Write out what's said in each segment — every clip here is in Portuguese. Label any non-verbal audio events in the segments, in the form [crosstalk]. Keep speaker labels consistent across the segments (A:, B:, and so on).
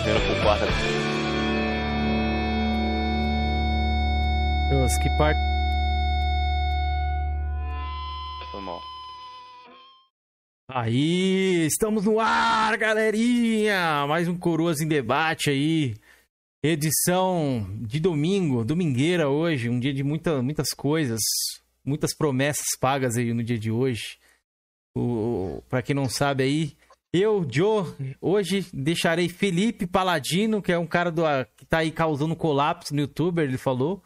A: correndo pro quarto.
B: Deus, que parte.
A: Foi mal.
B: Aí, estamos no ar, galerinha! Mais um Coroas em Debate aí. Edição de domingo, domingueira hoje, um dia de muita, muitas coisas, muitas promessas pagas aí no dia de hoje. O, pra quem não sabe aí, eu, Joe, hoje deixarei Felipe Paladino, que é um cara do, que tá aí causando colapso no youtuber, ele falou.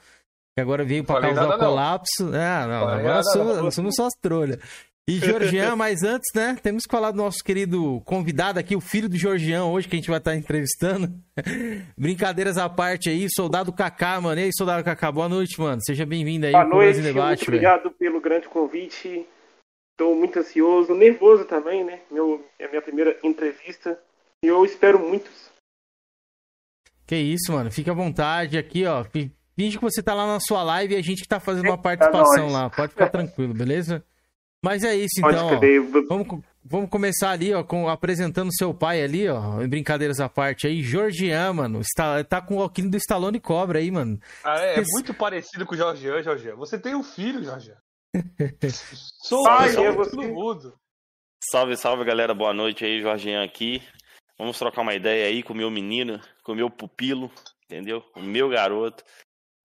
B: Que agora veio pra
C: Falei
B: causar
C: nada,
B: o
C: não.
B: colapso. Ah, não,
C: Falei
B: agora
C: nada,
B: somos,
C: não.
B: somos só as trolhas. E Georgian, [laughs] mas antes, né, temos que falar do nosso querido convidado aqui, o filho do Georgian, hoje, que a gente vai estar entrevistando. [laughs] Brincadeiras à parte aí, Soldado Kaká, mano. E aí, Soldado Kaká, boa noite, mano. Seja bem-vindo aí
D: Boa noite,
B: Debate,
D: muito
B: velho.
D: obrigado pelo grande convite. Estou muito ansioso, nervoso também, né? Meu, é a minha primeira entrevista e eu espero muitos.
B: Que isso, mano. Fique à vontade aqui, ó. Fi- Finge que você tá lá na sua live e a gente que tá fazendo uma
D: Eita,
B: participação
D: nós.
B: lá. Pode ficar tranquilo, beleza? Mas é isso, então, ó. Vamos, vamos começar ali, ó, com, apresentando seu pai ali, ó. Em brincadeiras à parte aí. Georgian, mano. Está, tá com o alquinho do Stallone Cobra aí, mano.
C: Ah, é, é muito parecido com o Jorgean, Jorgean. Você tem um filho, Jorgean. [laughs] Sou
D: Ai, você.
C: mundo.
A: Salve, salve, galera. Boa noite aí, Jorginho aqui. Vamos trocar uma ideia aí com o meu menino, com o meu pupilo, entendeu? O meu garoto.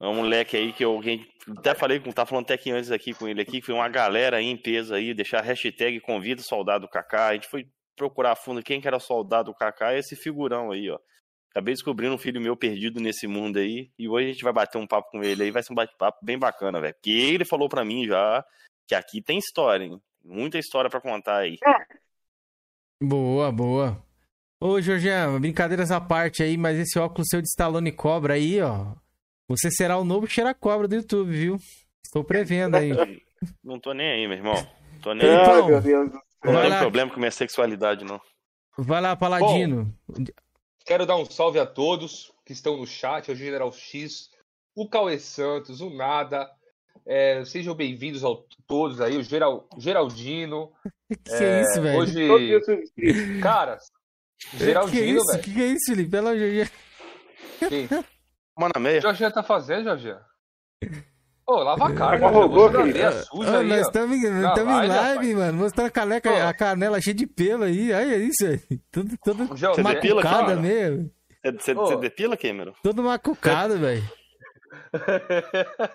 A: É um moleque aí que eu que até falei com, tá falando até aqui antes aqui com ele aqui, que foi uma galera aí em peso aí, deixar a hashtag convida o soldado Kaká. A gente foi procurar a fundo quem que era o soldado Kaká, esse figurão aí, ó. Acabei descobrindo um filho meu perdido nesse mundo aí, e hoje a gente vai bater um papo com ele aí, vai ser um bate-papo bem bacana, velho. Porque ele falou pra mim já que aqui tem história, hein? Muita história pra contar aí.
B: Boa, boa. Ô, Georgian, brincadeiras à parte aí, mas esse óculos seu de Stallone Cobra aí, ó. Você será o novo cheira-cobra do YouTube, viu? Estou prevendo aí. [laughs]
A: Não tô nem aí, meu irmão. Tô nem aí.
B: Então,
D: Ai, meu Deus do céu.
A: Não tem problema com minha sexualidade, não.
B: Vai lá, Paladino.
C: Quero dar um salve a todos que estão no chat, ao General X, o Cauê Santos, o Nada. É, sejam bem-vindos a todos aí, o Geral, Geraldino.
B: Que que é isso, velho?
C: Hoje, cara,
B: é
C: Geraldino,
B: isso?
C: velho.
B: Que que é isso, Felipe? Georgian.
C: Quem?
A: Mano,
C: O
A: meia.
C: Jorginho tá fazendo, Jorginho? Ô, lava a cara, Você
D: Felipe.
C: veia suja
B: Ah,
C: aí,
B: nós estamos em,
C: live,
B: mano. Mostrando a caneca,
C: Pô.
B: a canela cheia de pelo aí. Olha isso, velho. Tudo, tudo
C: Já-
A: Você depila,
B: macucada mesmo.
A: Você, você,
C: Ô.
A: você depila, Cameron?
B: Tudo macucado, [laughs] velho.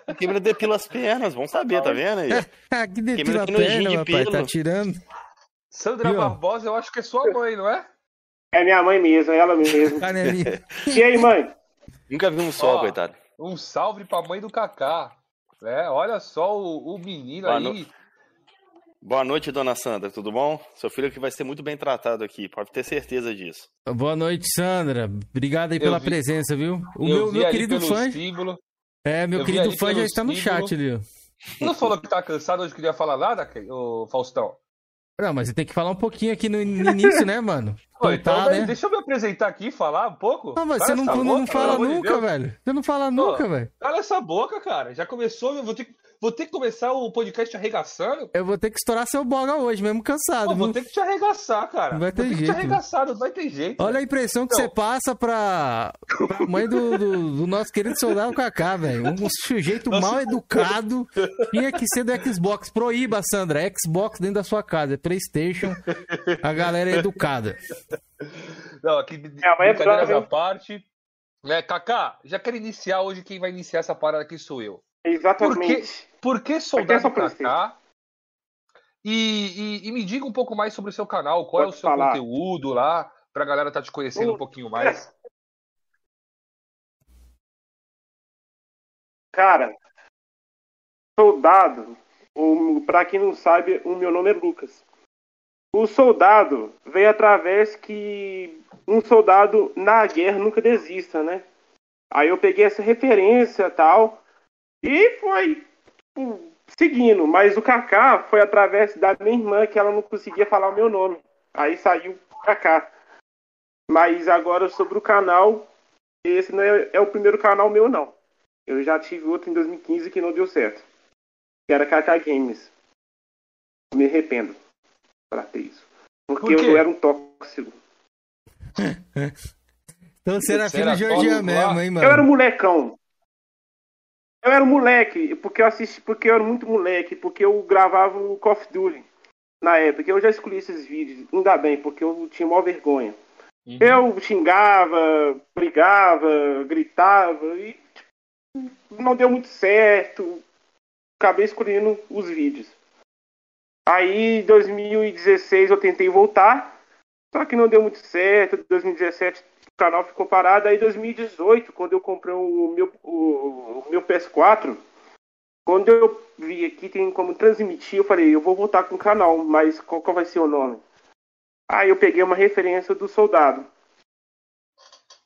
A: O Cameron depila as pernas, vamos saber, tá vendo aí? [laughs]
B: Ah, que depila a perna,
A: de
B: rapaz. Tá
A: pelo.
B: tirando.
C: Sandra
B: Viu?
C: Barbosa, eu acho que é sua mãe, não é?
D: É minha mãe mesmo, é ela mesmo. [laughs] E aí, mãe?
A: Nunca vi um sol, coitado.
C: Um salve pra mãe do Kaká. É, olha só o, o menino
A: Boa
C: aí.
A: no- Boa noite, dona Sandra, tudo bom? Seu filho que vai ser muito bem tratado aqui, pode ter certeza disso.
B: Boa noite, Sandra. Obrigado aí
C: Eu
B: pela
C: vi-
B: presença, viu? O
C: eu
B: meu,
C: vi
B: meu
C: ali
B: querido
C: pelo
B: fã.
C: símbolo.
B: É, meu
C: eu
B: querido fã já está no
C: símbolo.
B: chat ali,
C: não falou que tá cansado hoje, queria falar nada, ô Faustão?
B: Não, mas você tem que falar um pouquinho aqui no, no início, né, mano? [laughs]
C: Pô, então, daí,
B: né?
C: deixa eu me apresentar aqui e falar um pouco.
B: Não, mas você não, não,
C: boca,
B: não fala
C: de
B: nunca,
C: Deus.
B: velho. Você não fala nunca, velho.
C: Cala essa boca, cara. Já começou, eu vou ter, que- vou ter que começar o podcast arregaçando.
B: Eu vou ter que estourar seu boga hoje, mesmo cansado.
C: Pô, vou ter que te arregaçar, cara.
B: Não vai ter
C: vou ter
B: jeito,
C: que te arregaçar, não vai ter jeito.
B: Olha a impressão que
C: Não.
B: você passa pra, pra mãe do, do, do nosso querido soldado Kaká, velho. Um sujeito
C: Nossa.
B: mal educado tinha que ser do Xbox. Proíba, Sandra. Xbox dentro da sua casa. É Playstation. A galera é educada.
C: Não, aqui,
D: é
C: brincadeiras à
D: hein?
C: parte. Né, Kaká, já quero iniciar hoje. Quem vai iniciar essa parada aqui sou eu.
D: Exatamente.
C: Por que
D: Vai ter
C: Soldado. Kaká? E, e, e me diga um pouco mais sobre o seu canal. Qual é
D: Pode
C: o seu
D: falar.
C: conteúdo lá? Pra galera tá te conhecendo um pouquinho mais.
D: Cara, soldado, ou pra quem não sabe, o meu nome é Lucas. O soldado veio através que um soldado na guerra nunca desista, né? Aí eu peguei essa referência tal e foi tipo, seguindo. Mas o Kaká foi através da minha irmã que ela não conseguia falar o meu nome. Aí saiu o Kaká. Mas agora sobre o canal, esse não é, é o primeiro canal meu não. Eu já tive outro em 2015 que não deu certo. Que era Kaká Games. Me arrependo pra ter isso. Porque
C: Por
D: eu era um tóxico. [laughs]
B: Então você era filho
C: era
B: de
C: Paulo
B: mesmo, hein,
D: Eu era
B: mano?
D: molecão. Eu era moleque, porque eu assisti, porque eu era muito moleque, porque eu gravava o Call of Duty na época. Eu já excluí esses vídeos, ainda bem, porque eu tinha maior vergonha.
C: Uhum.
D: Eu xingava, brigava, gritava e tipo, não deu muito certo. Acabei escolhendo os vídeos. Aí, em 2016, eu tentei voltar, só que não deu muito certo. Em 2017, o canal ficou parado. Aí, em 2018, quando eu comprei o meu, o, o meu PS4, quando eu vi aqui tem como transmitir, eu falei, eu vou voltar com o canal, mas qual, vai ser o nome? Aí eu peguei uma referência do Soldado.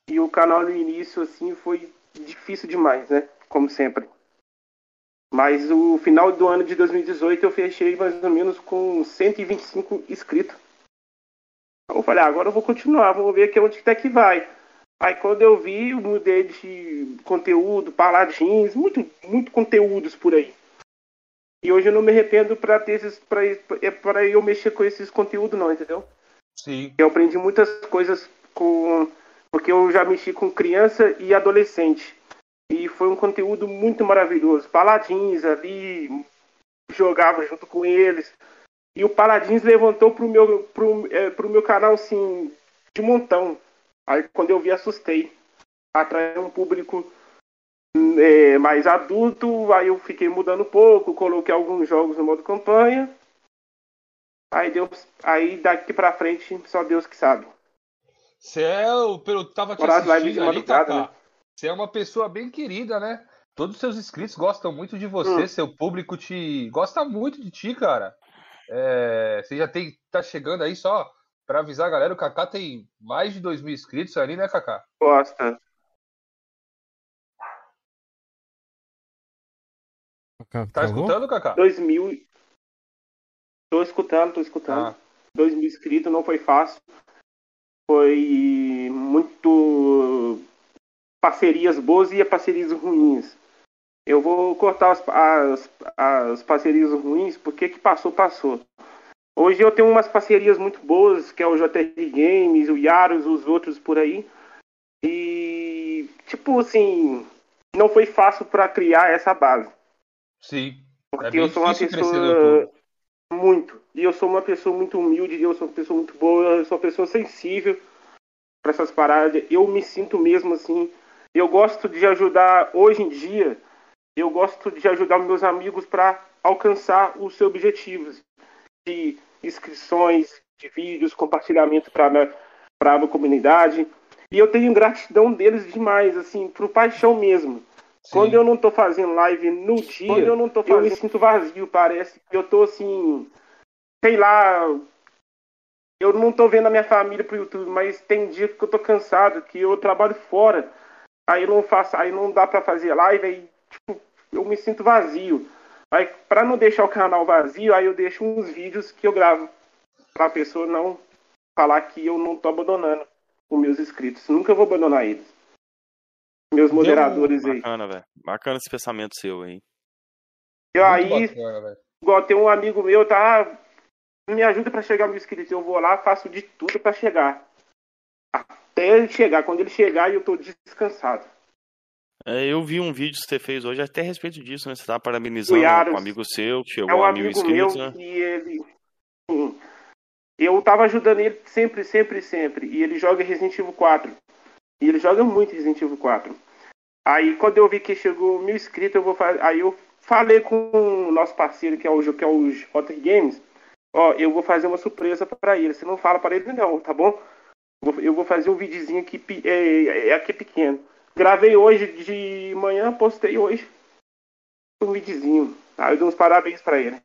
D: E o canal no início, assim, foi difícil demais, né? Como sempre. Mas o final do ano de 2018 eu fechei mais ou menos com 125 inscritos. Eu falei, ah, agora eu vou continuar, vamos ver aqui onde tá que vai. Aí quando eu vi, eu mudei de conteúdo, paladins, muito, muito conteúdos por aí. E hoje eu não me arrependo pra ter esses, pra, pra eu mexer com esses conteúdos não, entendeu?
C: Sim.
D: Eu aprendi muitas coisas com. Porque eu já mexi com criança e adolescente. E foi um conteúdo muito maravilhoso. Paladins ali, jogava junto com eles. E o Paladins levantou pro meu, pro, é, pro meu canal, assim, de montão. Aí quando eu vi, assustei. Atraiu um público é, mais adulto. Aí eu fiquei mudando um pouco, coloquei alguns jogos no modo campanha. Aí Deus, aí daqui pra frente, só Deus que sabe.
C: Você é o. Pelo tava te assistindo ali, Kaká.
D: né?
C: Você é uma pessoa bem querida, né? Todos os seus inscritos gostam muito de você,
D: Hum.
C: seu público te gosta muito de ti, cara. É, você já tem, tá chegando aí só pra avisar a galera, o Kaká tem mais de 2 mil inscritos ali, né, Kaká?
D: Gosta.
C: Tá escutando, Kaká?
D: 2000. e- Tô escutando, tô escutando.
C: Ah,
D: 2 mil inscritos, não foi fácil. Foi muito parcerias boas e parcerias ruins. Eu vou cortar as, as, as parcerias ruins, porque que passou, passou. Hoje eu tenho umas parcerias muito boas, que é o JR Games, o Yaros, os outros por aí. E, tipo assim, não foi fácil para criar essa base.
C: sim. É
D: Porque
C: bem
D: eu sou uma pessoa muito. E eu sou uma pessoa muito humilde, eu sou uma pessoa muito boa, eu sou uma pessoa sensível para essas paradas. Eu me sinto mesmo assim. Eu gosto de ajudar hoje em dia. Eu gosto de ajudar meus amigos para alcançar os seus objetivos de inscrições, de vídeos, compartilhamento para para a minha comunidade. E eu tenho gratidão deles demais, assim, por paixão mesmo.
C: Sim.
D: Quando eu não tô fazendo live no dia, quando eu não tô fazendo, eu me sinto vazio, parece que eu tô assim, sei lá, eu não tô vendo a minha família pro YouTube, mas tem dia que eu tô cansado, que eu trabalho fora, aí não faço, aí não dá pra fazer live, aí tipo, eu me sinto vazio. Aí para não deixar o canal vazio, aí eu deixo uns vídeos que eu gravo pra pessoa não falar que eu não tô abandonando os meus inscritos. Nunca vou abandonar eles. Meus moderadores aí.
A: Bacana, velho. Bacana esse pensamento seu aí.
D: Eu
C: Muito
D: aí,
C: bacana, velho.
D: igual tem um amigo meu, tá? "Ah, Me ajuda pra chegar mil inscritos. Eu vou lá, faço de tudo pra chegar. Até ele chegar. Quando ele chegar, eu tô descansado.
A: É, eu vi um vídeo que você fez hoje até a respeito disso, né? Você tá parabenizando um amigo seu que chegou
D: É um
A: a mil
D: amigo meu
A: inscritos, né?
D: e ele. Sim. Eu tava ajudando ele sempre, sempre, sempre. E ele joga Resident Evil 4. E ele joga muito Resident Evil 4. Aí quando eu vi que chegou mil inscritos, eu vou fazer. Aí eu falei com o nosso parceiro, que é o, que é o Rotter Games. Ó, eu vou fazer uma surpresa pra ele. Você não fala pra ele, não, tá bom? Eu vou fazer um videozinho aqui, pe- é, é aqui pequeno. Gravei hoje de manhã, postei hoje um videozinho. Aí eu dou uns parabéns pra ele.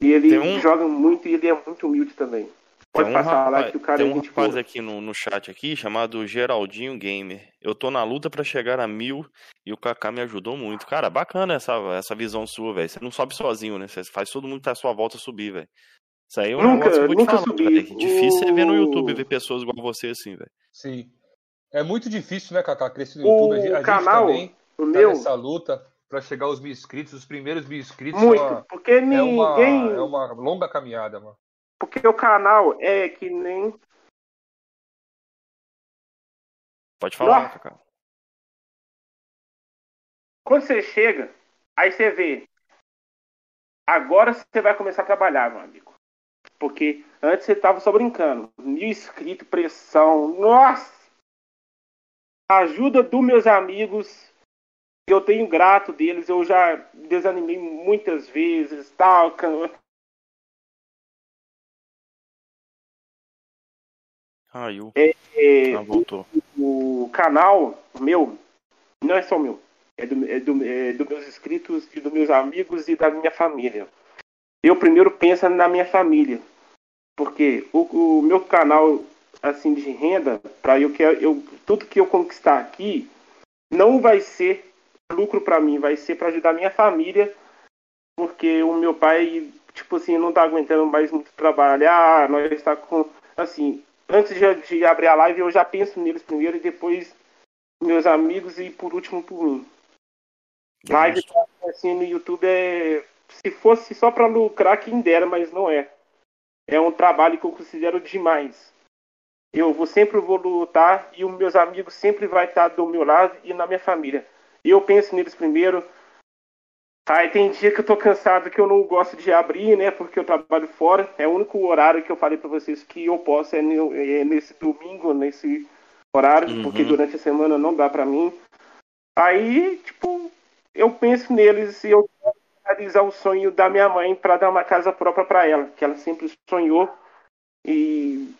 D: E ele
A: um-
D: joga muito e ele é muito humilde também. Pode
A: Tem um
D: passar lá
A: rapaz,
D: que o cara
A: tem
D: é
A: um
D: gente
A: rapaz
D: boa.
A: aqui no, no chat aqui chamado Geraldinho Gamer. Eu tô na luta pra chegar a mil e o Kaká me ajudou muito. Cara, bacana essa, essa visão sua, velho. Você não sobe sozinho, né? Você faz todo mundo que tá à sua volta subir, velho. Isso aí é um
D: Nunca-
A: negócio que eu vou te
D: nunca
A: falar,
D: subi.
A: velho. Difícil é ver no YouTube ver pessoas igual você assim, velho.
C: Sim. É muito difícil, né, Kaká, crescer no
D: O
C: YouTube. A gente, gente
D: canal,
C: também
D: O
C: tá
D: meu,
C: nessa luta pra chegar aos mil inscritos. Os primeiros mil inscritos
D: muito.
C: são uma-
D: Porque
C: é,
D: ninguém.
C: uma, é uma longa caminhada, mano.
D: Porque o canal é que nem.
A: Pode falar,
D: Nossa.
A: Cacau.
D: Quando você chega, aí você vê. Agora você vai começar a trabalhar, meu amigo. Porque antes você tava só brincando. Mil inscritos, pressão. Nossa! Ajuda dos meus amigos. Eu tenho grato deles. Eu já desanimei muitas vezes. Tal.
A: Caiu.
D: É,
A: Ah, voltou.
D: o canal meu não é só meu. É do, é do, é dos meus inscritos e dos meus amigos e da minha família. Eu primeiro penso na minha família. Porque o, o meu canal assim de renda, para eu que eu tudo que eu conquistar aqui não vai ser lucro para mim, vai ser para ajudar minha família, porque o meu pai, tipo assim, não tá aguentando mais muito trabalhar, nós está com assim, antes de, de abrir a live eu já penso neles primeiro e depois meus amigos e por último por mim. Live assim no YouTube é se fosse só para lucrar quem dera, mas não é. É um trabalho que eu considero demais. Eu vou sempre vou lutar e os meus amigos sempre vai estar do meu lado e na minha família. Eu penso neles primeiro. Aí tem dia que eu tô cansado que eu não gosto de abrir, né? Porque eu trabalho fora. É o único horário que eu falei para vocês que eu posso é, é nesse domingo, nesse horário,
A: Uhum.
D: porque durante a semana não dá para mim. Aí, tipo, eu penso neles e eu quero realizar o sonho da minha mãe para dar uma casa própria para ela, que ela sempre sonhou. E,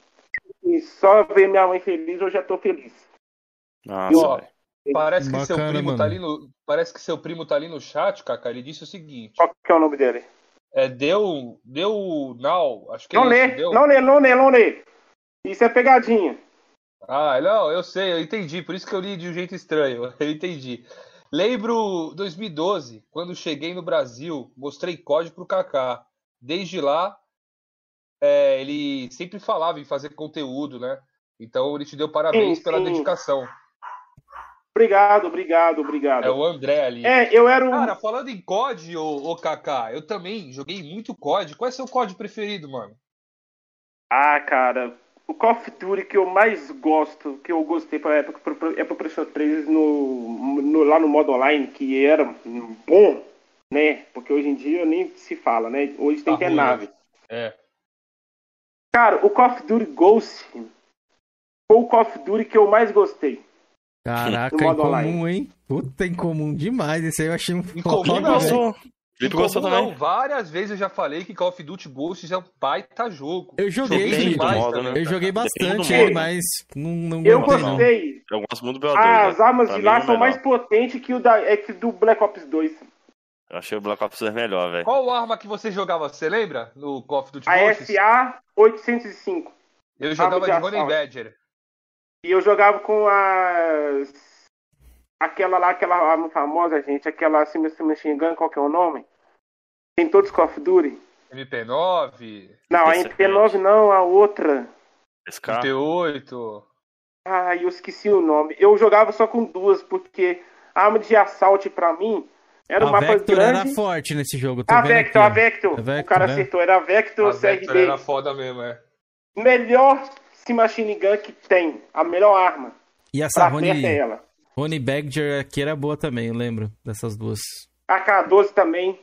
D: e só ver minha mãe feliz, eu já tô feliz.
A: Nossa,
C: Ó,
A: velho.
C: Parece que seu
B: Bacana,
C: primo
B: mano.
C: tá ali no. Parece que seu primo tá ali no chat, Kaká. Ele disse o seguinte:
D: Qual que é o nome dele?
C: é, deu. Deu. Now, acho que é
D: Não
C: isso,
D: lê,
C: deu.
D: não lê, não lê, não lê. Isso é pegadinha.
C: Ah, não, eu sei, eu entendi. Por isso que eu li de um jeito estranho. [laughs] Eu entendi. Lembro 2012, quando cheguei no Brasil, mostrei código pro Kaká. Desde lá, é, ele sempre falava em fazer conteúdo, né? Então ele te deu parabéns
D: Sim,
C: pela
D: sim.
C: dedicação.
D: Obrigado, obrigado, obrigado.
C: É o André ali.
D: É, eu era um.
C: Cara, falando em COD, ô, ô Kaká, eu também joguei muito COD. Qual é seu COD preferido, mano?
D: Ah, cara, o Call of Duty que eu mais gosto, que eu gostei pra época, é pro PlayStation 3 no, no- lá no modo online, que era bom, né? Porque hoje em dia nem se fala, né? Hoje tem
C: Tá
D: que é
C: ruim,
D: nave.
C: É.
D: Cara, o Call of Duty Ghost foi o Call of Duty que eu mais gostei.
B: Caraca, incomum,
D: online.
B: hein? Puta, incomum demais. Esse aí eu achei um
C: Incomum não.
A: Gostou. Felipe gostou
C: Incomum
A: também.
C: não, várias vezes eu já falei que Call of Duty Ghosts é um baita jogo.
B: Eu joguei,
A: do
B: demais
A: modo,
C: também.
A: né?
B: Eu joguei bastante mas não, não
D: Eu
B: aguentei, não.
D: gostei.
A: Eu gosto muito do BO2.
D: As
A: velho.
D: armas
A: Pra
D: de lá
A: é o
D: são mais potentes que o da, é que do Black Ops 2.
A: Eu achei o Black Ops 2 melhor, velho.
C: Qual arma que você jogava? Você lembra? No Call of Duty
D: A
C: Ghosts?
D: SA 805.
C: Eu jogava de
D: de.
C: Badger.
D: E eu jogava com as. Aquela lá, aquela arma famosa, gente. Aquela Machine Gun, qual que é o nome? Tem todos Call of Duty.
C: MP9,
D: Não, a
A: Esse
D: MP9 não, a outra.
A: SK.
C: MP8.
D: Ai, eu esqueci o nome. Eu jogava só com duas, porque a arma de assalto pra mim era um
B: A
D: mapa
B: Vector
D: grande.
B: era forte nesse jogo. Tô
D: A
B: vendo
D: Vector, a Vector.
B: A Vector,
D: o cara
B: né?
D: acertou. Era a Vector
C: A Vector
D: CRB.
C: era foda mesmo, é.
D: Melhor Machine Gun que tem. A melhor arma.
B: E essa Rony,
D: é ela.
B: Rony Badger aqui era boa também, eu lembro dessas duas.
D: AK-12 também.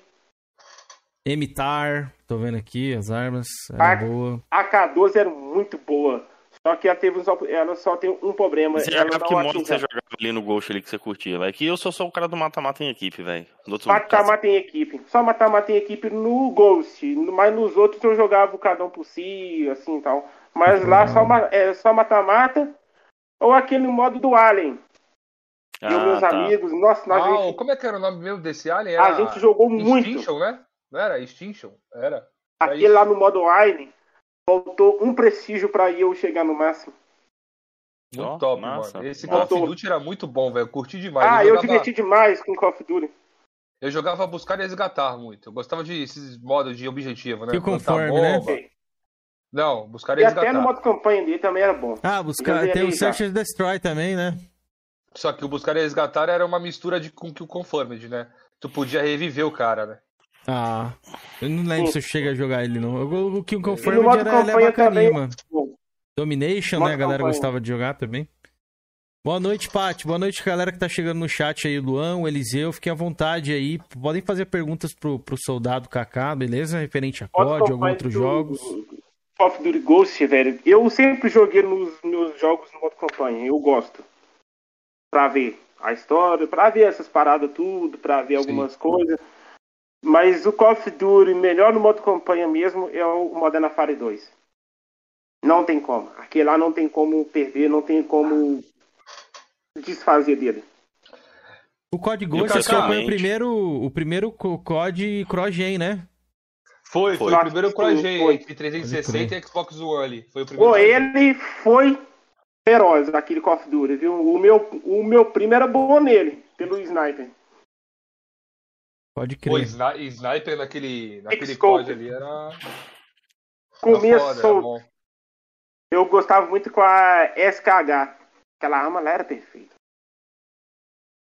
B: Emitar, tô vendo aqui as armas, era
D: Ah,
B: boa.
D: A K12 era muito boa. Só que ela, teve um, só- ela só tem um problema.
A: Você
D: ela
A: jogava que modo que você jogava ali no Ghost ali que você curtia, velho? Que eu sou só o cara do mata-mata em equipe, velho.
D: Mata-mata em equipe. Só mata-mata em equipe no Ghost. Mas nos outros eu jogava cada um por si, assim e tal. Mas lá só, ma- é, só mata-mata. Ou aquele modo do Alien. e os meus
A: tá.
D: amigos. Nossa, nós
C: Ah,
D: gente,
C: como é que era o nome mesmo desse alien?
D: a
C: Era
D: gente jogou muito.
C: Extinction, né? Não era? Extinction? Era. Era
D: Aquele
C: isso.
D: lá no modo Alien. Faltou um prestígio pra eu chegar no máximo.
C: Muito
A: Ó,
C: top,
A: massa.
C: mano. Esse
A: Massa.
C: Call of Duty era muito bom, velho. Eu Curti demais.
D: Ah,
C: eu,
D: eu
C: jogava,
D: diverti demais com Call of Duty.
C: eu jogava buscar e resgatar muito. Eu gostava de esses modos de objetivo, né?
B: Que conforme, né?
C: bomba. Não, buscar e
D: E
C: resgatar.
D: até no modo campanha dele também era bom.
B: Ah, buscar, tem o Search and Destroy também, né?
C: Só que o buscar e resgatar era uma mistura de com que o Conformed, né? Tu podia reviver o cara, né?
B: Ah, eu não lembro se eu chego a jogar ele não. Eu- O
D: no
B: Confirmed era ele é bacaninha,
D: também.
B: mano. Domination, né? A galera
D: campanha.
B: gostava de jogar também. Boa noite, Paty. Boa noite, galera que tá chegando no chat aí, Luan, o Eliseu. Fiquem à vontade aí. Podem fazer perguntas pro, pro soldado Kaká, beleza? Referente a COD, alguns outros jogos.
D: Call of Duty Ghost, velho. Eu sempre joguei nos meus jogos no modo campanha. Eu gosto. Pra ver a história, pra ver essas paradas tudo, pra ver algumas coisas. Mas o Call of Duty melhor no modo campanha mesmo é o Modern Warfare 2. Não tem como. Aquele lá não tem como perder, não tem como desfazer dele.
B: O COD Ghost
A: o
B: acho que foi o
A: pessoalmente?
B: primeiro, o primeiro co- COD CrossGen, né?
C: Foi, foi,
D: Foi.
C: o primeiro CrossGen
D: Foi.
C: entre 360 e Xbox One ali. Foi o primeiro.
D: Pô, ele foi feroz, aquele Call of Duty, viu? O meu, o meu primo era bom nele, pelo sniper.
B: Pode
C: Pô,
B: crer.
C: sni- Sniper naquele, naquele. COD ali era. era bom.
D: Eu gostava muito com a SKH. Aquela arma lá era perfeita.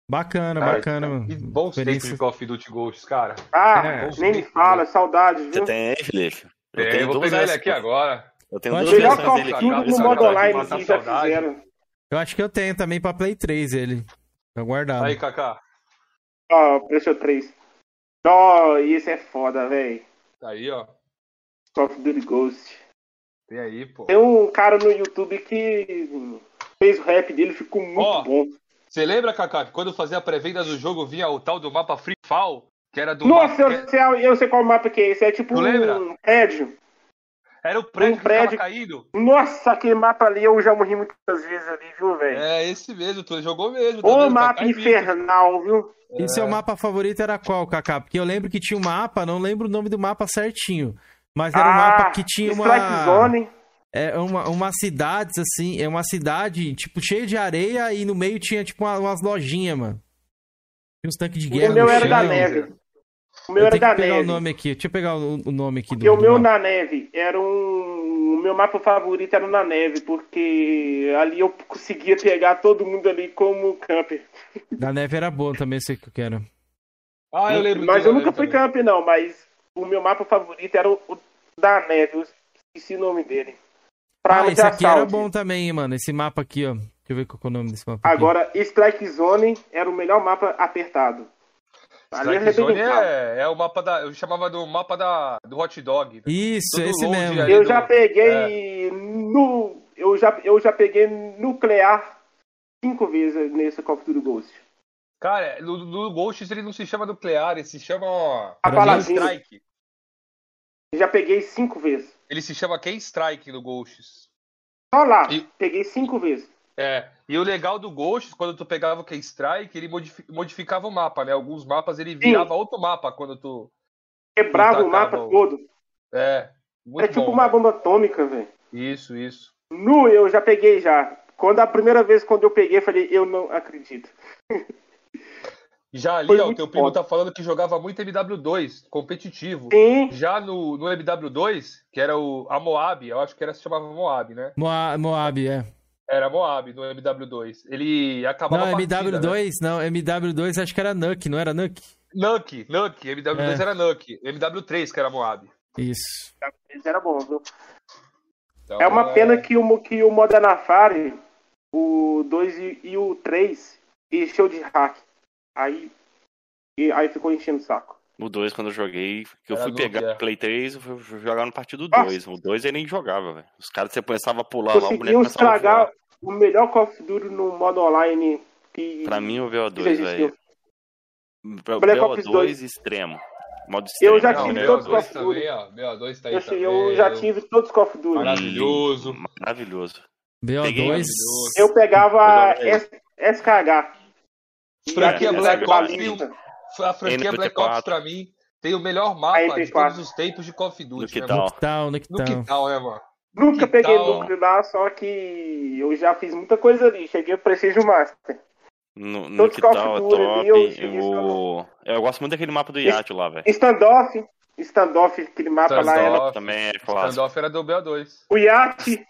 B: Bacana,
C: Cara,
B: bacana.
C: Que bons tempos de Call of Duty Ghosts, cara.
D: Ah,
B: É,
D: nem me fala, saudades,
A: Você
D: viu?
A: tem aí, Felipe?
C: Eu vou
A: duas
C: pegar ele aqui agora.
A: Eu tenho
B: Pode
A: duas.
D: Melhor Call of. Duty no modo online que já fizeram.
B: Eu acho que eu tenho também pra Play 3 ele. Tá guardado.
C: Aí, Kaká.
D: Ó, PlayStation 3. Ó, isso é foda, velho.
C: Aí, ó.
D: Of Duty Ghost.
C: Tem aí, pô.
D: Tem um cara no YouTube que fez o rap dele, ficou muito
C: Ó.
D: bom.
C: Você lembra, Kaká, que quando eu fazia a pré-venda do jogo vinha o tal do mapa Free Fall? Que era do.
D: Nossa,
C: mapa-
D: eu sei, eu sei qual mapa que é esse. É tipo
C: lembra?
D: um prédio.
C: Era o prédio
D: um
C: que
D: prédio-
C: ficava caído?
D: Nossa, aquele mapa ali eu já morri muitas vezes ali, viu, velho?
C: É, esse mesmo, tu jogou mesmo. tá
D: Ô,
C: vendo?
D: mapa
C: é
D: infernal, viu?
B: E seu mapa favorito era qual, Kaká? Porque eu lembro que tinha um mapa, não lembro o nome do mapa certinho. Mas era um mapa que tinha uma.
D: Ah, Strike Zone.
B: É uma, uma cidade, assim, é uma cidade, tipo, cheia de areia e no meio tinha, tipo, uma- umas lojinhas, mano. Tinha uns tanques de guerra.
D: O meu
B: no
D: era
B: chão.
D: da neve. O meu
B: Eu
D: era da
B: pegar
D: neve.
B: o nome aqui. Deixa eu pegar o, o nome aqui do.
D: Porque o
B: do
D: meu
B: mapa.
D: na neve era um. O meu mapa favorito era na neve, porque ali eu conseguia pegar todo mundo ali como camper. [laughs]
B: Da neve era bom também, sei que eu quero.
C: Ah, eu lembro.
D: Mas eu nunca fui
C: também.
D: camper, não, mas o meu mapa favorito era o, o da neve, eu esqueci o nome dele. Pra
B: Ah, esse aqui era
D: assalto.
B: bom também, hein, mano. Esse mapa aqui, ó. Deixa eu ver qual é o nome desse mapa aqui.
D: Agora, Strike Zone era o melhor mapa apertado. Ali
C: Strike Zone é, é o mapa da. Eu chamava do mapa da, do hot dog. velho.
B: Isso,
C: Todo
B: esse mesmo.
D: Eu
C: do-
D: já
C: É.
D: peguei no. Eu já, eu já peguei nuclear cinco vezes nesse Call of Duty Ghost.
C: Cara, no, no Ghosts ele não se chama nuclear, ele se chama.
D: A
C: Ken
D: paladina.
C: Strike.
D: Já peguei cinco vezes.
C: Ele se chama Ken Strike no Ghosts.
D: Só lá,
C: E-
D: peguei cinco vezes.
C: É, e o legal do Ghosts, quando tu pegava o Ken Strike, ele modifi- modificava o mapa, né? Alguns mapas ele virava outro mapa quando tu.
D: Quebrava o mapa todo.
C: É. Muito
D: é tipo
C: bom,
D: uma bomba atômica, velho.
C: Isso, isso.
D: Nu, eu já peguei já. Quando a primeira vez quando eu peguei, eu falei, eu não acredito.
C: Já ali,
D: Foi
C: ó, o teu primo
D: foda.
C: tá falando que jogava muito MW2, competitivo.
D: Sim,
C: Já no, no MW2, que era o, a Moab, eu acho que era se chamava Moab, né?
B: Moa- Moab, é.
C: Era Moab no MW2. Ele acabava
B: Não,
C: a partida, né?
B: MW2, não, MW2 acho que era Nuke, não era Nuke?
C: Nuke, Nuke, MW2
B: É.
C: era Nuke. MW3 que era Moab.
B: Isso.
D: isso era bom, viu?
C: Então,
D: É uma pena que o, que o Modern Warfare, o 2 e, e o 3, encheu de hack. Aí, e, aí ficou enchendo o saco.
A: O 2, quando eu joguei, que eu
C: Era
A: fui pegar
C: é.
A: o Play 3, eu fui jogar no partido
D: Nossa.
A: 2. O 2 ele nem jogava, velho. Os caras, você começava a pular lá, o boneco a
D: estragar. O melhor Call of Duty no modo online que,
A: Pra mim, o
D: que
A: VO2,
D: já existiu.
A: velho.
D: Black Ops
A: VO2
D: 2.
A: extremo. Modo extremo.
D: Eu já
C: Não,
D: tive todos os Call of Duty.
C: também, ó. Meu 2 tá aí
D: Eu,
C: também.
D: eu já tive todos os Call of Duty.
C: Maravilhoso.
A: Maravilhoso.
B: BO2.
D: Eu pegava S- SKH.
C: Franquia
A: É,
C: Black Ops
A: é,
C: A franquia
A: NPT4.
C: Black Ops pra mim tem o melhor mapa
D: A
C: de
D: MP4.
C: todos os tempos de Call of
A: No
C: Duty.
A: que
C: né,
A: tal?
C: mano?
B: Nuketown,
C: No que tal, né, mano?
D: Nunca
C: Que
D: peguei
C: tal?
D: núcleo lá, só que eu já fiz muita coisa ali. Cheguei pro Precision Master.
A: No, no
D: Todos
A: que tal é
D: eu
A: top.
D: cheguei
A: O... Eu gosto muito daquele mapa do Yacht lá, velho.
D: Standoff. Standoff, aquele mapa lá era.
C: Standoff.
A: Também é clássico.
C: Standoff era do BO2.
D: O Iate.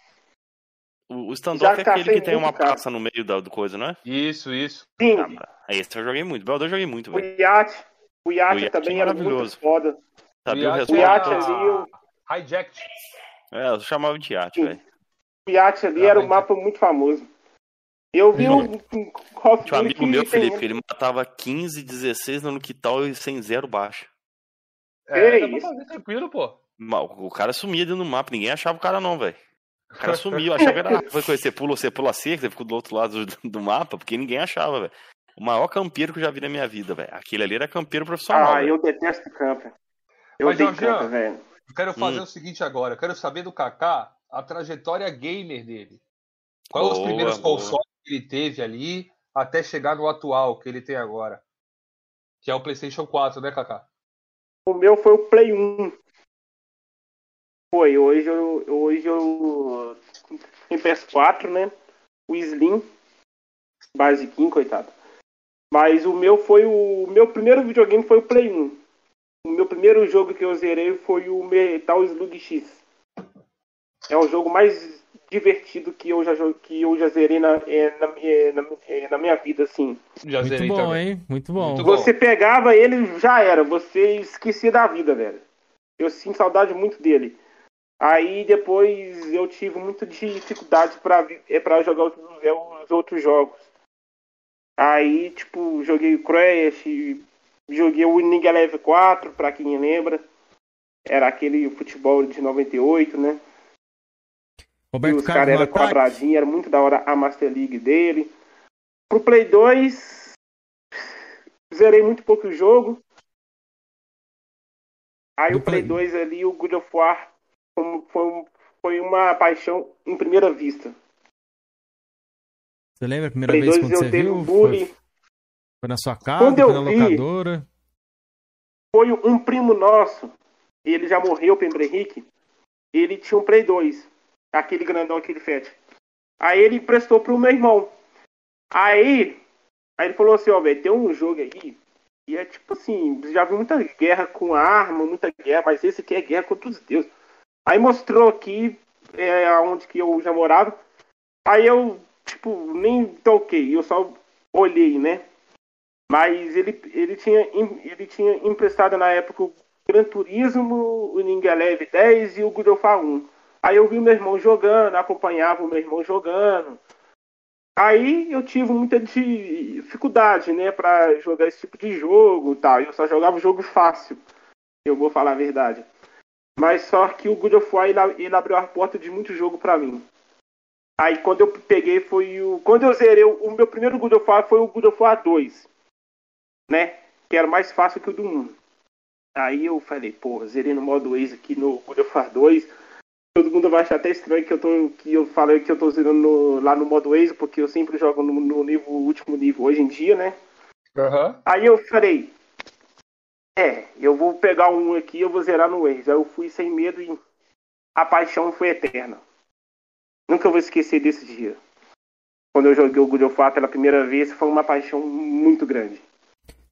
A: O, o standoff é aquele que tem uma
D: cara.
A: praça no meio da, do coisa, não é?
C: Isso, isso.
D: Sim.
A: É esse eu joguei muito. BO2 eu joguei muito,
D: O
A: velho.
D: Iate. O Iate
A: O Yacht
D: também
A: é
D: era muito
A: maravilhoso.
D: foda.
A: Sabia o
C: Yacht
D: O Iate ali, eu-
C: Hijacked.
A: É, eu chamava de Yacht,
D: Sim.
A: velho.
D: o Iate ali
C: Ah,
D: era um mapa muito famoso. Eu vi
A: Não.
D: um, um
A: Tinha um amigo meu, Felipe, ele matava 15, 16 no Quital e sem zero baixa.
C: É,
D: É isso.
C: tranquilo, pô.
A: O cara sumia dentro do mapa, ninguém achava o cara não, velho. O cara sumiu, achava que era. [laughs] Foi coisa, você pula, você pula a cerca, você ficou do outro lado do, do mapa, porque ninguém achava, velho. O maior campeiro que eu já vi na minha vida, velho. Aquele ali era campeiro profissional.
D: Ah,
A: velho.
D: eu detesto camper. Eu
C: Mas,
D: odeio
C: Jorginho,
D: camper, velho.
C: Eu quero fazer
A: Hum.
C: o seguinte agora. Eu quero saber do Kaká a trajetória gamer dele. Quais os primeiros
A: boa.
C: consoles que ele teve ali até chegar no atual que ele tem agora? Que é o PlayStation 4, né, Kaká?
D: O meu foi o Play 1. Foi, hoje eu. Hoje eu. Tem PS4, né? O Slim. Basiquinho, coitado. Mas o meu foi o. Meu primeiro videogame foi o Play 1. O meu primeiro jogo que eu zerei foi o Metal Slug X. É o jogo mais divertido que eu já, que eu já zerei na, é, na, é, na, é, na minha vida, assim.
C: Já
B: Muito
C: zerei
B: bom,
C: também.
B: hein? Muito bom.
C: Muito bom.
D: Você pegava ele, já era. Você esquecia da vida, velho. Eu sinto saudade muito dele. Aí depois eu tive muita dificuldade é, pra jogar os, os outros jogos. Aí, tipo, joguei o Crash, joguei o Winning Eleven 4, pra quem lembra. Era aquele futebol de 98, né? E
B: Roberto
D: os
B: Carlos
D: caras eram quadradinhos, era muito da hora a Master League dele. Pro Play 2, zerei muito pouco o jogo. Aí
B: Do
D: o Play
B: Play-
D: 2 ali, o God of War, foi, foi, uma paixão em primeira vista.
B: Você lembra a primeira
D: Play
B: vez
D: 2
B: quando
D: eu
B: você
D: teve
B: viu?
D: um bullying.
B: Foi, foi na sua casa,
D: Quando
B: foi
D: eu
B: na
D: vi-
B: locadora?
D: Foi um primo nosso, ele já morreu, Pedro Henrique. Ele tinha um Play 2, aquele grandão, aquele fete. Aí ele emprestou pro meu irmão. Aí, aí ele falou assim, ó, velho, tem um jogo aí, e é tipo assim, já vi muita guerra com arma, muita guerra, mas esse aqui é guerra contra os deuses. Aí mostrou aqui, é, onde que eu já morava. Aí eu, tipo, nem toquei, eu só olhei, né? Mas ele, ele, tinha, ele tinha emprestado na época o Gran Turismo, o Ninja Eleve 10 e o God of War 1. Aí eu vi meu irmão jogando, acompanhava o meu irmão jogando. Aí eu tive muita dificuldade, né, pra jogar esse tipo de jogo tal. Eu só jogava jogo fácil, eu vou falar a verdade. Mas só que o God of War, ele, ele abriu a porta de muito jogo pra mim. Aí quando eu peguei foi o... Quando eu zerei, o meu primeiro God of War foi o God of War 2 né? Que era mais fácil que o do 1. Aí eu falei, pô, zerei no modo Waze aqui no God of War 2. Todo mundo vai achar até estranho que eu tô que eu falei que eu tô zerando no- lá no modo Waze, porque eu sempre jogo no, no nível último nível hoje em dia, né?
C: Aham.
D: Aí eu falei, é, eu vou pegar um aqui, eu vou zerar no Waze. Aí eu fui sem medo e a paixão foi eterna. Nunca vou esquecer desse dia. Quando eu joguei o God of War pela primeira vez, foi uma paixão muito grande.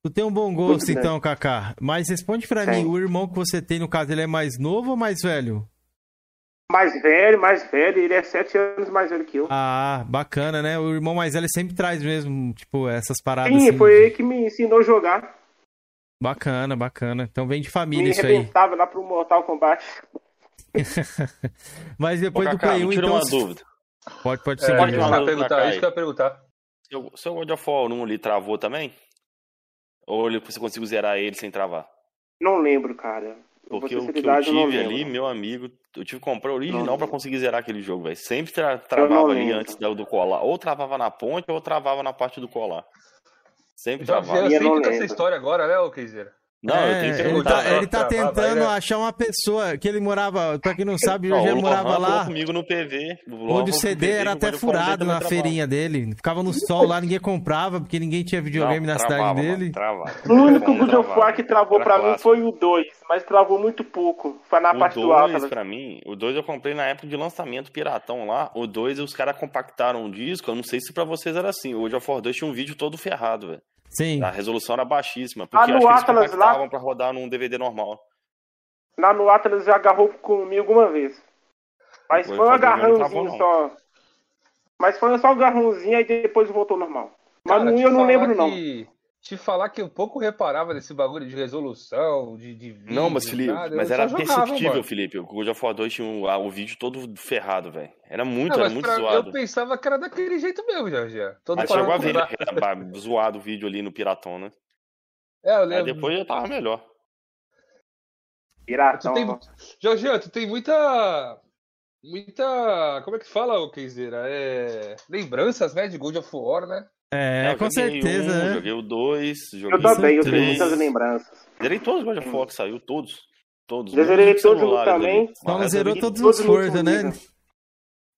B: Tu tem um bom gosto,
D: grande.
B: então, Kaká. Mas responde pra
D: Tem.
B: mim, o irmão que você tem, no caso, ele é mais novo ou mais velho?
D: Mais velho, mais velho, ele é sete anos mais velho que eu.
B: Ah, bacana, né? O irmão mais velho sempre traz mesmo, tipo, essas paradas
D: Sim,
B: assim.
D: foi ele que me ensinou a jogar.
B: Bacana, bacana. Então vem de família
D: Me
B: isso aí.
D: arrebentava lá pro Mortal Kombat. [laughs]
B: Mas
A: Ô,
B: depois do
A: Kaká,
B: Play 1,
A: tira
B: então...
A: uma dúvida.
B: Pode, pode
C: É,
B: ser.
A: Pode
C: eu ia
A: dúvida,
C: perguntar,
A: Kaká,
C: isso que eu ia perguntar.
A: Seu, seu God of War 1 ali travou também? Ou você conseguiu zerar ele sem travar?
D: Não lembro, cara. Eu
A: Porque o que eu
D: eu
A: tive
D: lembro.
A: ali, meu amigo, eu tive que comprar original pra conseguir zerar aquele jogo, velho. Sempre tra- travava ali
D: lembro.
A: antes do, colar. Ou travava na ponte, ou travava na parte do colar. Sempre
C: Já
A: travava.
C: eu
D: Eu
C: sei
D: não
C: que com essa história agora, né, ô Keizeira?
A: Não, eu
B: É,
A: tenho que
B: ele
A: perguntar.
B: tá,
A: né?
B: ele tá tentando
C: né?
B: achar uma pessoa que ele morava, pra quem não sabe, o
A: Não,
B: Jorge
A: o
B: morava lá,
A: comigo no PV. O
B: onde o CD
A: PV
B: era
A: o
B: até furado na feirinha dele. Ficava no sol lá, ninguém comprava, porque ninguém tinha videogame
A: Não,
B: na
A: travava,
B: cidade dele.
A: travava.
D: O único God of. War que travou
A: Era
D: pra mim foi o 2, mas travou muito pouco. Foi na parte
A: O
D: do alto.
A: 2, pra mim, o 2 eu comprei na época de lançamento piratão lá. O 2, os caras compactaram o disco. Eu não sei se pra vocês era assim. O God of War 2 tinha um vídeo todo ferrado, velho.
B: Sim.
A: A resolução era baixíssima.
D: Ah,
A: Porque
D: no
A: acho que eles
D: Atlas lá?
A: pra rodar num DVD normal.
D: Lá no Atlas já agarrou comigo uma vez. Mas
A: Foi
D: foi um
A: não
D: agarrãozinho
A: não.
D: só. Mas foi só um agarrãozinho e depois voltou normal. Mas
C: Cara,
D: no
C: te
D: eu não lembro, não.
C: Te falar que eu pouco reparava nesse bagulho de resolução, de, de vídeo,
A: Não, mas Felipe,
C: nada,
A: mas era perceptível,
C: mano.
A: Felipe. O God of War 2 tinha o, ah, o vídeo todo ferrado, velho. Era muito,
C: Não,
A: era
C: mas
A: muito
C: pra-
A: zoado.
C: eu pensava que era daquele jeito mesmo, Jorge. Todo
A: Aí chegou a ver? Era zoado o vídeo ali no Piratão, né?
C: É, eu
A: Aí
C: lembro.
A: depois já tava melhor.
D: Piratão.
C: tem, Jorge, tu tem muita. Muita. Como é que fala, ô Keizeira? É. Lembranças, né? De God of War, né?
B: É,
A: É, eu
B: com certeza,
A: um,
B: né?
A: Joguei o 2, joguei
D: Eu também, eu
A: o
D: tenho
A: três.
D: muitas lembranças.
A: Zerei todos os God of War que saiu, todos. Todos.
D: Já zerei
A: nos
D: todos
A: celulares
D: também.
B: Só não
A: Mas
B: zerou todos os Forza, né?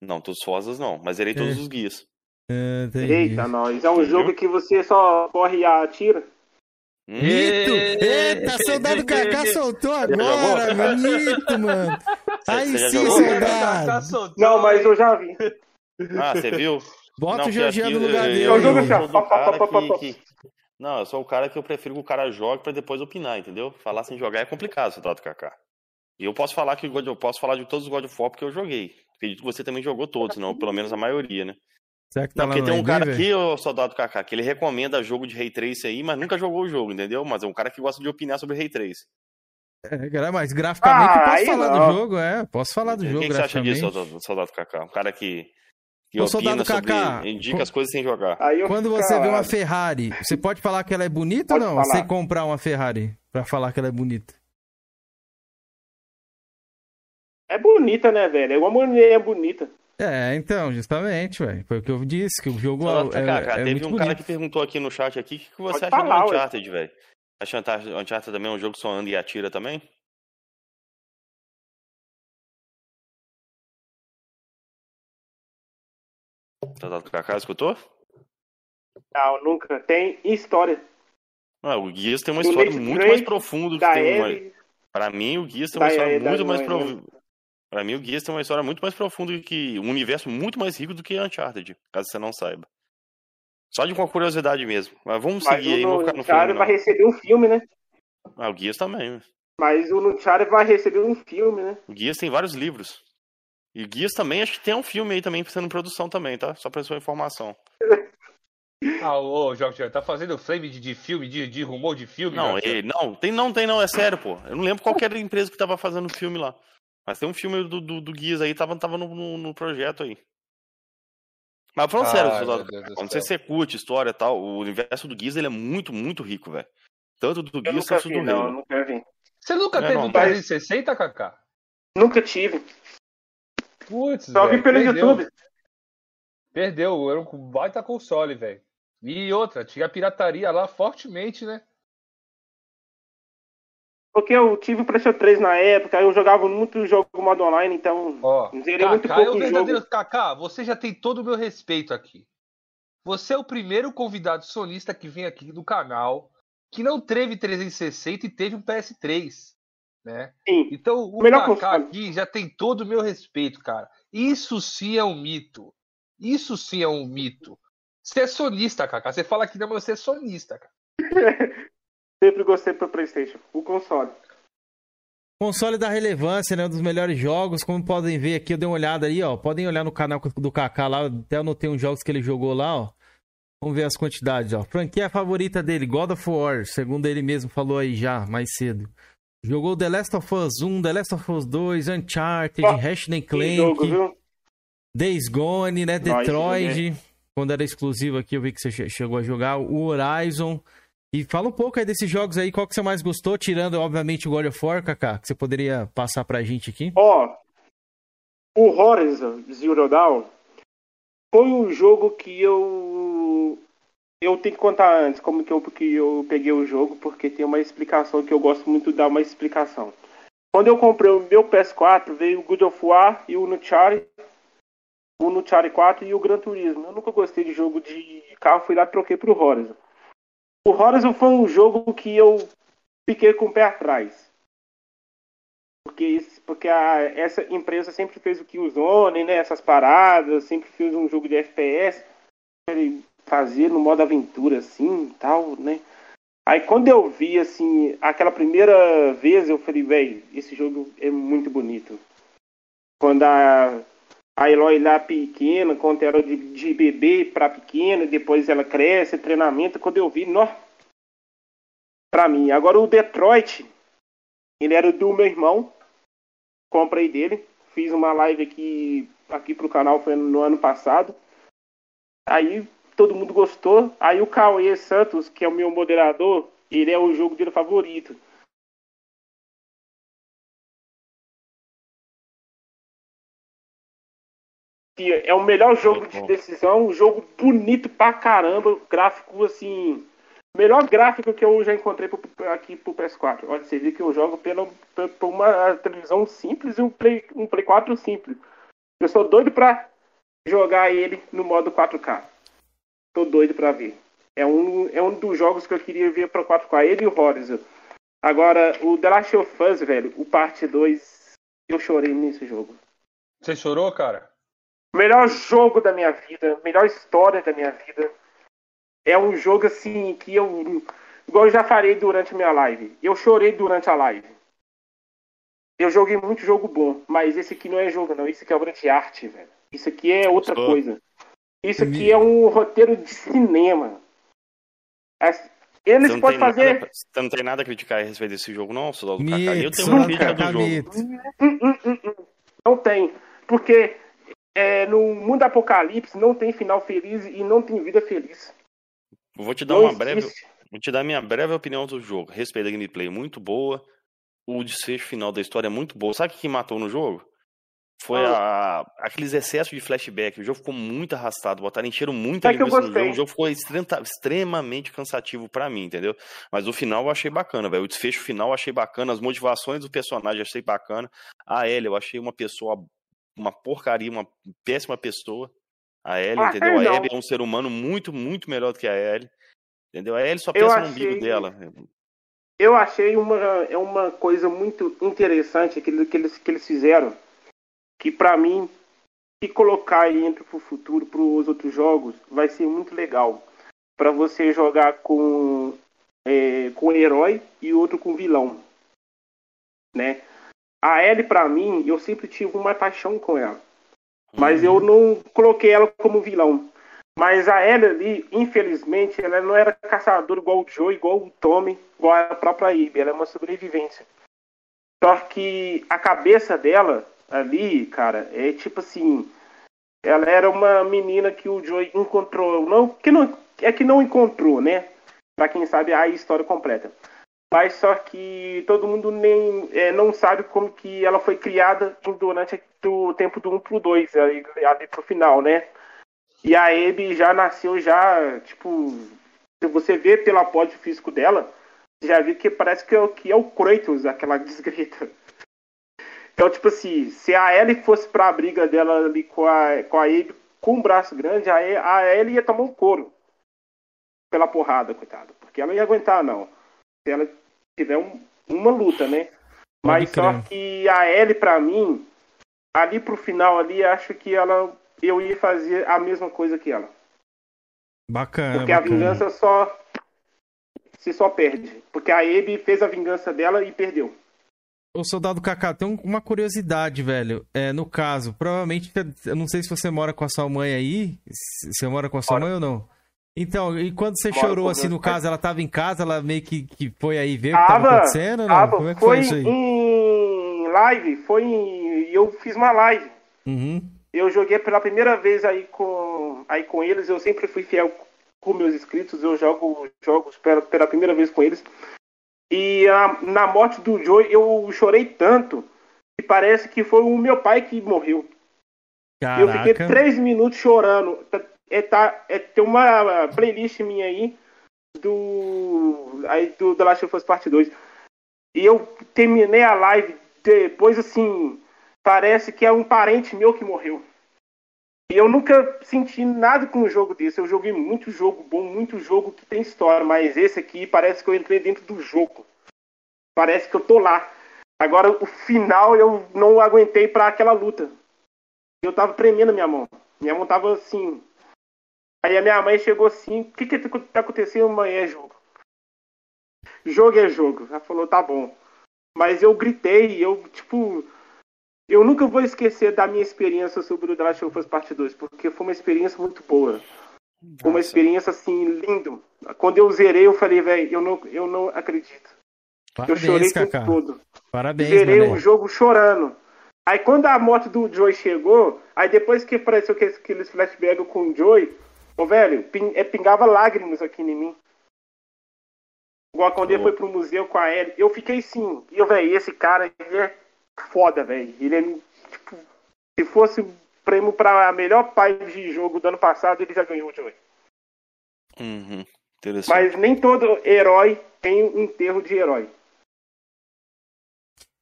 A: Não, todos os Forzas não, mas zerei todos
B: É.
A: os guias.
B: É.
D: Eita, nós. É um jogo que você só corre e atira.
A: Hum,
B: Nito! Eita, [laughs] soldado Kaká soltou agora? Nito, mano. Aí sim, soldado.
D: Não, mas eu já vi.
A: Ah, você viu?
B: Bota
A: Não,
B: o Georgiano no lugar
A: eu-
B: dele.
A: eu
D: É
A: sou cara que- que- Não, eu sou o cara que eu prefiro que o cara jogue pra depois opinar, entendeu? Falar sem jogar é complicado, soldado Kaká. E eu posso falar que o eu posso falar de todos os God of War porque eu joguei. Acredito que você também jogou todos, não, pelo menos a maioria, né?
B: Será que tá
A: Não, porque tem um cara aqui, o soldado Kaká, que ele recomenda jogo de Ray Trace aí, mas nunca jogou o jogo, entendeu? Mas é um cara que gosta de opinar sobre Ray Trace.
B: É, mas graficamente eu
D: Ah,
B: posso
D: aí
B: falar
D: não.
B: do jogo, é. Posso falar do
A: o
B: jogo
A: que, que você acha disso, soldado Kaká? Um cara que, que
B: Ô,
A: opina sobre.
B: Kaká,
A: indica as coisas sem jogar.
D: Aí eu
B: Quando você vê uma. Ferrari, você pode falar que ela é bonita
D: Pode
B: ou não?
D: falar.
B: Você comprar uma Ferrari pra falar que ela é bonita.
D: É bonita, né, velho? É uma mulher bonita.
B: É, então, justamente, velho. Foi o que eu disse, que o jogo
A: Soldado
B: é,
A: Kaká,
B: é
A: teve
B: muito
A: um cara
B: bonito.
A: que perguntou aqui no chat aqui o que, que você
D: Pode
A: acha
D: falar,
A: do. Uncharted, velho. Acha Uncharted Uncharted também é um jogo que só anda e atira também? Soldado Kaká, escutou?
D: Não, nunca. Tem história.
A: Ah, o Guias tem uma
D: Do
A: história
D: Nathan
A: muito
D: Drake,
A: mais profunda. que
D: Da
A: tem uma... Pra mim, o Guias tem
D: Da
A: uma história
D: da
A: muito mais
D: mãe,
A: profunda. Pra mim, o Guias tem uma história muito mais profunda que. Um universo muito mais rico do que Uncharted, caso você não saiba. Só de uma curiosidade mesmo. Mas vamos
D: Mas
A: seguir aí, não
D: o
A: ficar no filme.
D: vai
A: Não.
D: receber um filme, né?
A: Ah, o Guias também.
D: Mas o Nuncharted vai receber um filme, né?
A: O Guias tem vários livros. E o Guias também, acho que tem um filme aí também sendo produção também, tá? Só pra sua informação.
C: Ah, ô, Jorge, tá fazendo flame de, de filme, de, de rumor de filme?
A: Não, ele, não, tem não, tem não, é sério, pô. Eu não lembro qual que era a empresa que tava fazendo o filme lá. Mas tem um filme do, do, do Guias aí, tava, tava no, no, no projeto aí. Mas falando sério, soldado,
C: meu Deus do
A: não sei
C: céu.
A: se você curte história e tal, o universo do Guias ele é muito, muito rico, velho. Tanto do
D: Eu
A: Guias quanto
D: vi,
A: do
D: não.
A: Reino.
D: Nunca vi.
C: Você nunca
A: É,
C: teve
A: não,
C: um
D: mas-
C: 360, Kaká?
D: Nunca tive.
C: Putz, velho,
D: pelo
C: perdeu.
D: YouTube.
C: Perdeu, era um baita console, velho. E outra, tinha pirataria lá fortemente, né?
D: Porque eu tive o PlayStation 3 na época, eu jogava muito jogo modo online, então
C: Ó,
D: zerei muito
C: Kaká é o
D: pouco
C: verdadeiro.
D: jogo.
C: Kaká, você já tem todo o meu respeito aqui. Você é o primeiro convidado sonista que vem aqui do canal que não teve 360 e teve um PS3, né?
D: Sim.
C: Então o
D: Melhor
C: Kaká aqui já tem todo o meu respeito, cara. Isso sim é um mito. Isso sim é um mito. Você é sonista, Kaká. Você fala que não, mas você é sonista, cara. [laughs]
D: Sempre gostei pro PlayStation, o console.
B: Console da relevância, né? Um dos melhores jogos. Como podem ver aqui, eu dei uma olhada aí, ó. Podem olhar no canal do Kaká lá. Até anotei uns jogos que ele jogou lá, ó. Vamos ver as quantidades, ó. Franquia favorita dele, God of War. Segundo ele mesmo falou aí já, mais cedo. Jogou The Last of Us 1, The Last of Us 2, Uncharted,
D: Ó,
B: Ratchet Clank,
D: jogo?
B: Days Gone, né?
D: Nossa,
B: Detroit. Quando era exclusivo aqui, eu vi que você che- chegou a jogar. O Horizon. E fala um pouco aí desses jogos aí, qual que você mais gostou, tirando, obviamente, o God of War, Kaká, que você poderia passar pra gente aqui.
D: Ó, o Horizon Zero Dawn foi um jogo que eu eu tenho que contar antes como que eu porque eu peguei o jogo porque tem uma explicação que eu gosto muito de dar uma explicação. Quando eu comprei o meu PS4 veio o God of War e o Uncharted, o Uncharted 4 e o Gran Turismo. Eu nunca gostei de jogo de carro, fui lá e troquei pro Horizon. O Horizon foi um jogo que eu fiquei com o pé atrás porque, isso- porque a, essa empresa sempre fez o Killzone, né? Essas paradas, sempre fez um jogo de FPS. Fazia no modo aventura, assim, tal, né? Aí quando eu vi, assim, aquela primeira vez, eu falei, velho, esse jogo é muito bonito. Quando a, a Eloy lá pequena, quando era de, de bebê pra pequena, depois ela cresce, treinamento, quando eu vi, nó, Pra mim. Agora o Detroit, ele era do meu irmão. Comprei dele. Fiz uma live aqui, aqui pro canal, foi no ano passado. Aí todo mundo gostou. Aí o Cauê Santos, que é o meu moderador, ele é o jogo dele favorito. é o melhor jogo de decisão, um jogo bonito pra caramba, gráfico assim, melhor gráfico que eu já encontrei aqui pro PS4. Olha, você vê que eu jogo pela, por uma televisão simples e um Play, um Play 4 simples. Eu sou doido pra jogar ele no modo 4K. Tô doido pra ver. É um, é um dos jogos que eu queria ver pra 4K, ele e o Horizon. Agora, o The Last of Us, velho, o parte 2, eu chorei nesse jogo.
C: Você chorou, cara?
D: Melhor jogo da minha vida, melhor história da minha vida. É um jogo assim que eu. Igual eu já falei durante a minha live. Eu chorei durante a live. Eu joguei muito jogo bom, mas esse aqui não é jogo, não. Isso aqui é obra de arte, velho. Isso aqui é outra coisa. Isso aqui é um roteiro de cinema. Eles podem fazer.
A: Nada, você não tem nada a criticar a respeito desse jogo, não, Soldado Kaká. Eu tenho uma crítica do jogo.
D: Hum, hum, hum, não tem. Porque é, no mundo apocalipse não tem final feliz e não tem vida feliz.
A: Vou te dar não uma breve, vou te dar minha breve opinião do jogo. Respeito a gameplay muito boa, o desfecho final da história é muito boa. Sabe o que matou no jogo? Foi a, aqueles excessos de flashback. O jogo ficou muito arrastado. Botaram, encheram muito
D: é no jogo.
A: O jogo ficou extremamente cansativo para mim, entendeu? Mas o final eu achei bacana, velho. O desfecho final eu achei bacana. As motivações do personagem eu achei bacana. A Ellie, eu achei uma pessoa uma porcaria, uma péssima pessoa. A Ellie, ah, entendeu? A Ellie é um ser humano muito, muito melhor do que a Ellie. Entendeu? A Ellie só pensa no umbigo dela.
D: Eu achei uma, é uma coisa muito interessante aquilo que eles, que eles fizeram. Que para mim, se colocar aí entre o futuro para os outros jogos, vai ser muito legal. Para você jogar com, é, com herói e outro com vilão. Né? A Ellie, para mim, eu sempre tive uma paixão com ela. Mas uhum. eu não coloquei ela como vilão. Mas a Ellie ali, infelizmente, ela não era caçadora igual o Joe, igual o Tommy, igual a própria Ibe. Ela é uma sobrevivência. Só que a cabeça dela ali, cara, é tipo assim. Ela era uma menina que o Joe encontrou. Não, que não, é que não encontrou, né? Pra quem sabe a história completa mas só que todo mundo nem é, não sabe como que ela foi criada durante o tempo do 1 pro 2, ali, ali pro final, né? E a Abby já nasceu já, tipo, se você vê pelo apoio físico dela, já vê que parece que é, que é o Kratos, aquela [laughs] desgrita. Então, tipo assim, se a Ellie fosse pra briga dela ali com a, com a Abby com um braço grande, a, a Ellie ia tomar um couro pela porrada, coitada. Porque ela não ia aguentar, não. Se ela tiver um, uma luta, né? Mas só que a Ellie, pra mim, ali pro final ali, acho que ela eu ia fazer a mesma coisa que ela.
B: Bacana.
D: Porque
B: bacana.
D: a vingança só se só perde. Porque a Abby fez a vingança dela e perdeu.
B: O soldado Kaká, tem uma curiosidade, velho. É, no caso, provavelmente, eu não sei se você mora com a sua mãe aí. Você mora com a sua mãe ou não? Então, e quando você Bora, chorou assim no caso, ela tava em casa, ela meio que, que foi aí ver o que tava acontecendo? Tava, Como é que foi, foi isso aí?
D: Em live, foi em. Eu fiz uma live.
B: Uhum.
D: Eu joguei pela primeira vez aí com, aí com eles, eu sempre fui fiel com meus inscritos, eu jogo jogos pela, pela primeira vez com eles. E a, na morte do Joey eu chorei tanto que parece que foi o meu pai que morreu. Caraca. Eu fiquei três minutos chorando é, tá, é ter uma playlist minha aí do aí do The Last of Us Part 2. E eu terminei a live depois assim, parece que é um parente meu que morreu. E eu nunca senti nada com um jogo desse. Eu joguei muito jogo bom, muito jogo que tem história, mas esse aqui parece que eu entrei dentro do jogo. Parece que eu tô lá. Agora o final eu não aguentei para aquela luta. Eu tava tremendo minha mão. Minha mão tava assim, Aí a minha mãe chegou assim, o que que tá acontecendo amanhã é jogo? Jogo é jogo. Ela falou, tá bom. Mas eu gritei, eu, tipo, eu nunca vou esquecer da minha experiência sobre o The Last of Us Part 2, porque foi uma experiência muito boa. Foi uma experiência assim, lindo. Quando eu zerei, eu falei, velho, eu não, eu não acredito. eu chorei
B: Parabéns,
D: o tempo
B: Kaká.
D: todo.
B: Parabéns,
D: Zerei
B: mané.
D: o jogo chorando. Aí quando a moto do Joey chegou, aí depois que apareceu aqueles, flashbacks com o Joey, ô velho, é, pingava lágrimas aqui em mim. Igual quando ele
A: Ô.
D: foi pro museu com a Ellie, eu fiquei sim. E eu, velho, esse cara ele é foda, velho. Ele é, tipo, se fosse prêmio pra melhor pai de jogo do ano passado, ele já ganhou o Joey.
A: Uhum. Interessante.
D: Mas nem todo herói tem um enterro de herói.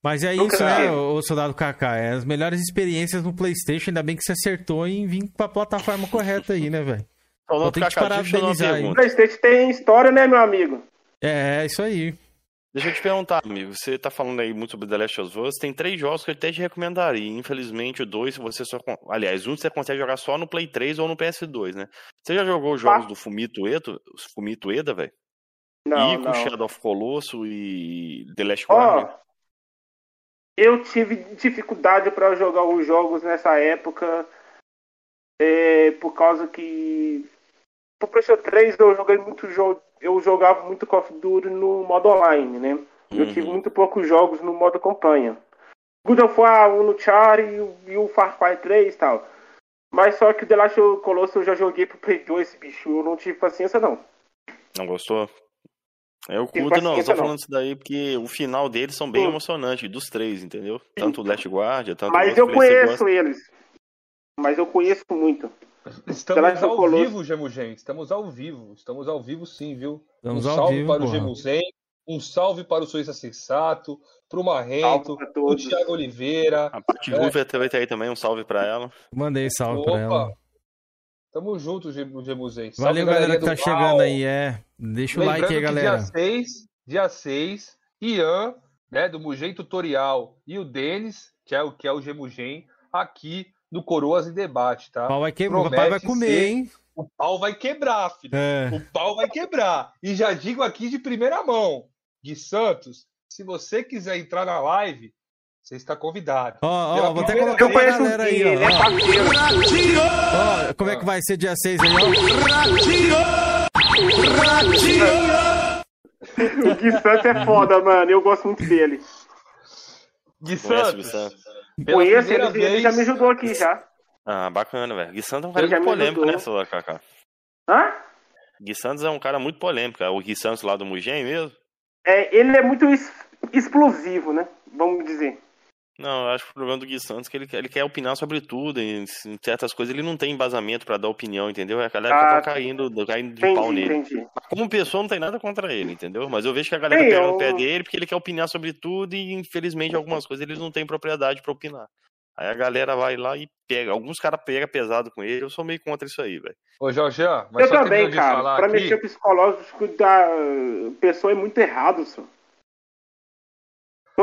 B: Mas é
D: Nunca
B: isso, né, ô soldado Kaká? É as melhores experiências no PlayStation. Ainda bem que você acertou em vir pra plataforma correta aí, né, velho?
A: Soldado
B: vou ter que te
A: Kaká,
B: parabenizar aí.
D: O. Playstation tem história, né, meu amigo?
B: É, é isso aí.
A: Deixa eu te perguntar, amigo. Você tá falando aí muito sobre The Last of Us. Tem três jogos que eu até te recomendaria. Infelizmente, o dois você só. Aliás, um você consegue jogar só no Play 3 ou no PS2, né? Você já jogou os jogos
D: Ah.
A: do Fumito Ueda, Fumito Ueda, velho?
D: Não,
A: Ico,
D: não.
A: Shadow of Colossus e The Last
D: Ó,
A: Guardian?
D: eu tive dificuldade para jogar os jogos nessa época é, por causa que pro PlayStation 3 eu joguei muito jogo, eu jogava muito Call of Duty no modo online, né? Eu tive
A: Uhum.
D: muito poucos jogos no modo campanha. God of War, o no Char e, o- e o Far Cry 3 e tal. Mas só que o The Last Colossus eu já joguei pro Play 2, bicho, eu não tive paciência não.
A: Não gostou? Eu
D: Tem
A: curto, não. Eu tô falando isso daí porque o final deles são bem
D: Hum.
A: emocionantes, dos três, entendeu? Tanto o Last Guardian, tanto
D: Mas
A: o
D: eu conheço eles. Mas eu conheço muito.
C: Estamos ao
D: Colossus.
C: vivo, Gemugen. Estamos ao vivo. Estamos ao vivo sim, viu?
B: Estamos
C: um
B: ao
C: salve
B: vivo,
C: para o
B: porra.
C: Gemuzen. Um salve para o Suíça Sensato. Pro Marrento.
D: Salve pra
C: Pro
D: todos.
C: Thiago Oliveira.
A: A Paty
C: É.
A: Ruiva vai ter aí também, um salve pra ela.
B: Mandei salve pra ela.
C: Opa! Tamo junto, Gem- Gemuzen. Salve,
B: Valeu, galera, que tá
C: do
B: chegando aí. É, deixa o like aí, galera.
C: Dia 6, dia 6, Ian, né, do Mugen Tutorial, e o Denis, que é o que é o Gemugen, aqui no Coroas em Debate, tá?
B: O pau vai quebrar, o papai vai comer,
C: ser-
B: hein?
C: O pau vai quebrar, filho.
B: É.
C: O pau vai quebrar. E já digo aqui de primeira mão, Gui Santos, se você quiser entrar na live, você está convidado.
B: Ó, ó,
C: Pela
B: vou até colocar
D: Eu
B: pra
D: conheço o
B: galera aí,
D: ele é
B: ó. Ó, como é que vai ser dia 6 aí,
D: O Gui Santos é foda, mano. Eu gosto muito dele.
C: Gui Santos? Pela
D: Conheço ele, ele já me ajudou aqui já.
A: Ah, bacana, velho. Gui Santos é um cara muito polêmico, né, seu Kaká?
D: Hã?
A: Gui Santos é um cara muito polêmico. É o Gui Santos lá do Mugen mesmo?
D: É, ele é muito es- explosivo, né? Vamos dizer.
A: Não, eu acho que o problema do Gui Santos é que ele, quer- ele quer opinar sobre tudo. E em certas coisas ele não tem embasamento pra dar opinião, entendeu? A galera
D: Ah,
A: fica caindo, caindo de pau
D: Entendi,
A: nele.
D: entendi.
A: Como pessoa, não tem nada contra ele, entendeu? Mas eu vejo que a galera pega no pé dele porque ele quer opinar sobre tudo e, infelizmente, algumas coisas eles não têm propriedade pra opinar. Aí a galera vai lá e pega. Alguns caras pegam pesado com ele, eu sou meio contra isso aí, velho.
C: Ô, Jorjan, mas
D: Eu
C: só
D: também, cara.
C: falar
D: Pra
C: aqui,
D: mexer o psicológico da pessoa é muito errado, só.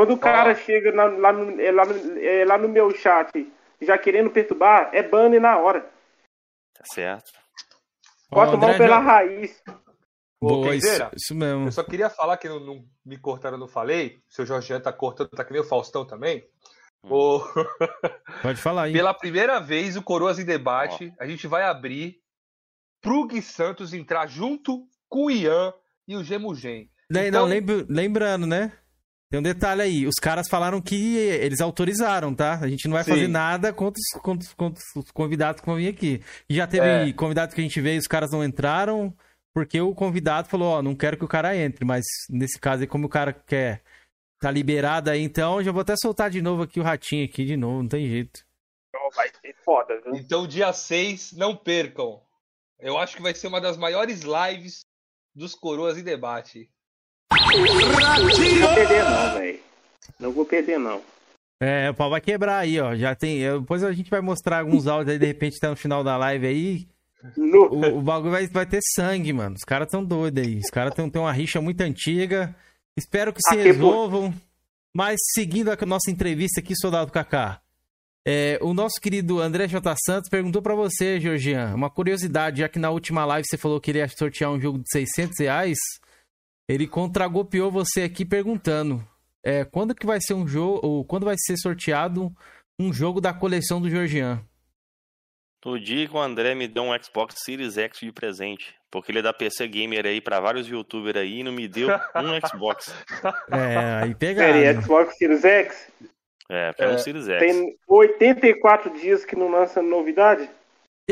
D: Quando o cara chega na- lá, no, é, lá, no, é, lá no meu chat já querendo perturbar, é banner na hora.
A: Tá certo.
B: Ó,
D: Corta mão pela
B: já-
D: raiz.
B: Boa, isso,
C: Kenzeira,
B: isso mesmo.
C: eu só queria falar que não, não me cortaram, eu não falei. O seu Jorjan tá cortando, tá que nem o Faustão também.
A: Hum. [laughs]
B: Pode falar aí.
C: pela primeira vez, o Coroas em Debate, a gente vai abrir pro Gui Santos entrar junto com o Ian e o Gemugen.
B: Daí,
C: Então-
B: Não, lembra- lembrando, né? Tem um detalhe aí. Os caras falaram que eles autorizaram, tá? A gente não vai
C: Sim.
B: fazer nada contra os, contra, os- contra os convidados que vão vir aqui. E já teve
C: É.
B: convidado que a gente veio e os caras não entraram, porque o convidado falou, ó, não quero que o cara entre. Mas nesse caso aí, como o cara quer tá liberado aí, então já vou até soltar de novo aqui o ratinho aqui de novo, não tem jeito.
D: Vai ser foda, viu?
C: Então, dia 6, não percam. Eu acho que vai ser uma das maiores lives dos Coroas em Debate.
D: Não vou perder, não, velho. Não vou perder, não.
B: É, o pau vai quebrar aí, ó. Já tem. Depois a gente vai mostrar alguns áudios aí, de repente, até no final da live aí.
D: No...
B: O, o bagulho vai, vai ter sangue, mano. Os caras tão doidos aí. Os caras têm uma rixa muito antiga. Espero que se
D: Aqui, pô.
B: resolvam. Mas seguindo a nossa entrevista aqui, Soldado Kaká. É, o nosso querido André J. Santos perguntou pra você, Georgian, uma curiosidade, já que na última live você falou que ele ia sortear um jogo de 600 reais, ele contragopeou você aqui perguntando é, quando que vai ser um jogo, ou quando vai ser sorteado um jogo da coleção do Georgian?
A: No dia que o André me deu um Xbox Series X de presente. Porque ele é da PC Gamer aí pra vários youtubers aí e não me deu um [laughs] Xbox.
B: É, aí
D: Peraí,
B: pegaram.
D: Xbox Series X
A: É, foi um
C: É,
A: Series X.
D: tem 84 dias que não lança novidade.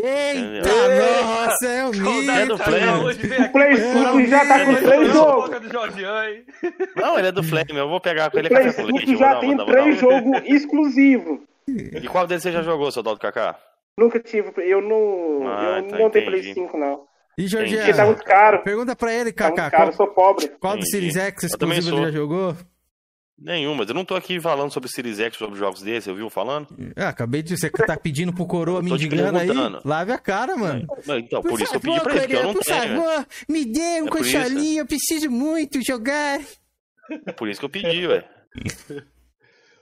B: Eita,
A: Entendeu?
B: nossa, é o
A: É do
B: mito.
A: Play?
C: Hoje vem aqui
D: O Play 5 já tá com
A: É,
D: três
A: é,
D: jogos.
C: do?
A: Não, ele é do Flame, eu vou pegar com
D: O
A: ele
D: Play
A: leite.
D: 5
A: vou
D: já tem três jogos exclusivos.
A: E qual deles você já jogou, seu Daldo Kaká?
D: Nunca tive, eu não,
A: Ah,
D: eu
A: tá,
D: não tenho Play
A: entendi.
D: 5 não.
B: E.
D: Porque tá muito caro.
B: pergunta pra ele,
D: Tá
B: Kaká,
D: caro, eu
B: qual,
D: sou pobre.
B: qual do. Series X
A: Eu
B: exclusivo ele já jogou?
A: Nenhum, mas eu não tô aqui falando sobre Series X, sobre jogos desses, eu viu falando?
B: Ah, acabei de você que tá pedindo pro coroa [laughs]
A: te
B: mendigando aí. Lave a cara, mano.
A: Então, por, isso que eu pedi
B: favor,
A: pra ele, porque eu não
B: por
A: tenho.
B: favor, me dê um
A: É por isso.
B: consolinho, eu preciso muito jogar.
A: É por isso que eu pedi, ué.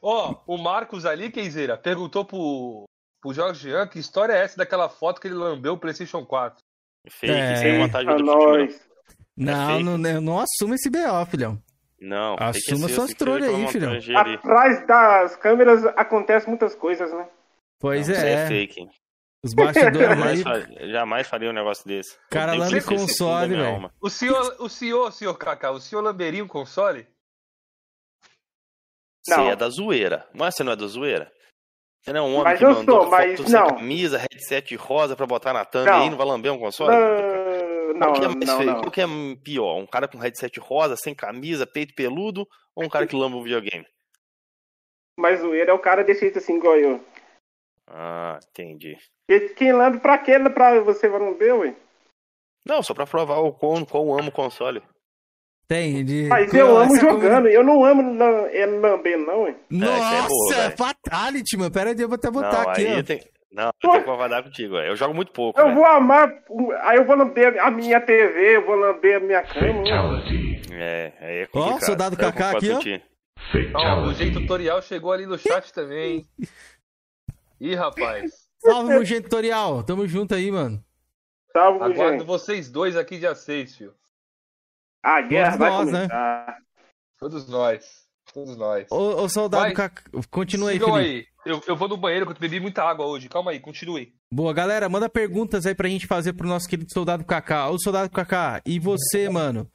C: Ó, o Marcos ali, Kenzeira, perguntou pro, pro Jorgian que história é essa daquela foto que ele lambeu o PlayStation 4.
A: Fake,
B: É.
A: sem vontade
D: Pra
A: do futebol.
D: nós.
B: Não, não, eu não assumo esse BO, filhão.
A: Não,
B: Assuma
A: é
B: suas
A: ser
B: trolhas aí, filhão.
D: Atrás das câmeras acontecem muitas coisas, né?
B: Pois
A: Não, isso
B: é,
A: fake.
B: os bastidores
A: Jamais, jamais faria um negócio desse.
B: Cara lá no console, velho.
C: O senhor, o senhor, senhor Kaká, o senhor lamberia um console?
A: Você
D: Não.
A: é da zoeira. Mas você não é da zoeira? Você não é um homem
D: Mas
A: que
D: eu
A: mandou
D: sou, mas não.
A: camisa, headset rosa pra botar na thumb
D: Não.
A: aí, não vai lamber um console?
D: Não,
A: Qual que é
D: não,
A: mais
D: não,
A: feio?
D: não.
A: Qual que é pior? Um cara com headset rosa, sem camisa, peito peludo, ou um cara que lamba um videogame?
D: Mas o ele é o cara desse jeito assim, igual eu.
A: Ah, entendi.
D: E Quem lambe pra quê? Pra você lamber, ué?
A: Não, só pra provar o quão, quão amo o console.
B: Tem, de...
D: Mas eu amo jogando, eu não amo é lamber, não, ué.
A: isso é
B: Nossa,
A: boa, velho.
B: fatality, mano. Pera aí, eu vou até botar
A: não,
B: aqui,
A: aí
B: ó.
A: tem... Não, eu tenho que concordar contigo. Eu jogo muito pouco,
D: Eu
A: velho.
D: vou amar, aí eu vou lamber a minha TV, eu vou lamber a minha cama.
E: Fatality.
A: É, aí é
B: Ó,
A: complicado.
B: soldado
A: Eu
B: Kaká aqui, ó.
C: Ó, o jeito tutorial chegou ali no chat também, hein? [laughs] Ih, rapaz.
B: Salve, meu gente tutorial. Tamo junto aí, mano.
D: Salve,
C: Aguardo
D: gente.
C: vocês dois aqui dia 6, filho.
D: A guerra
B: Todos
D: vai
B: nós, né?
D: começar.
C: Todos nós. Todos nós.
B: Ô, ô soldado. Kaká, continua aí, Felipe.
C: aí. Eu, eu vou no banheiro que eu bebi muita água hoje. Calma aí, continue.
B: Boa, galera, manda perguntas aí pra gente fazer pro nosso querido soldado Kaká. Ô, soldado Kaká, e você, mano?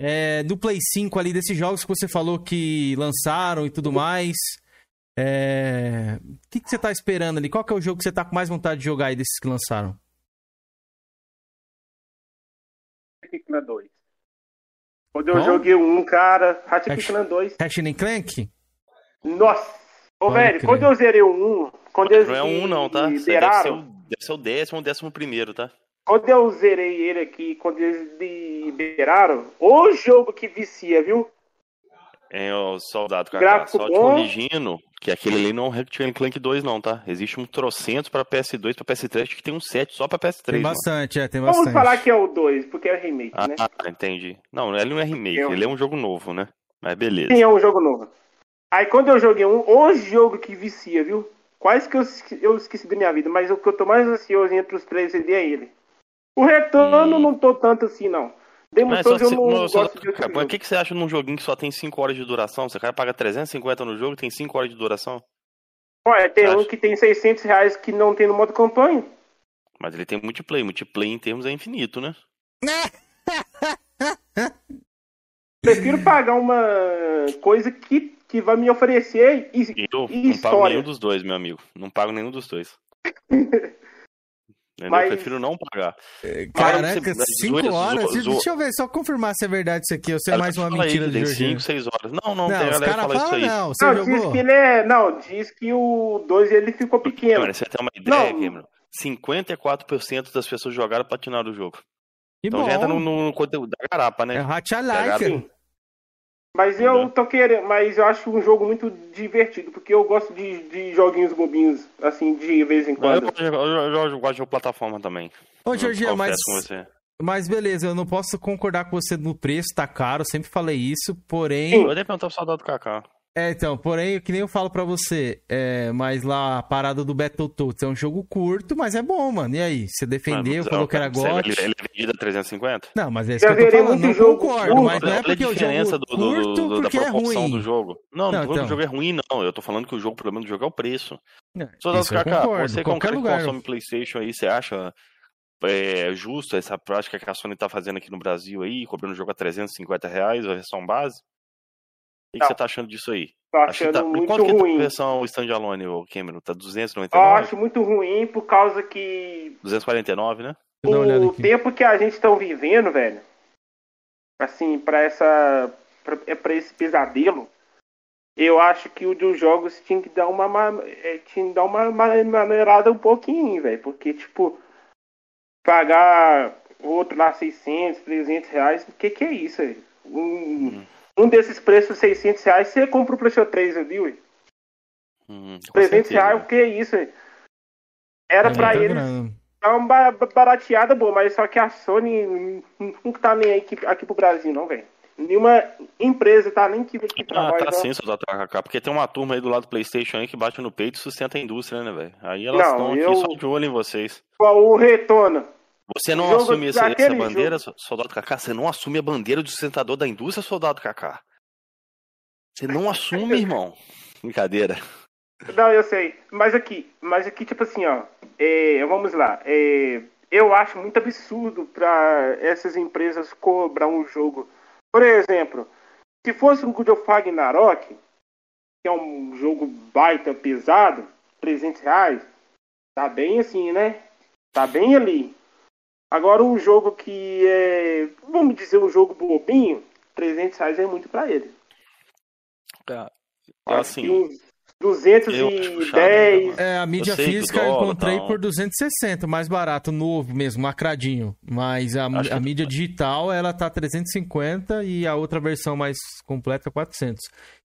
B: É, do Play 5 ali, desses jogos que você falou que lançaram e tudo mais. É... O que, que você tá esperando ali? Qual que é o jogo que você tá com mais vontade de jogar aí desses que lançaram?
D: Ratchet 2. Quando eu
B: Qual?
D: joguei um, cara, Ratchet
B: Ratchet-
D: 2.
B: Ratchet and Clank?
D: Nossa! Ô,
B: Pode
D: velho,
B: crer.
D: quando eu zerei o 1, quando eles
A: Não é um não, tá? Você deve ser,
D: liberaram,
A: o, deve ser o décimo ou décimo primeiro, tá?
D: quando eu zerei ele aqui, quando eles liberaram, o jogo que vicia, viu?
A: É o soldado Kaká.
D: Gráfico
A: Só te
D: bom.
A: corrigindo que aquele ali não é um Ratchet Clank 2 não, tá? Existe um trocentos pra PS2, pra PS3, acho que tem um 7 só pra PS3,
B: Tem
A: mano.
B: bastante, é, tem
D: Vamos
B: bastante.
D: falar que é o 2, porque é remake,
A: Ah,
D: né?
A: entendi. Não, ele não é remake,
D: Eu-
A: ele é um jogo novo, né? Mas beleza.
D: Sim, é um jogo novo. Aí quando eu joguei um, o jogo que vicia, viu? Quase que eu, eu esqueci da minha vida, mas o que eu tô mais ansioso entre os três é ele. O retorno
A: Hum.
D: não tô tanto assim, não. Demo
A: Mas só
D: Souls eu não
A: não, só-
D: de outro
A: cara, mas o que, que você acha num joguinho que só tem 5 horas de duração? Você cara paga 350 no jogo e tem 5 horas de duração?
D: Olha, tem um que tem 600 reais que não tem no modo campanha.
A: Mas ele tem multiplayer. Multiplayer em termos é infinito, né? [laughs]
D: Prefiro pagar uma coisa que, que vai me oferecer e,
A: eu
D: e
A: não pago
D: história.
A: nenhum dos dois, meu amigo. Não pago nenhum dos dois. [laughs]
D: Mas-
A: Eu prefiro não pagar.
B: Caraca,
A: Zoeira,
B: 5
A: zoeira,
B: horas?
A: zoa-
B: Deixa eu ver, só confirmar se é verdade isso aqui ou se é mais uma
A: Fala
B: mentira
A: que
B: do Jorginho.
A: 5, 6 horas. Não, não,
B: Não,
A: tem galera que
B: caras
A: fala isso aí.
B: não. Você
D: Não,
B: jogou?
D: diz que ele é. Não, diz que o 2 ele ficou pequeno.
A: Mano, você tem uma ideia,
D: Não.
A: Cameron? 54% das pessoas jogaram platinaram o jogo.
B: Que
A: Então
B: bom.
A: já entra no, no conteúdo da garapa, né?
B: É Hatch
A: Pegado.
D: Mas eu tô querendo, mas eu acho um jogo muito divertido, porque eu gosto de, de joguinhos bobinhos, assim, de vez em
A: eu,
D: quando.
A: eu, eu- eu gosto de jogo plataforma também.
B: Ô, Jorginho, mas, mas beleza, eu não posso concordar com você no preço, tá caro, sempre falei isso, porém.
D: Sim.
A: Eu ia perguntar pro saudade do Kaká.
B: É, então, porém, que nem eu falo pra você, é, mas lá a parada do Battletoads é um jogo curto, mas é bom, mano. E aí? Você defendeu,
A: Mano,
B: falou que era
A: você-
B: GOT?
A: Ele, ele é vendido a 350?
B: Não, mas é isso
D: Já
B: que eu tô falando, não
D: jogo
B: concordo,
D: curto.
B: mas não é
A: a
B: porque o
A: diferença
B: jogo
A: do, do-
B: curto
A: do- da
B: porque é
A: proporção
B: ruim.
A: do jogo. Não, não,
B: Não,
A: tô falando que
B: então.
A: o jogo é ruim, não. Eu tô falando que o jogo, o problema do jogo é o preço.
B: Não, eu
A: Kaká,
B: concordo,
A: você como
B: qualquer
A: cara que
B: lugar.
A: consome Playstation aí, você acha é, justo essa prática que a Sony tá fazendo aqui no Brasil aí, cobrando o jogo a 350 reais, a versão base? O que, que
D: Não.
A: você tá achando disso aí?
D: Tô achando
A: tá-
D: muito
A: Quanto que tá a
D: ruim.
A: versão standalone, o Cameron? Tá
D: Eu
A: 299?
D: acho muito ruim por causa que
A: 249, né?
B: Eu
D: o tempo que a gente está vivendo, velho, assim, pra essa. Pra, é pra esse pesadelo, eu acho que o dos jogos tinha que dar uma. ma- é, tinha que dar uma ma- maneirada um pouquinho, velho. Porque, tipo, pagar outro lá 600, 300 reais, o que que é isso, velho? Um, um desses preços 600 reais, você compra o PlayStation 3 ali, ué.
A: Hum, com
D: 300
A: certeza,
D: reais, o que é isso, velho? Era
B: É
D: pra eles
B: grana.
D: é uma ba- ba- barateada boa, mas só que a Sony não tá nem aí aqui, aqui pro Brasil, não, velho. Nenhuma empresa tá nem aqui, aqui pra
A: Ah,
D: nós,
A: tá sim, Soldado KK, porque tem uma turma aí do lado do Playstation aí que bate no peito e sustenta a indústria, né, velho? Aí elas estão aqui
D: eu-
A: só de olho em vocês.
D: O Retona.
A: Você não
D: jogo
A: assume essa, essa bandeira, Soldado KK? Você não assume a bandeira de sustentador da indústria, Soldado KK? Você não [laughs] assume, irmão. Brincadeira.
D: Não, eu sei. Mas aqui, mas aqui, tipo assim, ó. é, vamos lá. é, eu acho muito absurdo pra essas empresas cobrar um jogo. Por exemplo, se fosse um God of Ragnarok, que é um jogo baita pesado, 300 reais, tá bem assim, né? Tá bem ali. Agora um jogo que é, vamos dizer, um jogo bobinho, 300 reais é muito pra ele.
A: É, assim,
D: uns
A: eu acho
D: 210,
A: puxado ainda, mano.
B: É, a mídia física eu
A: dólar,
B: encontrei
A: tal.
B: por 260, mais barato, novo mesmo, lacradinho. Mas a,
A: Acho
B: a mídia digital, ela tá 350 e a outra versão mais completa 400.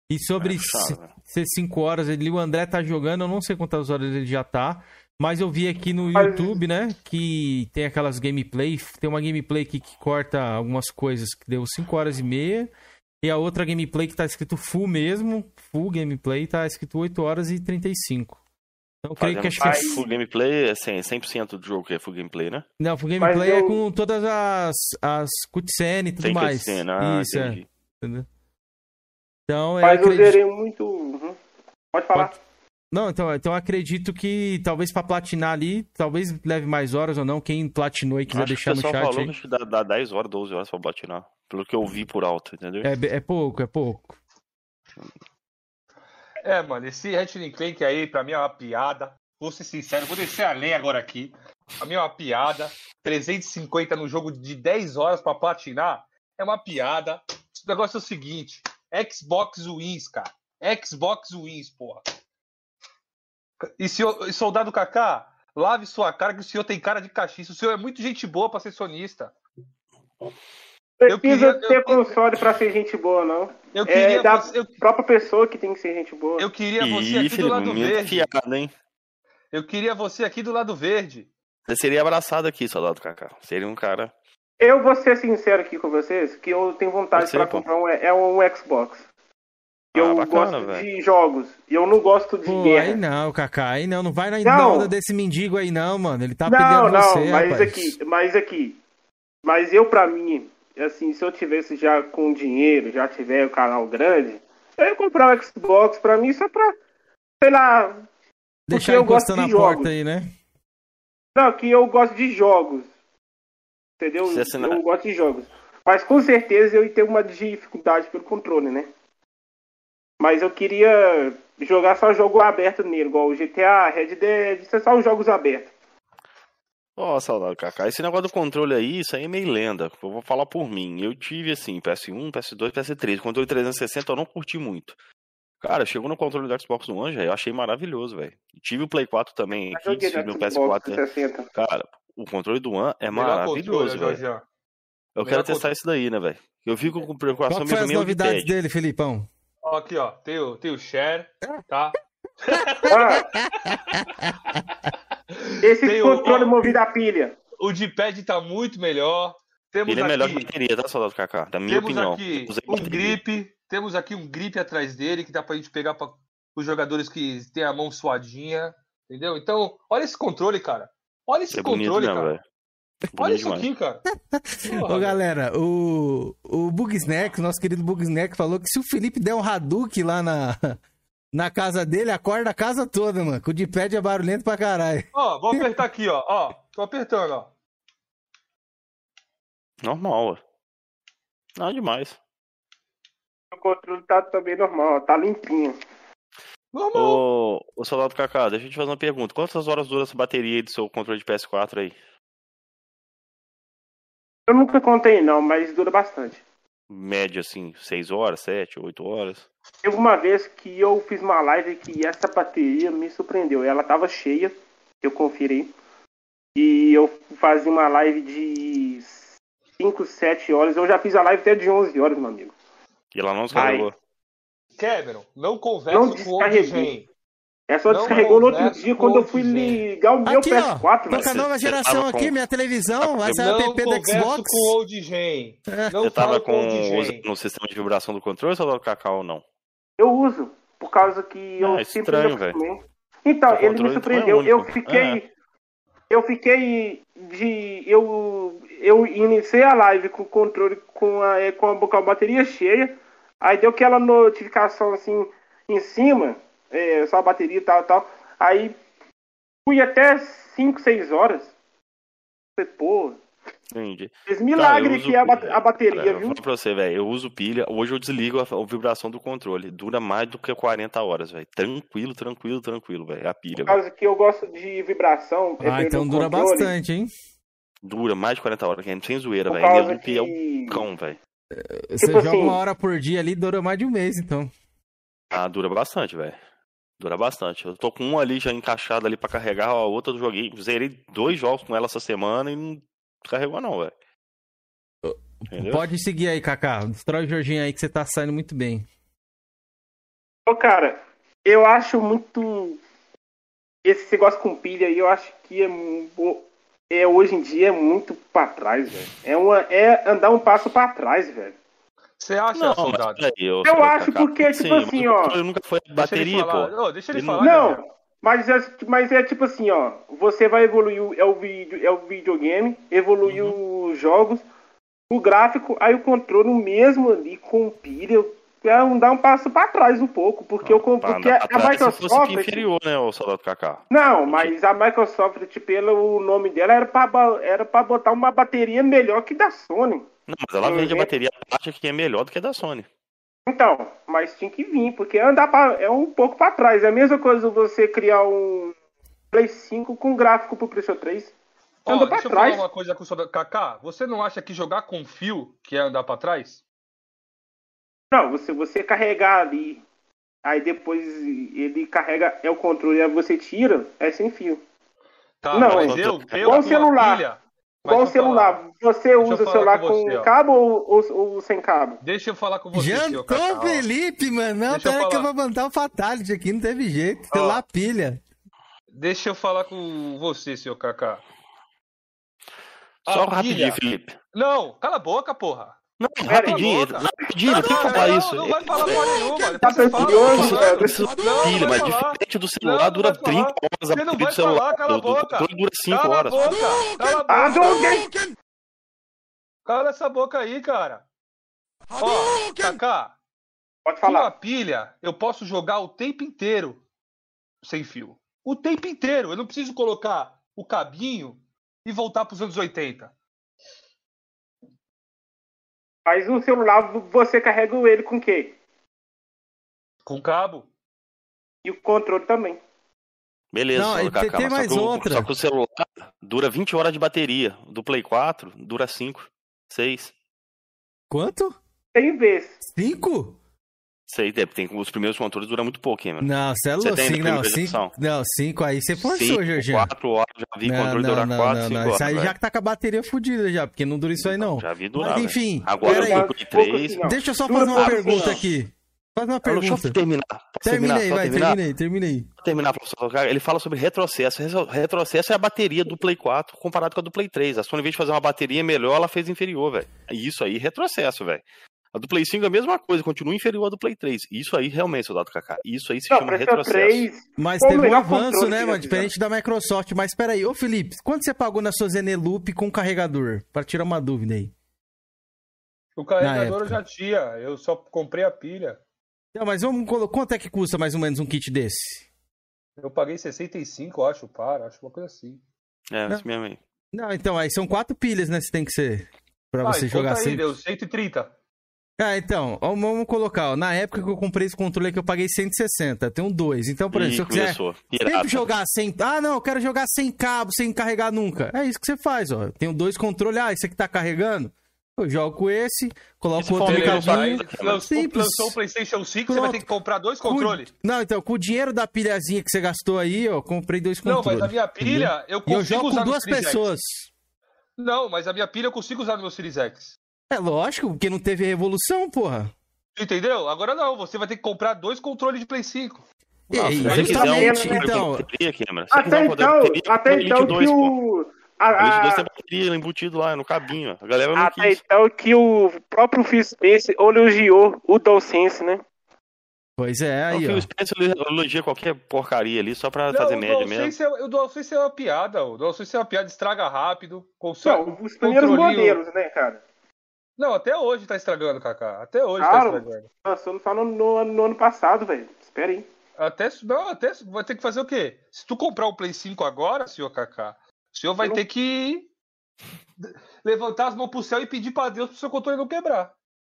B: E sobre
A: É velho.
B: ser 5 horas, ele, o André tá jogando, eu não sei quantas horas ele já tá, mas eu vi aqui no
D: Mas-
B: YouTube, né, que tem aquelas gameplay, tem uma gameplay aqui que corta algumas coisas que deu 5 horas e meia, e a outra gameplay que tá escrito full mesmo, full gameplay, tá escrito 8 horas e 35. Então eu creio que acho que é
A: Fazendo full gameplay é 100%, 100% do jogo que é full gameplay, né?
B: Não, full
D: Mas
B: gameplay é
D: eu-
B: com todas as, as cutscenes e tudo
A: Tem
B: mais.
A: cutscene, ah,
B: Isso, é.
A: entendi.
B: Entendeu? Então, eu
D: Mas eu
B: acredito...
D: zerei muito. uhum. Pode falar.
B: Não, então, então eu acredito que talvez pra platinar ali, talvez leve mais horas ou não. Quem platinou e quiser
A: Acho que
B: deixar
A: o
B: no chat
A: falou
B: aí.
A: que acho que dá, dá 10 horas, 12 horas pra platinar. Pelo que eu vi por alto, entendeu?
B: É, é pouco, é pouco.
C: É, mano, esse Ratchet Clank aí, pra mim é uma piada. Vou ser sincero, vou descer a lei agora aqui. Pra mim é uma piada. 350 no jogo de 10 horas pra platinar é uma piada. O negócio é o seguinte: Xbox Wins, cara. Xbox Wins, porra. E, senhor, e soldado Kaká, lave sua cara que o senhor tem cara de caxiça. O senhor é muito gente boa pra ser sonista. Eu
D: Precisa
C: queria-
D: ter
C: eu-
D: console pra ser gente boa, não.
C: Eu
D: É
C: queria,
D: da
C: você, eu,
D: própria pessoa que tem que ser gente boa.
C: eu queria você
A: Ih,
C: aqui do lado verde.
A: fiado, hein?
C: Eu queria você aqui do lado verde.
A: Você seria abraçado aqui, soldado Kaká. Seria um cara.
D: Eu vou ser sincero aqui com vocês, que eu tenho vontade
A: pô.
D: comprar um, é um Xbox.
A: Ah,
D: Eu
A: bacana,
D: gosto
A: velho.
D: de jogos. E eu não gosto de
B: Pô,
D: guerra.
B: aí não, Kaká, aí não. Não vai na,
D: Não.
B: onda desse mendigo aí não, mano. Ele tá
D: não,
B: pegando
D: não,
B: você,
D: mas
B: rapaz.
D: aqui, mas aqui. Mas eu, pra mim, assim, se eu tivesse já com dinheiro, já tiver o canal grande, eu ia comprar um Xbox pra mim só pra, sei lá.
B: Deixar
D: porque eu gosto
B: encostando na
D: de
B: porta
D: jogos.
B: aí, né?
D: Não, que eu gosto de jogos. Entendeu? Eu gosto de jogos. Mas com certeza eu ia ter uma dificuldade pelo controle, né? Mas eu queria jogar só jogo aberto nele, igual o GTA, Red Dead, isso é só os jogos abertos.
A: Ó, saudade, Kaká. Esse negócio do controle aí, isso aí é meio lenda. Eu vou falar por mim. Eu tive, assim, PS1, PS2, PS3. Controle 360 eu não curti muito. Cara, chegou no controle do Xbox One, já, eu achei maravilhoso, velho. Tive o Play 4 também
D: Eu
A: aqui, tive
D: no
A: no
D: Xbox
A: PS4. né?
D: 360.
A: Cara, o controle do One é
C: Melhor
A: maravilhoso, velho. Eu
C: melhor
A: quero testar
C: controle.
A: isso daí, né, velho? Eu fico com preocupação
B: Qual foi
A: mesmo
B: as novidades dele, Felipão?
C: Ó, aqui, ó. Tem o, tem o share, tá?
D: Ah, [laughs] esse
C: Tem o-
D: controle
C: ó,
D: movido a pilha.
C: O D-pad tá muito melhor. Temos
A: Ele é
C: aqui,
A: melhor que bateria, tá, soldado Kaká? Da minha
C: temos
A: opinião.
C: aqui um
A: bateria.
C: grip, temos aqui um grip atrás dele que dá pra gente pegar para os jogadores que têm a mão suadinha, entendeu? Então, olha esse controle, cara. Olha esse
A: É bonito
C: controle,
A: mesmo,
C: cara. Olha
A: Bonito
C: isso aqui, cara. [laughs]
B: Ô,
C: Porra,
B: galera, o, o Bug Snack, nosso querido Bug Snack, falou que se o Felipe der um Hadouken lá na, [laughs] na casa dele, acorda a casa toda, mano. Que o de pad é barulhento pra caralho.
C: Ó, vou apertar aqui, ó. Ó, tô apertando, ó.
A: Normal, ó. Nada demais.
D: O controle tá também normal, ó, tá limpinho.
C: Normal.
A: Ô, ô Soldado Kaká, deixa eu te fazer uma pergunta. Quantas horas dura essa bateria aí do seu controle de PS4 aí?
D: Eu nunca contei não, mas dura bastante.
A: Média, assim, 6 horas, 7, 8 horas?
D: Teve uma vez que eu fiz uma live que essa bateria me surpreendeu. Ela tava cheia, eu conferi. E eu fazia uma live de 5, 7 horas. Eu já fiz a live até de 11 horas, meu amigo.
A: E ela não descarregou.
C: Cameron, não conversa
D: Não
C: com o
D: descarreguei. É só
C: Não
D: descarregou no outro dia
C: com
D: quando eu fui
C: gente.
D: ligar o meu
B: Aqui, ó.
D: PS4,
B: Tô com a
D: velho.
B: nova geração aqui,
A: com-
B: minha televisão. [laughs] Vai sair
C: Não
B: o app do
C: conversa
B: Xbox.
C: com o Old Gen. Não
A: Você
C: fala
A: tava
C: com o
A: com usando no sistema de vibração do controle, Soldado Kaká, ou não?
D: Eu uso, por causa que eu
A: Ah,
D: sempre
A: estranho, velho.
D: Então,
A: O
D: ele me
A: não é
D: surpreendeu. eu fiquei. Eu fiquei de. Eu, eu iniciei a live com o controle com a, eh, com, a, com a bateria cheia. Aí deu aquela notificação assim em cima, eh, só a bateria e tal e tal. Aí fui até 5, 6 horas. Falei, Pô,
A: Entendi.
D: fez milagre
A: eu
D: que é a,
A: pilha.
D: a bateria,
A: Cara, eu
D: viu?
A: falo pra você, velho. Eu uso pilha. Hoje eu desligo a, a vibração do controle. Dura mais do que 40 horas, velho. Tranquilo, tranquilo, tranquilo, velho. A pilha,
D: Por causa que eu gosto de vibração.
B: Ah, então dura
D: controle,
B: bastante, hein?
A: Dura mais de 40 horas, gente. Sem zoeira, velho.
D: causa
A: Meu loop é o
D: que.
A: cão, velho.
B: Você
D: Tipo
B: joga
D: assim-
B: uma hora por dia ali, dura mais de um mês, então.
A: Ah, dura bastante, velho. Dura bastante. Eu tô com um ali já encaixado ali pra carregar, a outra eu joguei. Zerei dois jogos com ela essa semana e não carregou, não, velho. Entendeu?
B: Pode seguir aí, Kaká. Destrói o Jorginho aí que você tá saindo muito bem.
D: Ô, cara, eu acho muito. Esse negócio com pilha aí, eu acho que é, é hoje em dia é muito pra trás, velho. É, uma, é andar um passo pra trás, velho.
C: Você acha,
A: Não, mas
C: soldado?
A: peraí, eu,
D: Eu acho
A: Kaká.
D: porque, tipo
A: Sim,
D: assim,
A: o
D: ó,
A: controle nunca foi
C: Deixa ele
A: bateria,
C: falar.
A: pô.
C: Ô, deixa ele
A: Ele
C: falar. Gabriel.
D: Não, mas é, mas é tipo assim, ó. Você vai evoluir o- é o, vídeo, é o videogame, evoluir
A: Uhum.
D: os jogos, o gráfico, aí o controle mesmo ali com pilha. É um, dar um passo pra trás um pouco, porque, eu,
A: Pra
D: porque a
A: se fosse
D: Microsoft.
A: que inferior, né, o Soldado Kaká?
D: Não, mas a Microsoft, pelo nome dela, era pra, ba- era pra botar uma bateria melhor que da Sony.
A: Não, mas ela vende a bateria acha que é melhor do que a da Sony.
D: Então, mas tinha que vir, porque andar pra, é um pouco pra trás. É a mesma coisa você criar um Play 5 com gráfico pro PlayStation 3.
C: Ó,
D: Anda pra
C: deixa eu
D: trás.
C: falar uma coisa com o soldado. Kaká, você não acha que jogar com fio que é andar pra trás?
D: Não, você, você carregar ali, aí depois ele carrega, é o controle, aí você tira, é sem fio.
C: Tá,
D: Não,
C: mas eu,
A: eu-
C: eu com a
D: celular.
C: pilha- eu
D: celular, você usa o celular
C: com
D: com,
C: você, ó.
D: cabo ou, ou- ou sem cabo?
C: Deixa eu falar com você, seu
B: Jantou. Felipe, mano. Não,
C: Deixa eu
B: pera que eu vou mandar o Fatality aqui, não teve jeito.
C: Ó.
B: Celular pilha.
C: Deixa eu falar com você, seu Kaká.
A: Só rapidinho, Felipe.
C: Não, cala a boca, porra.
A: Não,
D: Pera aí,
A: rapidinho,
C: boca.
A: rapidinho, não tem que
C: Não,
A: falar
C: não,
A: isso.
C: Não vai falar porra nenhuma.
D: Tá
C: Não,
D: velho.
A: Precisa
C: não,
A: de
C: não
A: pilha,
C: vai
A: mas
C: falar.
A: diferente do
C: Não,
A: celular,
C: não
A: dura
C: vai falar.
A: 30 horas a
C: não
A: bateria
C: vai
A: do celular.
C: falar, cala a boca.
A: dura 5
C: Cala
A: horas.
C: a boca. Cala a
D: Ah,
C: boca. Cala essa boca aí, cara. Ó, Kaká,
D: Pode
C: com a
D: falar.
C: pilha, eu posso jogar o tempo inteiro sem fio. O tempo inteiro. Eu não preciso colocar o cabinho e voltar para os anos 80.
D: Mas o celular, você carrega ele com o quê?
C: Com cabo.
D: E o controle também.
A: Beleza,
B: Não, e tem- tem mais
A: só que, o-
B: outra.
A: só que o celular dura 20 horas de bateria. Do Play 4 dura 5, 6.
B: Quanto?
D: Tem vez.
B: Cinco?
A: Sei, tem, tem os primeiros controles duram muito pouco, hein, mano.
B: Não, você é louco. Cinco, não, cinco, não, cinco aí você forçou,
A: Cinco,
B: Jorginho.
A: 4 horas, já vi
B: Não,
A: controle
B: não,
A: durar
B: não,
A: 4,
B: não,
A: 5
B: não.
A: horas.
B: Isso aí
A: velho.
B: já tá com a bateria fodida já, porque não dura isso aí não.
A: Já vi durar,
B: Mas
A: velho.
B: enfim,
A: Agora 3.
D: Pouco assim, ó.
B: Deixa eu só fazer uma pergunta aqui. Faz uma
A: Ah, Deixa
B: pergunta.
A: eu terminar.
B: Termina
A: terminar?
B: aí, vai,
A: terminar?
B: termina aí, termina aí.
A: Vou terminar, professor. Ele fala sobre retrocesso. Retro- Retrocesso é a bateria do Play 4 comparado com a do Play 3. A Sony, em vez de fazer uma bateria melhor, ela fez inferior, velho. Isso aí, retrocesso, velho. A do Play 5 é a mesma coisa, continua inferior à do Play 3. Isso aí realmente, soldado Kaká. Isso aí se
D: Não,
A: chama retrocesso.
D: 3.
B: Mas teve um avanço, né, mano? Diferente da Microsoft. Mas peraí, ô Felipe, quanto você pagou na sua Zeneloop com carregador? Pra tirar uma dúvida aí.
C: O carregador eu já tinha, eu só comprei a pilha.
B: Não, mas vamos quanto é que custa mais ou menos um kit desse?
C: Eu paguei 65, eu acho, para, acho uma coisa assim.
A: É,
B: Não.
A: isso mesmo aí.
B: Não, então, aí são quatro pilhas, né? Se tem que ser. Pra
C: Ah,
B: você
C: e
B: jogar
C: conta aí,
B: sem.
C: deu 130.
B: Ah, então, vamos colocar, ó. Na época que eu comprei esse controle aqui, eu paguei 160. Tem um dois. Então, por exemplo, se eu quiser sempre jogar sem. Ah, não, eu quero jogar sem cabo, sem carregar nunca. É isso que você faz, ó. Tenho dois controles. Ah, esse aqui tá carregando. Eu jogo com esse, coloco
A: Esse
B: outro no cabinho. Simples.
C: lançou o PlayStation 5, você
B: Pronto.
C: vai ter que comprar dois controles.
B: Não, então, com o dinheiro da pilhazinha que você gastou aí, ó, comprei dois
C: Não,
B: controles.
C: mas a minha pilha, eu
B: E
C: consigo
B: eu jogo
C: usar
B: com duas
C: Series X.
B: pessoas.
C: Não, mas a minha pilha eu consigo usar no meu Series X.
B: É lógico, porque não teve revolução, porra.
C: Entendeu? Agora não, você vai ter que comprar dois controles de Play 5.
B: E
A: quiser
B: justamente,
A: um-
B: então.
D: Até então, até então
A: 2,
D: que o. a-
A: O Elite 2
D: a-
A: tem bateria embutido lá no cabinho. A galera não
D: Até
A: quis.
D: então que o próprio Phil Spencer elogiou o DualSense, né?
B: Pois é,
A: o
B: aí,
A: Phil
B: ó.
A: Spencer elogia qualquer porcaria ali só pra
C: Não,
A: fazer
C: o
A: média mesmo.
C: É, o DualSense é uma piada. O DualSense é uma piada, estraga rápido. Console,
D: Não, os primeiros modelos, né, cara?
C: Não, até hoje tá estragando, Kaká. Até hoje
D: Claro.
C: tá estragando.
D: Lançou só no, no, no ano passado, velho. Espera aí.
C: Até, não, até vai ter que fazer o quê? Se tu comprar o Play 5 agora, senhor Kaká, o senhor vai
D: não-
C: ter que [laughs] levantar as mãos pro céu e pedir pra Deus pro seu controle não quebrar.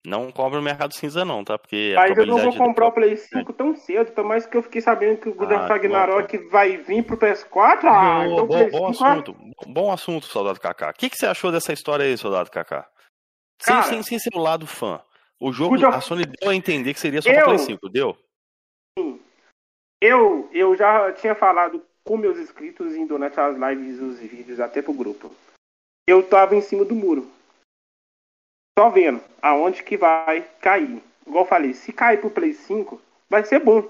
A: Não compra no mercado cinza, não, tá? Porque a
D: Mas eu não vou comprar o Play 5 tão cedo, por mais que eu fiquei sabendo que o God of
A: Ah,
D: Ragnarok vai vir pro PS4. Ah, então o
A: bom,
D: Play
A: bom
D: 5 ah,
A: assunto. Bom assunto, soldado Kaká. O que, que você achou dessa história aí, soldado Kaká? Sem,
D: Cara,
A: sem, sem ser o lado fã. O jogo, a Sony deu a entender que seria só
D: Eu-
A: pra Play 5, deu?
D: Eu, eu já tinha falado com meus inscritos em durante as lives e os vídeos, até pro grupo. Eu tava em cima do muro. Só vendo aonde que vai cair. Igual eu falei, se cair pro Play 5, vai ser bom.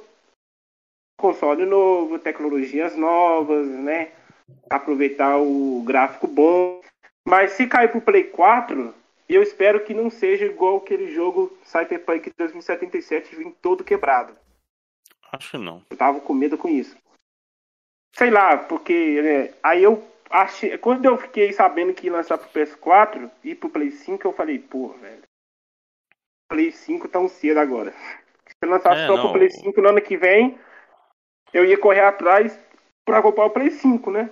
D: Console novo, tecnologias novas, né? Aproveitar o gráfico bom. Mas se cair pro Play 4, eu espero que não seja igual aquele jogo Cyberpunk 2077 vindo todo quebrado.
A: Acho não.
D: Eu tava com medo com isso. Sei lá, porque né, aí eu achei. Quando eu fiquei sabendo que ia lançar pro PS4 e pro Play 5, eu falei, pô, velho. Play 5 tão cedo agora. Se lançar
A: É,
D: só
A: não.
D: pro Play 5 no ano que vem, eu ia correr atrás pra comprar o Play 5, né?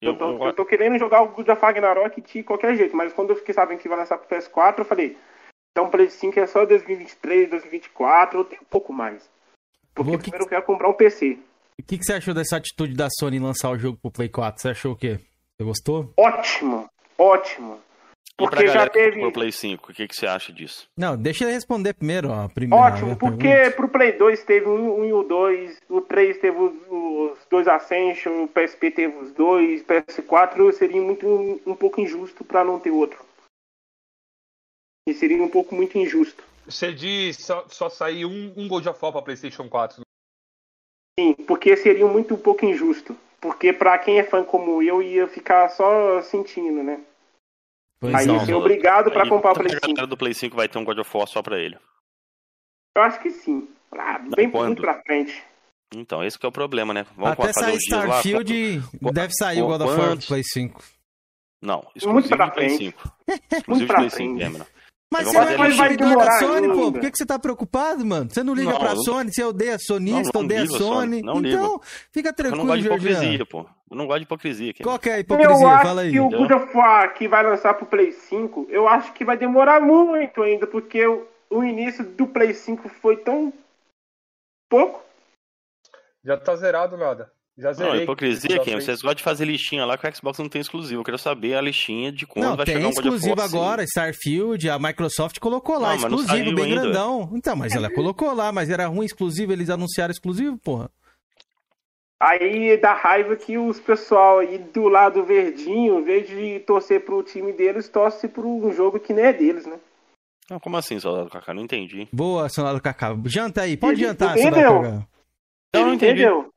D: Eu,
A: Eu,
D: tô,
A: eu-
D: eu tô querendo jogar o God of Ragnarok de qualquer jeito, mas quando eu fiquei sabendo que vai lançar pro PS4, eu falei, então o Play 5 é só 2023, 2024, eu tenho um pouco mais. Porque
B: que-
D: primeiro eu quero comprar um PC.
B: O que, que você achou dessa atitude da Sony em lançar o jogo pro Play 4? Você achou o quê? Você gostou?
D: Ótimo, ótimo.
A: Pra
D: Porque já
A: galera que
D: teve.
A: comprou o Play 5, o que, que você acha disso?
B: Não, deixa ele responder primeiro, ó. Primeira,
D: Ótimo, porque
B: pergunta.
D: pro Play 2 teve o 1 e o 2, o 3 teve os, os dois Ascension, o PSP teve os dois, PS4 seria muito um, pouco injusto pra não ter outro. E seria um pouco muito injusto.
C: Você diz só, só sair um, um God of War pra PlayStation 4.
D: Sim, porque seria muito um pouco injusto. Porque pra quem é fã como eu, ia ficar só sentindo, né?
B: Pois
D: Aí
B: não.
D: fui obrigado pra
A: Aí,
D: comprar o
A: toda
D: Play
A: A
D: 5.
A: galera do Play 5 vai ter um God of War só pra ele.
D: Eu acho que sim. Ah, bem
A: quando?
D: muito pra frente.
A: Então, esse que é o problema, né? Vamos
B: Até sair
A: lá.
B: Starfield,
A: Qu-
B: deve sair o God of War pro Play 5.
A: Não,
D: Muito
A: exclusivo
D: pra
A: de Play
D: frente.
A: 5. [laughs] Exclusivo de
D: pra
A: Play 5,
D: frente.
A: Cameron.
B: Mas
A: Mas
B: você não
A: vai
B: é seguidor da
D: demorar
B: Sony, pô. Por que, que você tá preocupado, mano? Você não liga
A: Não,
B: pra
A: eu não-
B: Sony, você odeia sonista,
A: Não, não
B: odeia Sony.
A: Sony, não
B: então, fica
A: Eu não
B: tranquilo,
A: gosto de
B: Georgiano.
A: hipocrisia, pô. Eu não gosto de hipocrisia, Cameron.
B: Qual que é a
D: Eu
B: hipocrisia?
D: acho
B: Fala aí.
D: que o? God of War que vai lançar pro Play 5, eu acho que vai demorar muito ainda, porque o, o início do Play 5 foi tão pouco.
C: Já tá zerado nada. Já
A: Não,
C: zerei.
A: hipocrisia,
C: of
A: Cameron.
C: War.
A: Vocês gostam de fazer listinha lá que o Xbox não tem exclusivo. Eu quero saber a listinha de quando
B: Não,
A: vai
B: tem
A: chegar um God of War.
B: exclusivo agora, Starfield, a Microsoft colocou lá,
A: Não, não
B: exclusivo, bem
A: ainda.
B: grandão. Então, mas ela colocou lá, mas era ruim exclusivo, eles anunciaram exclusivo, porra.
D: Aí dá raiva que os pessoal aí do lado verdinho, em vez de torcer pro time deles, torce pro um jogo que nem é deles, né?
A: Não, como assim, soldado Kaká? Não entendi.
B: Boa, Sonado Cacá. Janta aí, pode
D: Ele
B: jantar,
D: entendeu.
B: Sonado Cacá.
A: Eu não entendi.
D: Entendeu?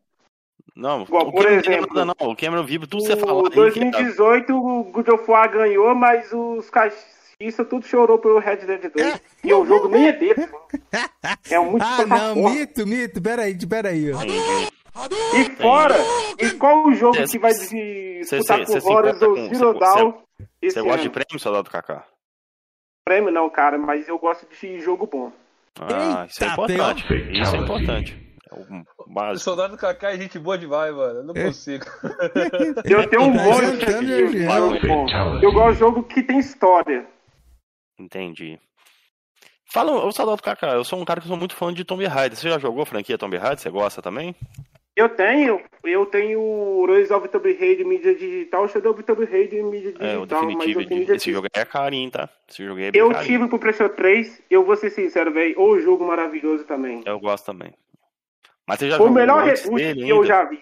A: Não, o
D: por
A: não
D: exemplo,
A: nada, não. O Cameron vive tudo você fala que tá-
D: 2018 o God of War ganhou, mas os caixinhos Isso tudo chorou pelo Red Dead 2. e o jogo nem é dele. É um [laughs]
B: Ah, não,
D: multiplataforma.
B: mito, mito, peraí, peraí.
D: E fora, e qual o jogo
A: Cê-
D: que vai disputar
A: cê- importa
D: ou
A: com-
D: Zero Dawn
A: Você gosta de prêmio, soldado Kaká?
D: prêmio não, cara, mas eu gosto de jogo bom.
A: Ah, isso é
B: Eita,
A: importante. Isso é importante. É o
C: O
A: básico.
C: soldado Kaká é gente boa demais, mano. Eu não consigo. [laughs]
D: Eu tenho um
B: Tá
D: monte de
B: Jean.
D: jogo bom. Eu gosto de jogo que tem história.
A: Entendi. Fala, ô soldado Kaká, eu sou um cara que sou muito fã de Tomb Raider. Você já jogou franquia Tomb Raider? Você gosta também?
D: Eu tenho, eu tenho o Rise of Tomb Raider mídia digital, Shadow of Tomb Raider mídia
A: É, o
D: digital, mas
A: definitivo.
D: eu tenho mídia
A: Esse jogo é carinho, tá? Esse jogo é bem
D: Eu
A: carinho.
D: tive pro PlayStation 3, eu vou ser sincero, velho, o jogo maravilhoso também.
A: Eu gosto também. Mas você já
D: O melhor reboot que eu já vi.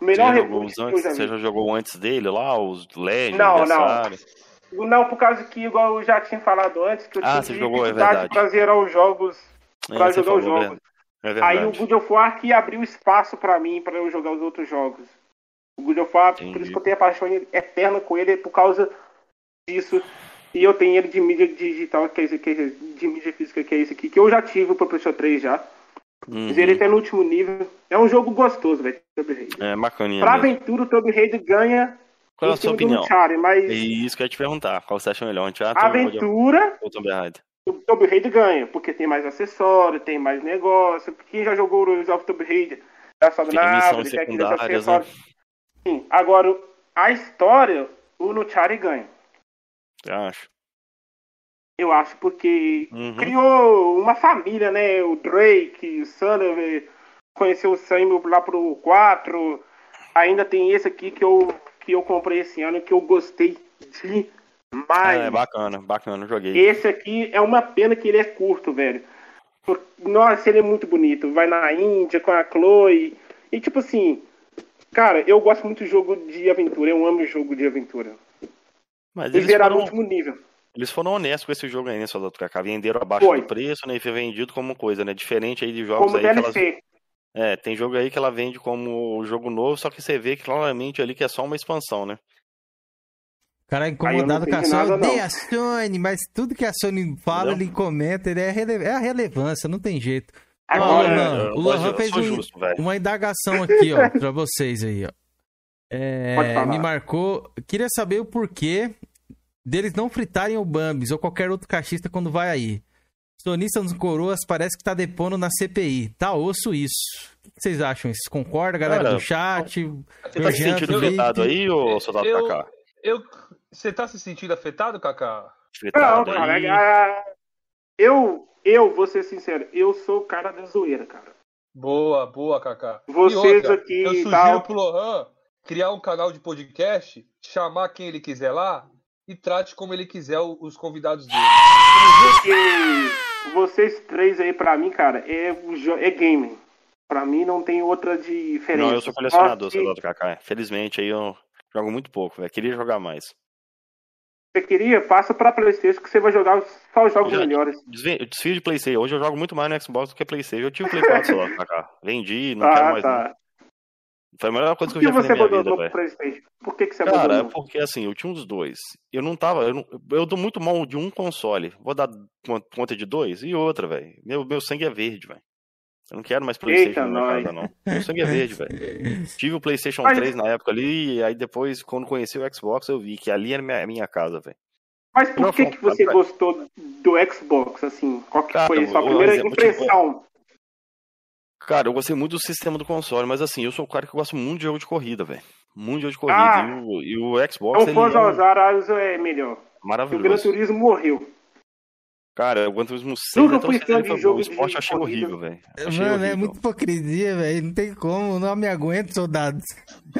D: O
A: Você
D: melhor reboot que eu já
A: Você
D: vi.
A: já jogou antes dele lá, os Legend,
D: Não, não. Não, por causa que, igual eu já tinha falado antes, que eu
A: Ah,
D: tive
A: você jogou, é
D: dificuldade
A: verdade.
D: pra zerar os jogos, pra
A: É, você
D: jogar os jogos.
A: É
D: Aí
A: verdade.
D: o God of War que abriu espaço pra mim, pra eu jogar os outros jogos. O God of War, por
A: Entendi.
D: isso que eu tenho a paixão eterna com ele, é por causa disso. E eu tenho ele de mídia digital, que é esse aqui, de mídia física, que é esse aqui, que eu já tive pro PlayStation 3 já.
A: Uhum.
D: Até no último nível. É um jogo gostoso, velho, Tomb Raider.
A: É bacaninha
D: Pra
A: mesmo.
D: aventura, o Tomb Raider ganha
A: Qual é a sua opinião?
D: Uncharted, mas
A: É isso que eu ia te perguntar. Qual você acha melhor? Of-
D: aventura,
A: ou Tomb Raider?
D: o Tomb Raider ganha, porque tem mais acessório, tem mais negócio. Quem já jogou o Rise of Tomb Raider, já sabe
A: Tem
D: na árvore, tem aqueles
A: secundárias, né?
D: acessórios. Sim, agora, a história, o Uncharted ganha.
A: Você acha?
D: Eu acho, porque
A: Uhum.
D: criou uma família, né? O Drake, o Sullivan, conheceu o Samuel lá pro 4. Ainda tem esse aqui que eu, que eu comprei esse ano, que eu gostei demais.
A: É, bacana, bacana, joguei.
D: Esse aqui é uma pena que ele é curto, velho. Nossa, ele é muito bonito. Vai na Índia com a Chloe. E tipo assim, cara, eu gosto muito de jogo de aventura. Eu amo jogo de aventura.
A: Mas
D: E
A: eles
D: zerar no
A: foram,
D: último nível.
A: Eles foram honestos com esse jogo aí, né, Soldado Kaká? Venderam abaixo
D: Foi.
A: do preço, né? E foi vendido como coisa, né? Diferente aí de jogos
D: Como
A: aí que elas...
D: DLC.
A: É, tem jogo aí que ela vende como jogo novo, só que você vê claramente ali que é só uma expansão, né?
B: O cara é incomodado com a Sony.
D: não.
B: a Sony, mas tudo que a Sony fala,
A: Entendeu?
B: ele comenta, ele é, rele- é a relevância, não tem jeito.
D: Agora,
B: Lohan,
A: eu
B: o Lohan fez um-
A: justo,
B: uma indagação [laughs] aqui, ó, pra vocês aí, ó. É, me marcou. Queria saber o porquê deles não fritarem o Bambis ou qualquer outro cachista quando vai aí. Sonista nos coroas parece que tá depondo na CPI. Tá osso isso. O que vocês acham? Vocês concordam, galera
A: Cara,
B: do chat?
A: Você tá se sentindo afetado aí, ô Soldado
C: Eu-
A: Kaká?
C: Eu... Você tá se sentindo afetado, Kaká?
D: Não, cara,
A: aí.
D: a- eu, eu vou ser sincero, eu sou o cara da zoeira, cara.
C: Boa, boa, Kaká.
D: Vocês
C: outra,
D: aqui
C: Eu sugiro
D: tal.
C: pro Lohan criar um canal de podcast, chamar quem ele quiser lá e trate como ele quiser o- os convidados dele.
D: Porque vocês três aí, pra mim, cara, é, o é gaming. Pra mim não tem outra diferença.
A: Não, eu sou colecionador,
D: que
A: Soldado Kaká. Felizmente aí eu jogo muito pouco, velho. Queria jogar mais.
D: Você queria, passa pra Playstation que você vai jogar só os jogos
A: Já-
D: melhores.
A: Desfio de Playstation. Hoje eu jogo muito mais no Xbox do que Playstation. Eu tive Play 4 Soldado [laughs] Kaká. Vendi, não quero
D: Ah,
A: mais não. Foi a melhor coisa que
D: Por
A: eu
D: que
A: já fiz
D: você
A: na minha vida,
D: abandonou
A: velho.
D: pro Playstation? Por que, que você
A: Cara, é
D: abandonou?
A: porque assim, eu tinha uns dois. Eu não tava. Eu, não, eu dou muito mal de um console. Vou dar con- conta de dois e outra, velho. Meu, meu sangue é verde, velho. Eu não quero mais Playstation
D: Eita,
A: na minha
D: nós.
A: casa, não. Meu sangue é verde, velho. [laughs] Tive o Playstation
D: Mas-
A: 3 na época ali, e aí depois, quando conheci o Xbox, eu vi que ali era minha, minha casa, velho.
D: Mas por que, que você gostou do Xbox, assim? Qual que
A: Cara,
D: foi a sua primeira
A: exemplo,
D: impressão?
A: Cara, eu gostei muito do sistema do console, mas assim, eu sou o cara que gosta muito de jogo de corrida, velho. Muito de jogo de corrida.
D: Ah.
A: e, o, e o Xbox,
D: Então, Forza
A: é
D: Horizon é melhor. O Gran
A: maravilhoso.
D: Turismo morreu.
A: Cara, o Gran Turismo 6
D: Nunca
A: é tão
D: fui fã de jogo
A: O
D: de
A: esporte eu achei
D: corrida.
A: horrível, velho. Achei
B: Mano, é muita hipocrisia, velho. Não tem como, não me aguento, soldados.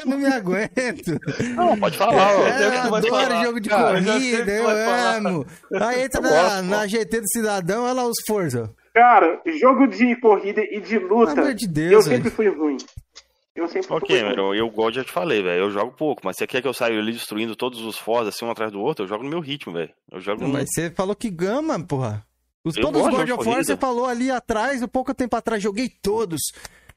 B: Eu não me aguento.
A: Não, pode falar, ó.
C: o
B: eu
C: vai
B: adoro
C: falar.
B: jogo de
C: Cara, eu que
B: corrida, eu
C: falar.
B: amo. Aí entra
A: Eu
B: na,
A: gosto,
B: na GT do Cidadão, olha lá os Forza.
D: Cara, jogo de corrida e de
B: Pelo
D: luta,
B: amor de
D: eu
B: Deus,
D: sempre
B: velho.
D: fui ruim. Eu sempre
A: Ok,
D: fui ruim.
A: Eu gosto, já te falei, velho. Eu jogo pouco, mas você quer que eu saia ali destruindo todos os Forza assim um atrás do outro? Eu jogo no meu ritmo, velho. Eu jogo no.
B: Mas você falou que gama, porra. Os,
A: Eu
B: todos os God
A: de
B: of War você falou ali atrás, um pouco tempo atrás, joguei todos.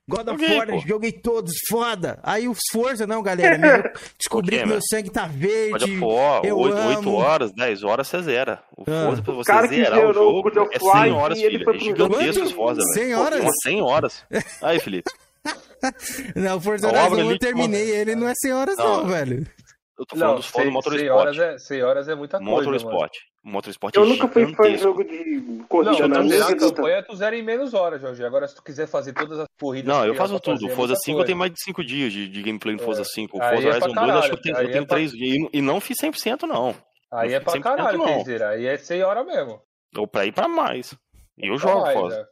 B: God of
A: Joguei,
B: War,
A: pô.
B: joguei todos, foda. Aí os Forza, não, galera. meu- [laughs] descobri que meu sangue tá verde.
A: for,
B: eu
A: 8,
B: amo.
A: horas, 10 horas você zera. O
B: Ah.
A: Forza, pra
D: O
A: você zerar o
D: o
A: jogo,
D: God of
A: é
D: War
A: 100 horas, filho. É gigantesco os Forza, velho.
B: 100 horas?
A: Pô, 100 horas. [laughs] Aí, Felipe.
B: Não, o Forza Horizon eu
A: ali,
B: terminei ele, não é 100 horas não,
A: Não.
B: velho.
A: Eu tô falando
C: Não,
A: dos Forza
C: 100,
A: Motorsport.
C: horas é, 100 horas é muita coisa, mano.
A: Motorsport. Motorsport
D: Eu
A: é
D: nunca fui fã de jogo de
C: Não,
D: corrida, não.
C: tu zerar a campanha, tu zera em menos horas, Jorge. Agora, se tu quiser fazer todas as corridas...
A: Não, eu
C: tem
A: faço tudo.
C: fazer,
A: O
C: é
A: Forza
C: muita
A: 5 eu
C: coisa.
A: tenho mais de 5 dias de, de gameplay no Forza 5. O
C: Aí
A: Forza
C: é
A: Horizon 2 eu acho
C: caralho,
A: que eu tenho,
C: aí
A: eu tenho
C: é pra-
A: 3 e, e não fiz 100% não.
C: Aí é pra
A: 100%
C: caralho
A: não.
C: Aí é 100 horas mesmo.
A: Ou pra ir pra mais. E eu jogo
C: mais,
A: Forza.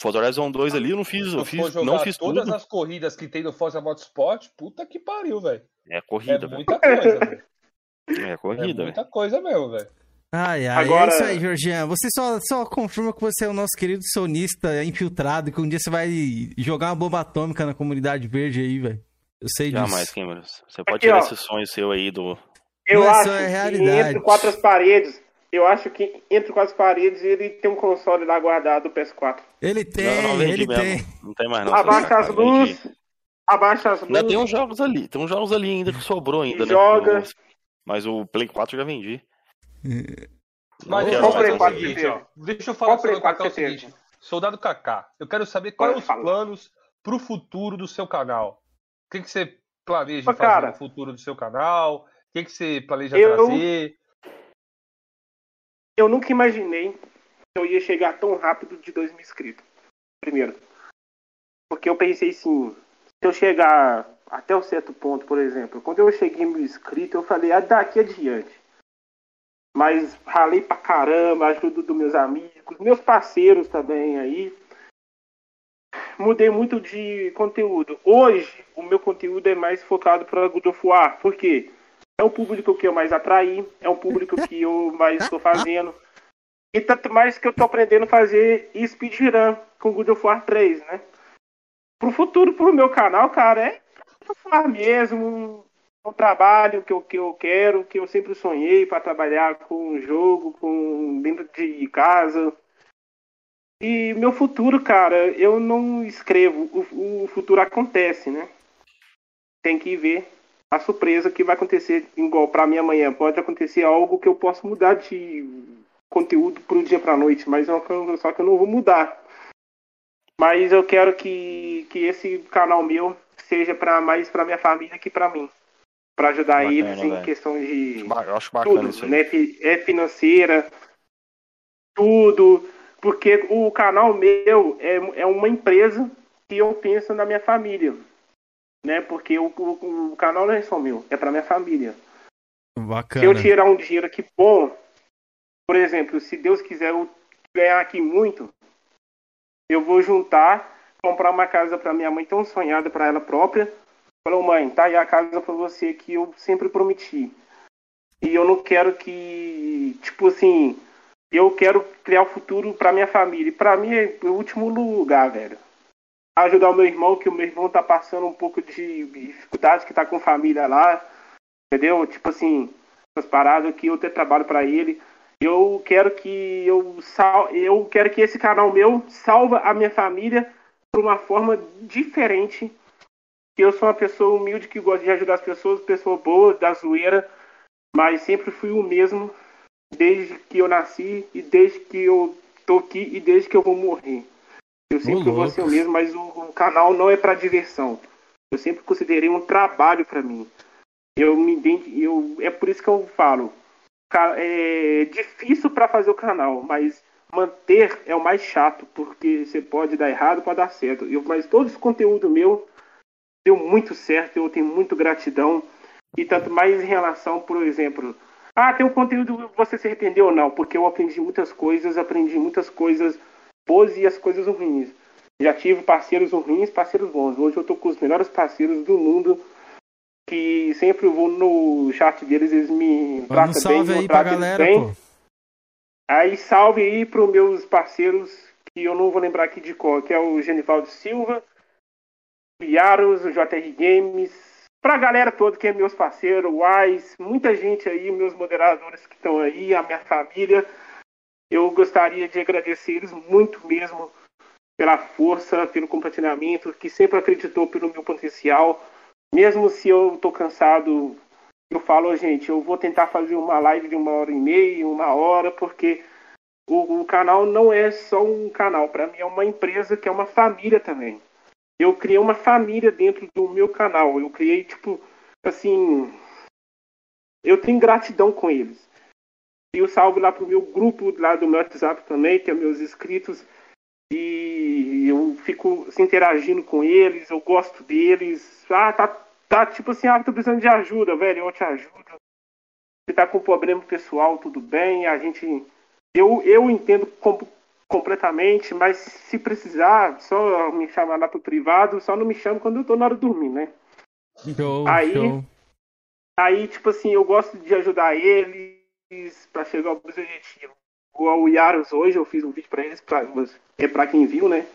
A: Forza Horizon 2 ali eu não fiz, eu fiz,
C: jogar
A: não fiz
C: todas
A: tudo.
C: as corridas que tem no Forza Motorsport, puta que pariu, velho.
A: É
C: É
A: corrida, velho.
C: muita coisa, velho.
A: É
C: É
A: corrida, velho.
C: muita coisa mesmo, velho.
B: Ai, ai,
D: Agora-
B: é isso aí, Georgian. Você só, só confirma que você é o nosso querido sonista infiltrado, que um dia você vai jogar uma bomba atômica na comunidade verde aí, velho. Eu sei disso.
A: Jamais, Cameron. Você pode
D: Aqui,
A: tirar
D: ó.
A: esse sonho seu aí do.
D: Eu
B: Não,
D: acho
B: é
D: que entre quatro paredes, eu acho que entre quatro paredes ele tem um console lá guardado do PS4.
B: Ele tem,
A: não, não,
B: ele
A: mesmo.
B: tem.
A: Não tem mais não.
D: Abaixa as luzes, abaixa as
A: Ainda tem
D: luzes.
A: uns jogos ali. Tem uns jogos ali ainda que sobrou ainda, né?
D: Joga.
A: Mas- Mas o Play 4 eu já vendi.
C: Mas deixa eu falar
D: Play
C: o
A: não.
D: 4
C: seguinte,
D: você
C: ó. Deixa eu falar
D: Qual
C: pro
D: Play
C: Soldado
D: 4
C: Kaká o seguinte. Soldado Kaká, eu quero saber quais os planos pro futuro do seu canal. O que, que você planeja
D: Ô,
C: fazer
D: cara.
C: no futuro do seu canal? O que, que você planeja
D: Eu-
C: trazer?
D: Eu nunca imaginei que eu ia chegar tão rápido de 2 mil inscritos. Primeiro. Porque eu pensei assim, se eu chegar até um certo ponto, por exemplo, quando eu cheguei mil inscritos, eu falei, ah, daqui adiante. Mas ralei pra caramba, ajuda dos meus amigos, meus parceiros também aí. Mudei muito de conteúdo. Hoje, o meu conteúdo é mais focado para God of War. Por quê? É o público que eu mais atraí, é o público que eu mais estou fazendo. E tanto mais que eu tô aprendendo a fazer speedrun com God of War 3, né? Pro futuro, pro meu canal, cara, é War mesmo, um trabalho que eu, que eu quero, que eu sempre sonhei para trabalhar com jogo, com dentro de casa. E meu futuro, cara, eu não escrevo, o, o futuro acontece, né? Tem que ver a surpresa que vai acontecer, igual para mim amanhã. Pode acontecer algo que eu posso mudar de conteúdo pro dia pra noite, mas é uma só que eu não vou mudar. Mas eu quero que, que esse canal meu seja para mais para minha família que para mim, para ajudar
A: Bacana,
D: eles em
A: velho.
D: questão de
A: Eu acho bacana
D: tudo,
A: isso aí.
D: né? É financeira, tudo, porque o canal meu é, é uma empresa que eu penso na minha família, né? Porque o, o, o canal não é só meu, é para minha família. Se eu
B: Bacana.
D: tirar um dinheiro aqui bom, por exemplo, se Deus quiser eu ganhar aqui muito, eu vou juntar, comprar uma casa para minha mãe tão sonhada para ela própria. Falou, mãe, tá aí a casa para você que eu sempre prometi. E eu não quero que, tipo assim, eu quero criar o futuro para minha família. E para mim é o último lugar, velho. Ajudar o meu irmão, que o meu irmão tá passando um pouco de dificuldade, que tá com família lá, entendeu? Tipo assim, essas paradas que eu ter trabalho para ele. Eu quero que eu sal... eu quero que esse canal meu salva a minha família por uma forma diferente. Eu sou uma pessoa humilde que gosta de ajudar as pessoas, pessoa boa, da zoeira, mas sempre fui o mesmo desde que eu nasci e desde que eu tô aqui e desde que eu vou morrer. Eu sempre vou ser o mesmo, mas o, o canal não é para diversão. Eu sempre considerei um trabalho para mim. Eu me eu é por isso que eu falo. É difícil para fazer o canal, mas manter é o mais chato, porque você pode dar errado, pode dar certo. Eu, mas todo esse conteúdo meu deu muito certo, eu tenho muito gratidão. E tanto mais em relação, por exemplo, ah, tem um conteúdo, você se arrependeu ou não? Porque eu aprendi muitas coisas, aprendi muitas coisas boas e as coisas ruins. Já tive parceiros ruins, parceiros bons. Hoje eu tô com os melhores parceiros do mundo, que sempre eu vou no chat deles, eles me
B: um
D: tratam bem,
B: salve
D: eu
B: aí pra galera,
D: bem.
B: pô.
D: Aí salve aí pros meus parceiros, que eu não vou lembrar aqui de qual, que é o Genivaldo Silva, o Yaros, o JR Games, pra galera toda que é meus parceiros, o Wise, muita gente aí, meus moderadores que estão aí, a minha família. Eu gostaria de agradecer eles muito mesmo pela força, pelo compartilhamento, que sempre acreditou pelo meu potencial. Mesmo se eu tô cansado, eu falo, gente, eu vou tentar fazer uma live de uma hora e meia, uma hora, porque o, o canal não é só um canal, para mim é uma empresa que é uma família também. Eu criei uma família dentro do meu canal. Eu criei, tipo, assim. Eu tenho gratidão com eles. E eu salvo lá pro meu grupo lá do meu WhatsApp também, que é meus inscritos. E eu fico se interagindo com eles, eu gosto deles. Ah, tá, tá tipo assim, ah, tô precisando de ajuda, velho, eu te ajudo. Se tá com problema pessoal, tudo bem, a gente. Eu, eu entendo com, completamente, mas se precisar, só me chamar lá pro privado, só não me chama quando eu tô na hora de dormir, né?
B: Show,
D: Aí-
B: show.
D: Aí, tipo assim, eu gosto de ajudar eles pra chegar ao objetivo. Igual o Yaros hoje, eu fiz um vídeo pra eles, pra, é pra quem viu, né?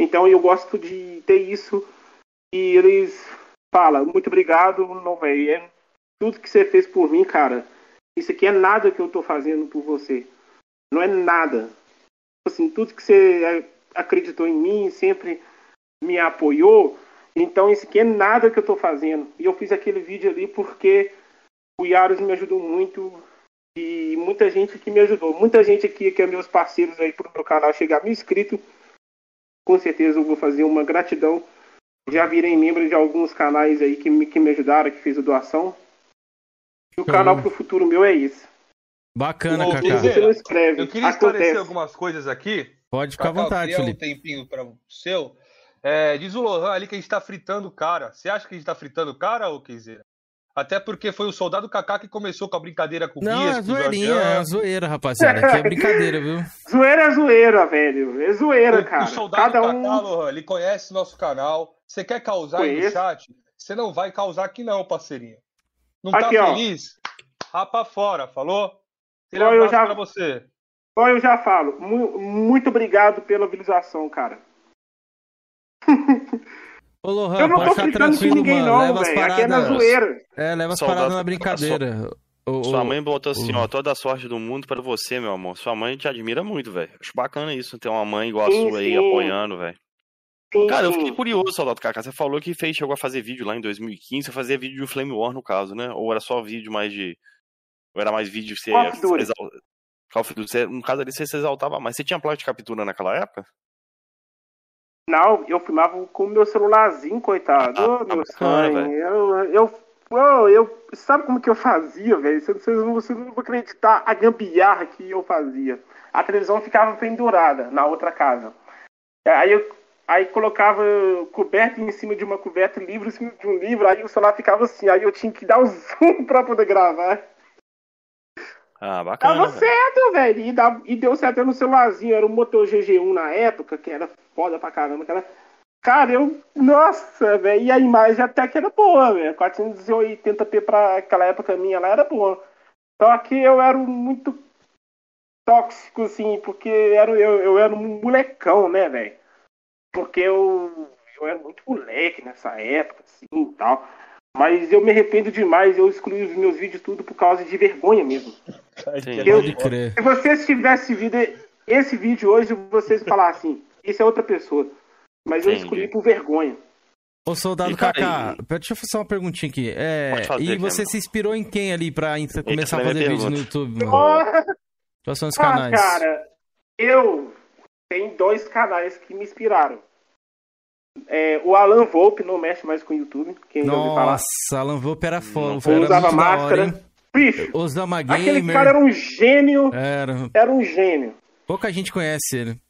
D: Então eu gosto de ter isso e eles falam, muito obrigado, não, velho. É tudo que você fez por mim, cara. Isso aqui é nada que eu tô fazendo por você. Não é nada. Assim, tudo que você acreditou em mim, sempre me apoiou, então isso aqui é nada que eu tô fazendo. E eu fiz aquele vídeo ali porque o Yaros me ajudou muito e muita gente que me ajudou. Muita gente aqui que é meus parceiros aí pro meu canal chegar mil inscritos. Com certeza eu vou fazer uma gratidão. Já virei membro de alguns canais aí que me, que me ajudaram, que fez a doação. E o canal pro futuro meu é esse.
B: Bacana,
C: Ô. Bezerra,
D: Você não escreve.
C: Eu queria esclarecer
D: acontece.
C: algumas coisas aqui.
B: Pode ficar à
C: Cacau,
B: vontade,
C: queria um
B: Felipe.
C: tempinho para o seu. É, diz o Lohan ali que a gente tá fritando o cara. Você acha que a gente tá fritando o cara, ô Keizeira? Até porque foi o soldado Kaká que começou com a brincadeira com o
B: Não,
C: Bias,
B: é zoeirinha,
C: Jordan.
B: é zoeira, rapaziada. Aqui é brincadeira, viu? [laughs]
D: Zoeira é zoeira, velho. É zoeira,
C: O,
D: cara.
C: o soldado
D: Cada
C: Kaká,
D: um.
C: Lohan, ele conhece nosso canal. Você quer causar aí no chat? Você não vai causar aqui não, parceirinho. Não
D: Aqui,
C: tá
D: ó.
C: feliz? Rapa fora, falou? Aquele
D: Não, eu já-
C: pra você.
D: Ó, eu já falo. Mu- muito obrigado pela habilitação, cara. [laughs]
B: Ô, Lohan,
D: eu não
B: pode
D: tô
B: ficar
D: fritando com
B: tranquilo,
D: ninguém,
B: mano.
D: não,
B: Leva
D: velho. Aqui é na zoeira.
B: É, leva as paradas na brincadeira.
A: Sua mãe botou assim, ó, toda a sorte do mundo pra você, meu amor. Sua mãe te admira muito, velho. Acho bacana isso, ter uma mãe igual a
D: Sim,
A: sua aí
D: sim.
A: apoiando, velho. Cara, eu fiquei curioso, Soldado Kaká. Você falou que fez, chegou a fazer vídeo lá em 2015. Você fazia vídeo de Flame War, no caso, né? Ou era só vídeo mais de. Ou era mais vídeo que você.
D: Call of Duty.
A: exal- Call of Duty. Você- No caso ali, você se exaltava mais. Você tinha placa de captura naquela época?
D: Não, eu filmava com o meu celularzinho, coitado.
A: Ah,
D: Ô, meu
A: bacana,
D: sonho. Eu, eu, ô, eu, sabe como que eu fazia, velho? Vocês, não- vocês não vão acreditar a gambiarra que eu fazia. A televisão ficava pendurada na outra casa. Aí eu aí colocava coberta em cima de uma coberta, livro em cima de um livro, aí o celular ficava assim, aí eu tinha que dar o [laughs] zoom pra poder gravar.
A: Ah, bacana.
D: Tava
A: velho.
D: certo, velho. E, dá- e deu certo no celularzinho. Era um Moto GG1 na época, que era foda pra caramba. que era- Cara, eu. Nossa, velho. E a imagem até que era boa, velho. 480p pra aquela época minha lá era boa. Só que eu era muito tóxico, assim, porque era, eu, eu era um molecão, né, velho? Porque eu, eu era muito moleque nessa época, assim e tal. Mas eu me arrependo demais, eu excluí os meus vídeos tudo por causa de vergonha mesmo.
A: Sim.
D: Eu-
B: Pode crer.
D: Se vocês tivessem visto esse vídeo hoje, vocês falar assim, isso é outra pessoa. Mas eu
A: Entendi.
D: escolhi por vergonha.
B: Ô, soldado
A: E,
B: Kaká, deixa eu fazer uma perguntinha aqui. É,
A: fazer,
B: e você
A: Cleber.
B: se inspirou em quem ali pra começar a
A: é
B: fazer vídeo no
A: pergunta.
B: YouTube? mano?
D: Oh,
B: Quais são os
D: ah,
B: canais?
D: cara, eu tenho dois canais que me inspiraram. É, o Alan Volpe não mexe mais com o YouTube, quem falar.
B: Nossa, Alan Volpe era foda.
A: Não,
B: era
D: usava
B: hora,
D: máscara.
B: hein?
D: Bicho,
B: Osama
D: aquele
B: Gamer.
D: cara era um gênio,
B: Era.
D: era um gênio.
B: Pouca gente conhece ele.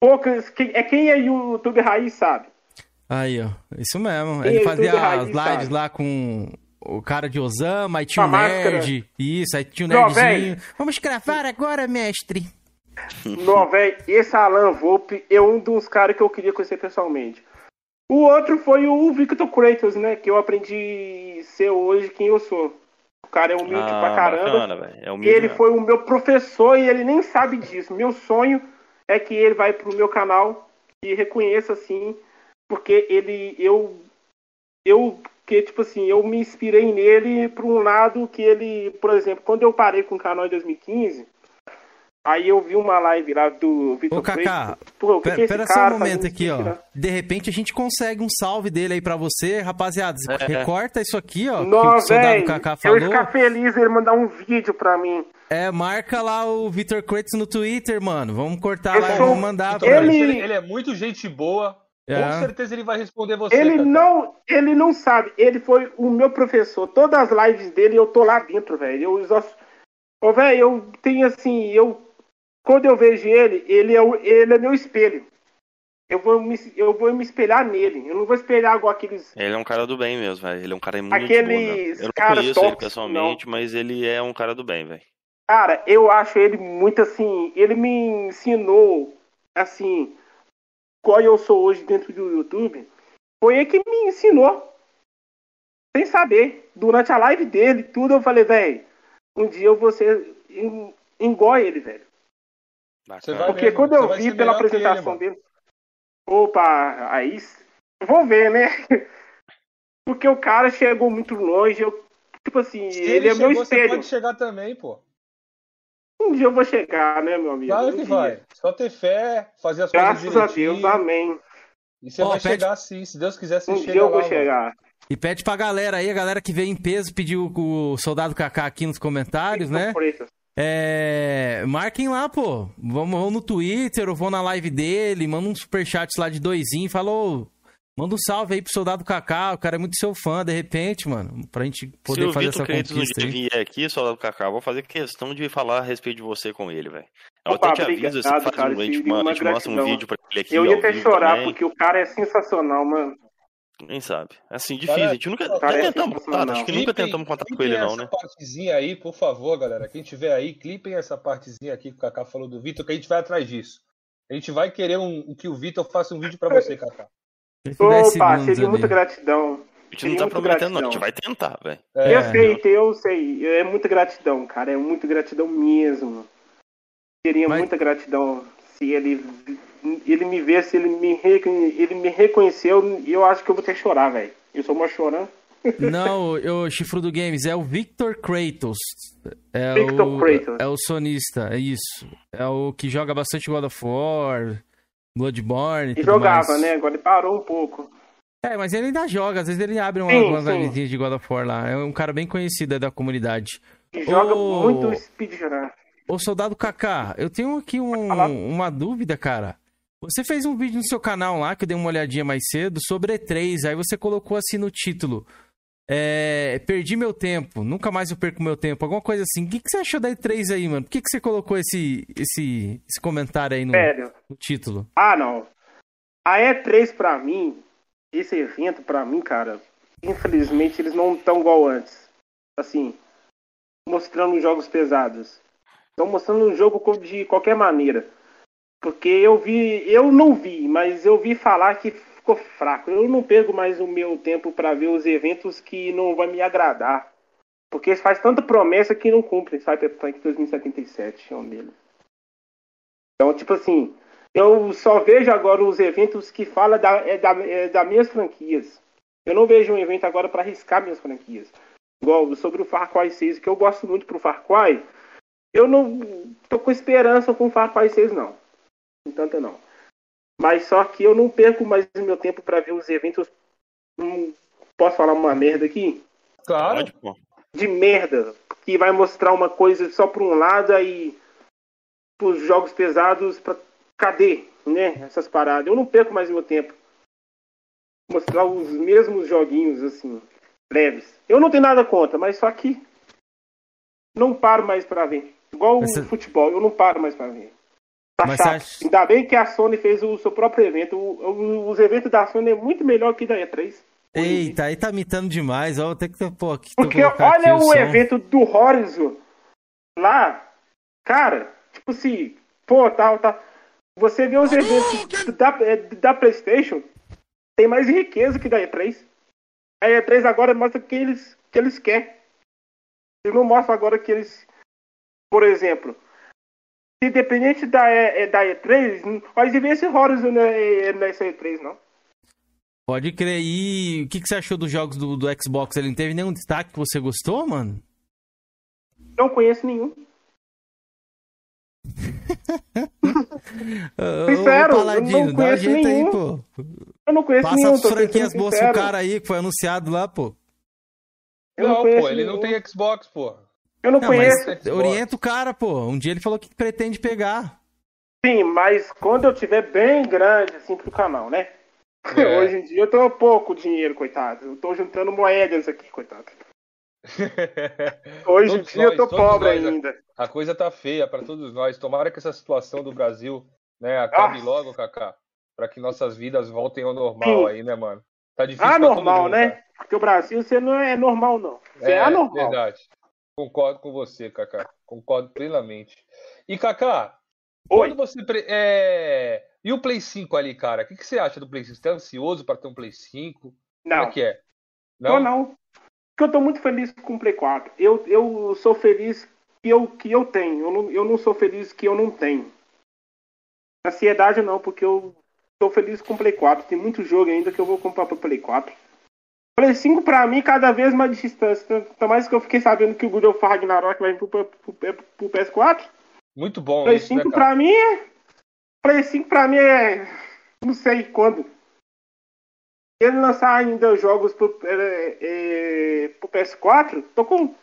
D: Poucas, quem- é quem é YouTube raiz sabe.
B: Aí, ó. Isso mesmo.
D: Quem
B: Ele
D: é
B: fazia as lives
D: sabe?
B: lá com o cara de Osama, aí tinha o
D: máscara.
B: nerd. Isso, aí tinha o
D: Não,
B: nerdzinho. Vamos gravar agora, mestre. [laughs]
D: Não, velho, esse Alan Volpe é um dos caras que eu queria conhecer pessoalmente. O outro foi o Victor Kratos, né? Que eu aprendi a ser hoje quem eu sou. O cara é humilde
A: Ah,
D: pra caramba.
A: bacana. É humilde
D: Ele
A: mesmo.
D: foi o meu professor e ele nem sabe disso. Meu sonho é que ele vai pro meu canal e reconheça assim, porque ele eu eu que tipo assim, eu me inspirei nele por um lado que ele, por exemplo, quando eu parei com o canal em 2015, Aí eu vi uma live lá do Vitor
B: Ô, Kaká.
D: Pô, o que que
B: Pera,
D: esse
B: pera só um momento aqui, ó. De repente a gente consegue um salve dele aí pra você, rapaziada.
A: É.
B: Recorta isso aqui, ó. que o
D: Nossa,
B: soldado
D: velho,
B: Kaká
D: eu
B: falou.
D: ia ficar feliz ele mandar um vídeo pra mim.
B: É, marca lá o Vitor Kratos no Twitter, mano. Vamos cortar
D: Eu
B: lá e
D: sou-
B: vamos mandar
D: Ele-
C: ele... ele é muito gente boa.
B: É.
C: Com certeza ele vai responder você.
D: Ele
C: Kaká.
D: não, ele não sabe. Ele foi o meu professor. Todas as lives dele eu tô lá dentro, velho. Eu só... Ô, velho, eu tenho assim, eu quando eu vejo ele, ele é, o- ele é meu espelho. Eu vou, me, eu vou me espelhar nele. Eu não vou espelhar igual aqueles.
A: Ele é um cara do bem mesmo, velho. Ele é um cara muito
D: Aqueles
A: bom, mesmo. Eu não conheço ele
D: tóxicos,
A: pessoalmente, mas ele é um cara do bem, velho.
D: Cara, eu acho ele muito assim. Ele me ensinou, assim, qual eu sou hoje dentro do YouTube. Foi ele que me ensinou. Sem saber. Durante a live dele, tudo, eu falei, velho, um dia eu vou ser igual ele, velho. Porque
C: mesmo,
D: quando eu vi pela
C: ele,
D: apresentação
C: mano.
D: dele. Opa, aí. Vou ver, né? [laughs] Porque o cara chegou muito longe. Eu, tipo assim,
C: Se
D: ele, é meu
C: chegou, Você
D: espelho.
C: pode chegar também, pô.
D: Um dia eu vou chegar, né, meu amigo?
C: Claro
D: Um
C: que
D: dia.
C: vai. Só ter fé, fazer as coisas
D: Graças a. Deus, amém.
C: E você vai
B: pede-
C: chegar sim. Se Deus quiser, você
D: Um
C: chega
D: dia eu
C: lá.
D: vou
C: mano.
D: chegar.
B: E pede pra galera aí, a galera que veio em peso, pediu o soldado Kaká aqui nos comentários, né?
D: Freitas.
B: É. Marquem lá, pô. Vamos, vão no Twitter ou vão na live dele, manda um superchat lá de doisinho e falou. Manda um salve aí pro soldado Kaká, o cara é muito seu fã, de repente, mano. Pra gente
A: Se
B: poder
A: o
B: fazer
A: Vitor
B: essa
A: um
B: conquista aí.
A: vier aqui, soldado Kaká, eu vou fazer questão de falar a respeito de você com ele, velho. Eu
D: Opa,
A: até te aviso, faz
D: cara,
A: um, a gente,
D: tive
A: ma- a
D: uma
A: gente mostra um vídeo pra ele aqui
D: Eu ia até chorar,
A: também.
D: porque o cara é sensacional, mano.
A: Quem sabe? Assim, difícil.
C: Cara,
A: a gente nunca
C: cara,
D: é
A: tentamos contato, acho que nunca
C: Clipem-
A: tentamos contato com ele, não,
C: essa
A: né?
C: partezinha aí, por favor, galera. Quem tiver aí, clipem essa partezinha aqui que o Kaká falou do Vitor, que a gente vai atrás disso. A gente vai querer um, que o Vitor faça um vídeo pra você, Kaká.
D: Opa, seria muita gratidão.
A: A gente não tá
D: muito
A: prometendo, não. A gente
D: gratidão.
A: vai tentar, velho.
C: É,
D: eu sei, eu sei. É muita gratidão, cara. É muita gratidão mesmo. Seria
B: Mas-
D: muita gratidão se ele, ele me vê, se ele me, ele me reconheceu. E eu acho que eu vou ter que chorar, velho. Eu sou uma chorando.
B: Não, o Chifrudo Games é o Victor Kratos. É
D: Victor
B: o,
D: Kratos.
B: É o sonista, é isso. É o que joga bastante God of War, Bloodborne.
D: E jogava,
B: mais.
D: né? Agora ele parou um pouco.
B: É, mas ele ainda joga, às vezes ele abre uma,
D: Sim,
B: umas
D: sim.
B: de God of War lá. É um cara bem conhecido aí da comunidade.
D: E joga muito speedrun.
B: Ô, Soldado Kaká, eu tenho aqui um- uma dúvida, cara. Você fez um vídeo no seu canal lá, que eu dei uma olhadinha mais cedo, sobre E3. Aí você colocou assim no título. É, perdi meu tempo, nunca mais eu perco meu tempo. Alguma coisa assim. O que, que você achou da E3 aí, mano? Por que, que você colocou esse, esse, esse comentário aí no, no título?
D: Ah, não. A E3 pra mim, esse evento pra mim, cara, infelizmente eles não estão igual antes. Assim, mostrando jogos pesados. Estão mostrando um jogo de qualquer maneira. Porque eu vi, eu não vi, mas eu vi falar que ficou fraco. Eu não perco mais o meu tempo pra ver os eventos que não vão me agradar. Porque faz tanta promessa que não cumpre. Cyberpunk 2077 é um deles. Então, tipo assim, eu só vejo agora os eventos que falam da, é da, é das minhas franquias. Eu não vejo um evento agora para arriscar minhas franquias. Igual sobre o Far Cry 6, que eu gosto muito pro Far Cry. Eu não tô com esperança com o Far Cry 6, não. Com tanta não. Mas só que eu não perco mais o meu tempo para ver os eventos. Hum, posso falar uma merda aqui?
C: Claro.
D: De merda que vai mostrar uma coisa só por um lado aí os jogos pesados pra cadê, né? Essas paradas. Eu não perco mais meu tempo. Mostrar os mesmos joguinhos assim, leves. Eu não tenho nada contra, mas só que não paro mais pra ver. Igual
B: Mas
D: o futebol, eu não paro mais pra ver. Tá
B: Mas
D: chato.
B: acha-
D: Ainda bem que a Sony fez o seu próprio evento. O- o- os eventos da Sony é muito melhor que da E3.
B: Eita, aí tá imitando demais. Ó, tem que ter, pô, aqui,
D: Porque
B: colocar aqui
D: olha o,
B: som.
D: evento do Horizon lá, cara, tipo assim, pô, tal, tá. Você vê os eventos da, é, da PlayStation, tem mais riqueza que da E3. A E3 agora mostra o que eles, que eles querem. Eles não mostram agora que eles. Por exemplo, independente da, E- é, da E3, não pode ver esse Horizon nessa E3, não.
B: Pode crer. E o que, que você achou dos jogos do, do Xbox? Ele não teve nenhum destaque que você gostou, mano?
D: Não conheço nenhum. [laughs] Sincero,
B: ô, Paladino,
D: não
B: dá um
D: conheço
B: aí,
D: nenhum.
B: pô.
D: Eu não conheço
B: Passa
D: nenhum,
B: as
D: tô sendo
B: franquias boas pro cara aí, que foi anunciado lá, pô.
D: Eu não
C: Não, pô, ele não
D: nenhum.
C: tem Xbox, pô.
D: Eu não
B: Não,
D: conheço.
C: Xbox.
B: orienta o cara, pô. Um dia ele falou que pretende pegar.
D: Sim, mas quando eu tiver bem grande, assim, pro canal, né?
C: É. [laughs]
D: Hoje em dia eu tô pouco dinheiro, coitado. Eu tô juntando moedas aqui, coitado. [laughs] Hoje em dia eu
C: nós,
D: tô
C: todos
D: pobre
C: nós,
D: ainda.
C: A coisa tá feia pra todos nós. Tomara que essa situação do Brasil, né, acabe
D: Ah.
C: logo, Kaká. Pra que nossas vidas voltem ao normal
D: Sim.
C: aí, né, mano? Tá difícil
D: Ah,
C: pra todo
D: normal,
C: mundo,
D: né?
C: cara.
D: Porque o Brasil você não é normal, não. Você é, anormal.
C: verdade. Concordo com você, Kaká. Concordo plenamente. E, Kaká, quando você. é, E o Play 5 ali, cara? O que, que você acha do Play 5? Você tá ansioso pra ter um Play 5? Como
D: Não,
C: é que é?
D: tô não. Porque eu tô muito feliz com o Play 4. Eu, eu sou feliz que eu, que eu tenho. Eu não, eu não sou feliz que eu não tenho. Ansiedade não, porque eu tô feliz com o Play 4. Tem muito jogo ainda que eu vou comprar pro Play 4. Play 5 pra mim cada vez mais distância. Ainda mais que eu fiquei sabendo que o God of Ragnarok vai vir pro, pro, pro, pro PS4.
C: Muito bom
D: Play
C: isso,
D: 5
C: né,
D: pra mim é. Play 5 pra mim é. Não sei quando. Se ele lançar ainda jogos pro, é, é, pro PS4, tô com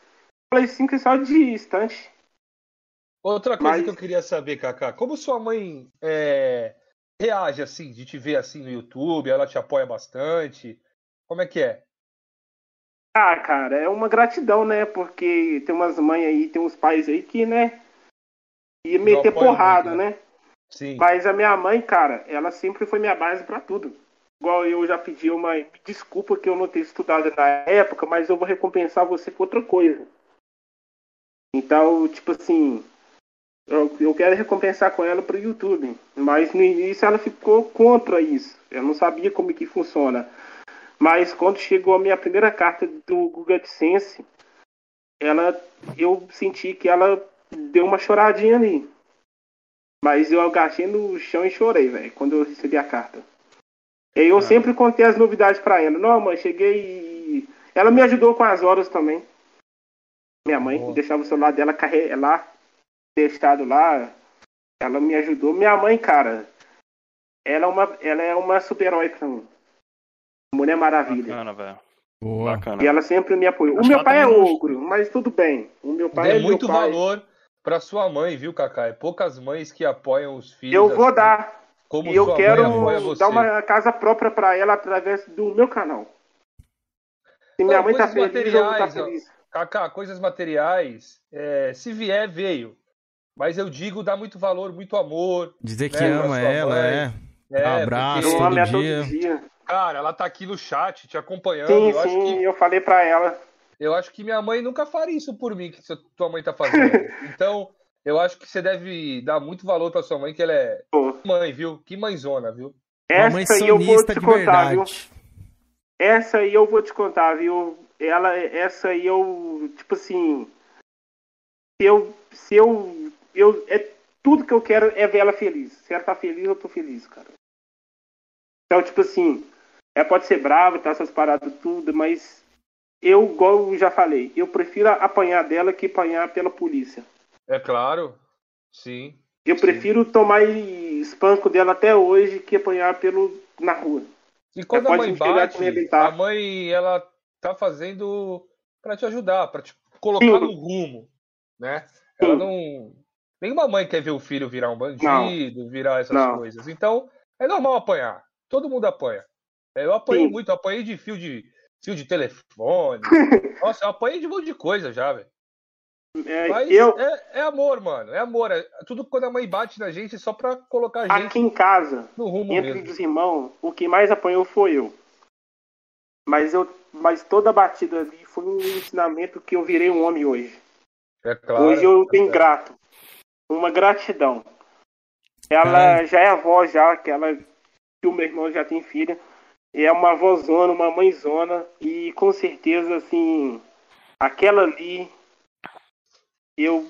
D: Play 5 só de estante.
C: Outra coisa
D: Mas-
C: que eu queria saber, Kaká, como sua mãe é, reage assim, de te ver assim no YouTube? Ela te apoia bastante? Como é que é?
D: Ah, cara, é uma gratidão, né? Porque tem umas mães aí, tem uns pais aí que, né? Ia meter porrada,
C: muito,
D: né?
C: Sim.
D: Mas a minha mãe, cara, ela sempre foi minha base pra tudo. Igual eu já pedi uma desculpa que eu não ter estudado na época, mas eu vou recompensar você com outra coisa. Então, tipo assim, eu, eu quero recompensar com ela pro YouTube. Mas no início ela ficou contra isso. Eu não sabia como que funciona. Mas quando chegou a minha primeira carta do Google AdSense, ela, eu senti que ela deu uma choradinha ali. Mas eu agachei no chão e chorei, velho, quando eu recebi a carta. E eu
C: Ah.
D: sempre contei as novidades pra ela. Não, mãe, cheguei e... Ela me ajudou com as horas também. Minha mãe
C: Boa.
D: deixava o celular dela carre... lá, deixado lá. Ela me ajudou. Minha mãe, cara, ela é uma, ela é uma super-herói pra mim. Mulher Maravilha.
A: Bacana, velho.
B: Boa.
A: Bacana.
D: E ela sempre me apoiou. O
A: Acho
D: meu pai é
A: também não-
D: ogro, mas tudo bem. O meu pai
C: Dê
D: é
C: muito
D: meu pai.
C: valor pra sua mãe, viu, Kaká? É poucas mães que apoiam os filhos.
D: Eu vou
C: assim,
D: dar.
C: Como
D: E eu
C: sua
D: quero
C: mãe apoia você.
D: dar uma casa própria pra ela através do meu canal. Se minha
C: Não,
D: mãe tá
C: coisas
D: feliz, eu vou estar
C: materiais, ó.
D: feliz.
C: Kaká, coisas materiais, é, se vier, veio. Mas eu digo, dá muito valor, muito amor.
B: Dizer que
C: É, pra
B: ama ela,
C: mãe.
B: é.
C: É,
B: Abraço.
D: Eu amo ela
B: todo
D: todo
B: dia.
C: Cara, ela tá aqui no chat te acompanhando.
D: Sim,
C: eu, acho
D: sim,
C: que,
D: eu falei pra ela.
C: eu acho que minha mãe nunca faria isso por mim, que tua mãe tá fazendo. [laughs] Então, eu acho que você deve dar muito valor pra sua mãe, que ela é
D: Pô,
C: mãe, viu? Que mãezona, viu?
D: Essa aí eu vou te contar, viu? Essa aí eu vou te contar, viu? Ela, essa aí eu, tipo assim, se eu, se eu, eu, é tudo que eu quero é ver ela feliz. Se ela tá feliz, eu tô feliz, cara. Então, tipo assim, ela pode ser brava, tá essas paradas tudo, mas eu, igual eu já falei, eu prefiro apanhar dela que apanhar pela polícia.
C: É claro. Sim.
D: Eu
C: Sim.
D: prefiro tomar espanco dela até hoje que apanhar pelo na rua.
C: E quando
D: Ela
C: a
D: pode
C: mãe
D: a
C: bate, a mãe, ela tá fazendo pra te ajudar, pra te colocar
D: Sim.
C: no rumo, né? Ela
D: Sim.
C: não... Nenhuma mãe quer ver o filho virar um bandido, virar essas
D: Não.
C: coisas. Então, é normal apanhar. Todo mundo apanha. É, Eu apanhei
D: Sim.
C: muito, eu apanhei de fio de fio de telefone. [laughs] Nossa, eu apanhei de um monte de coisa já, velho.
D: É, eu,
C: é, é amor, mano. É amor. É tudo quando a mãe bate na gente é só pra colocar a gente
D: aqui em casa,
C: no rumo
D: entre
C: mesmo.
D: os irmãos, o que mais apanhou foi eu. Mas eu, mas toda batida ali foi um ensinamento que eu virei um homem hoje.
C: É claro.
D: hoje eu
C: tá
D: tenho
C: certo.
D: grato, uma gratidão. Ela já é avó já, que ela que o meu irmão já tem filha. É uma avózona, uma mãezona e com certeza assim, aquela ali eu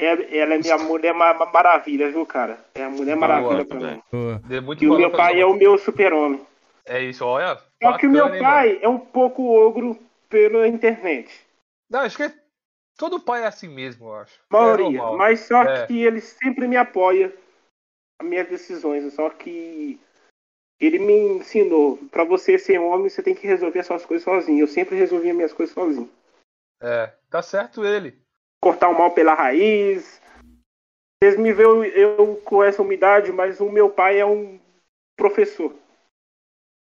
D: é- ela é minha mulher ma- ma- maravilha, viu, cara? É a mulher
C: Boa,
D: maravilha pra
A: velho.
D: mim.
B: Boa.
C: Muito
D: E o meu
C: pra
D: pai é o meu super-homem.
C: É isso, olha.
D: Só que o meu
C: bacana, hein,
D: pai é um pouco ogro pela internet.
C: Não, acho que é Todo pai é assim mesmo, eu acho.
D: Maioria.
C: É
D: mas só
C: É.
D: que ele sempre me apoia as minhas decisões. Só que ele me ensinou, pra você ser homem, você tem que resolver as suas coisas sozinho. Eu sempre resolvia minhas coisas sozinho.
C: É, tá certo ele.
D: Cortar o mal pela raiz. Vocês me veem eu com essa umidade, mas o meu pai é um professor.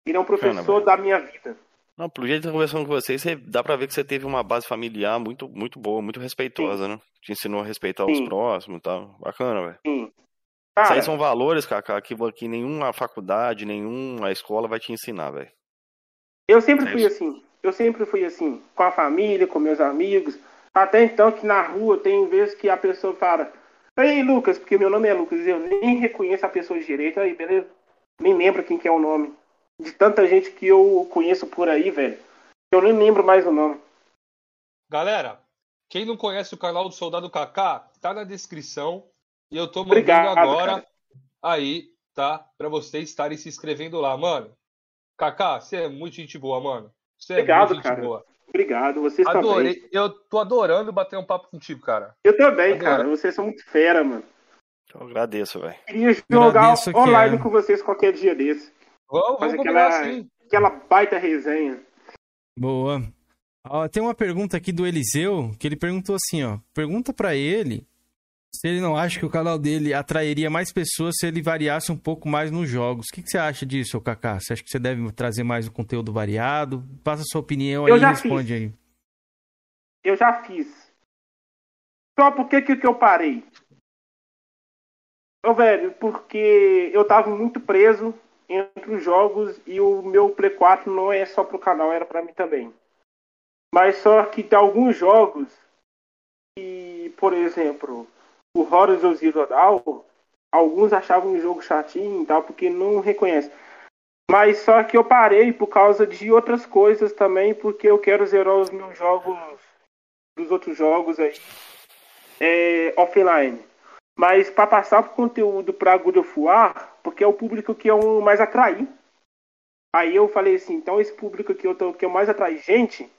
D: Ele é um professor da minha vida.
A: Não, pelo jeito que eu tô conversando com você, você, dá pra ver que você teve uma base familiar muito, muito boa, muito respeitosa, né? Te ensinou a respeitar os
D: Sim.
A: próximos e tal. Bacana, velho.
D: Sim.
A: Isso
D: Cara,
A: aí são valores, Kaká, que, que nenhuma faculdade, nenhuma escola vai te ensinar, velho.
D: Eu sempre
A: É
D: fui
A: isso.
D: assim. Eu sempre fui assim. Com a família, com meus amigos. Até então que na rua tem vezes que a pessoa fala. Ei, Lucas, porque meu nome é Lucas. Eu nem reconheço a pessoa direito. Aí, beleza? Nem lembro quem que é o nome. De tanta gente que eu conheço por aí, velho. Eu nem lembro mais o nome.
C: Galera, quem não conhece o canal do Soldado Kaká, tá na descrição. E eu tô mandando
D: Obrigado,
C: agora
D: cara.
C: aí, tá? Pra vocês estarem se inscrevendo lá, mano. Kaká, você é muito gente boa, mano. Você é
D: Obrigado,
C: muito gente
D: cara.
C: boa.
D: Obrigado. Vocês também.
C: Adorei. Eu tô adorando bater um papo contigo, cara.
D: Eu também,
C: Adoro.
D: cara. Vocês são muito fera, mano.
A: Eu agradeço, velho.
D: Queria jogar
B: Agradeço que
D: online
B: é.
D: com vocês qualquer dia desse.
C: Vamos, vamos
D: aquela-
C: assim.
D: Aquela baita resenha.
B: Boa. Ó, tem uma pergunta aqui do Eliseu, que ele perguntou assim, ó. Pergunta pra ele se ele não acha que o canal dele atrairia mais pessoas se ele variasse um pouco mais nos jogos. O que, que você acha disso, Kaká? Você acha que você deve trazer mais um conteúdo variado? Passa a sua opinião aí e responde aí.
D: Eu já fiz. Só por que que eu parei? Ô, velho, porque eu tava muito preso entre os jogos e o meu Play 4 não é só pro canal, era pra mim também. Mas só que tem alguns jogos que, por exemplo, o Horizon Zero Dawn, alguns achavam um jogo chatinho e tal, porque não reconhece. Mas só que eu parei por causa de outras coisas também, porque eu quero zerar os meus jogos dos outros jogos aí é, offline. Mas para passar o conteúdo para God of War, porque é o público que eu mais atraí. Aí eu falei assim, então esse público que eu, tô, que eu mais atraí gente,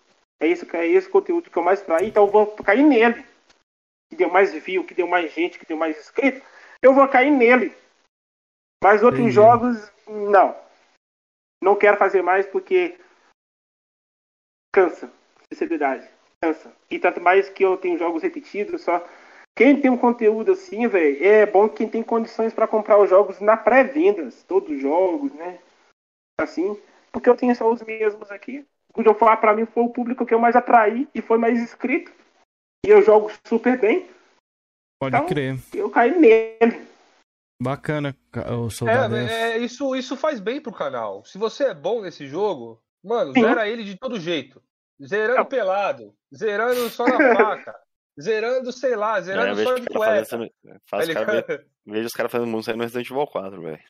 D: é esse, é esse conteúdo que eu mais atraí, então eu vou cair nele. Que deu mais view, que deu mais gente, que deu mais inscrito, eu vou cair nele. Mas outros
B: Entendi.
D: jogos, não. Não quero fazer mais porque cansa, sinceridade cansa. E tanto mais que eu tenho jogos repetidos, só. Quem tem um conteúdo assim, velho, é bom quem tem condições para comprar os jogos na pré-vendas, todos os jogos, né? Assim, porque eu tenho só os mesmos aqui. O God of War pra mim foi o público que eu mais atraí e foi mais inscrito. E eu jogo super bem,
B: Pode
D: Então-
B: crer.
D: eu caí nele.
B: Bacana, ca- o soldado.
C: É, é, isso, isso faz bem pro canal. Se você é bom nesse jogo, mano,
D: Sim.
C: zera ele de todo jeito. Zerando
D: Não.
C: pelado, zerando só na [laughs] faca, zerando, sei lá,
A: É,
C: zerando
A: vejo
C: só de
A: cara
C: cueca.
A: fazendo.
C: tá
A: Faz cara,
C: ligado? [laughs]
A: vejo os caras fazendo música aí no Resident Evil 4, velho.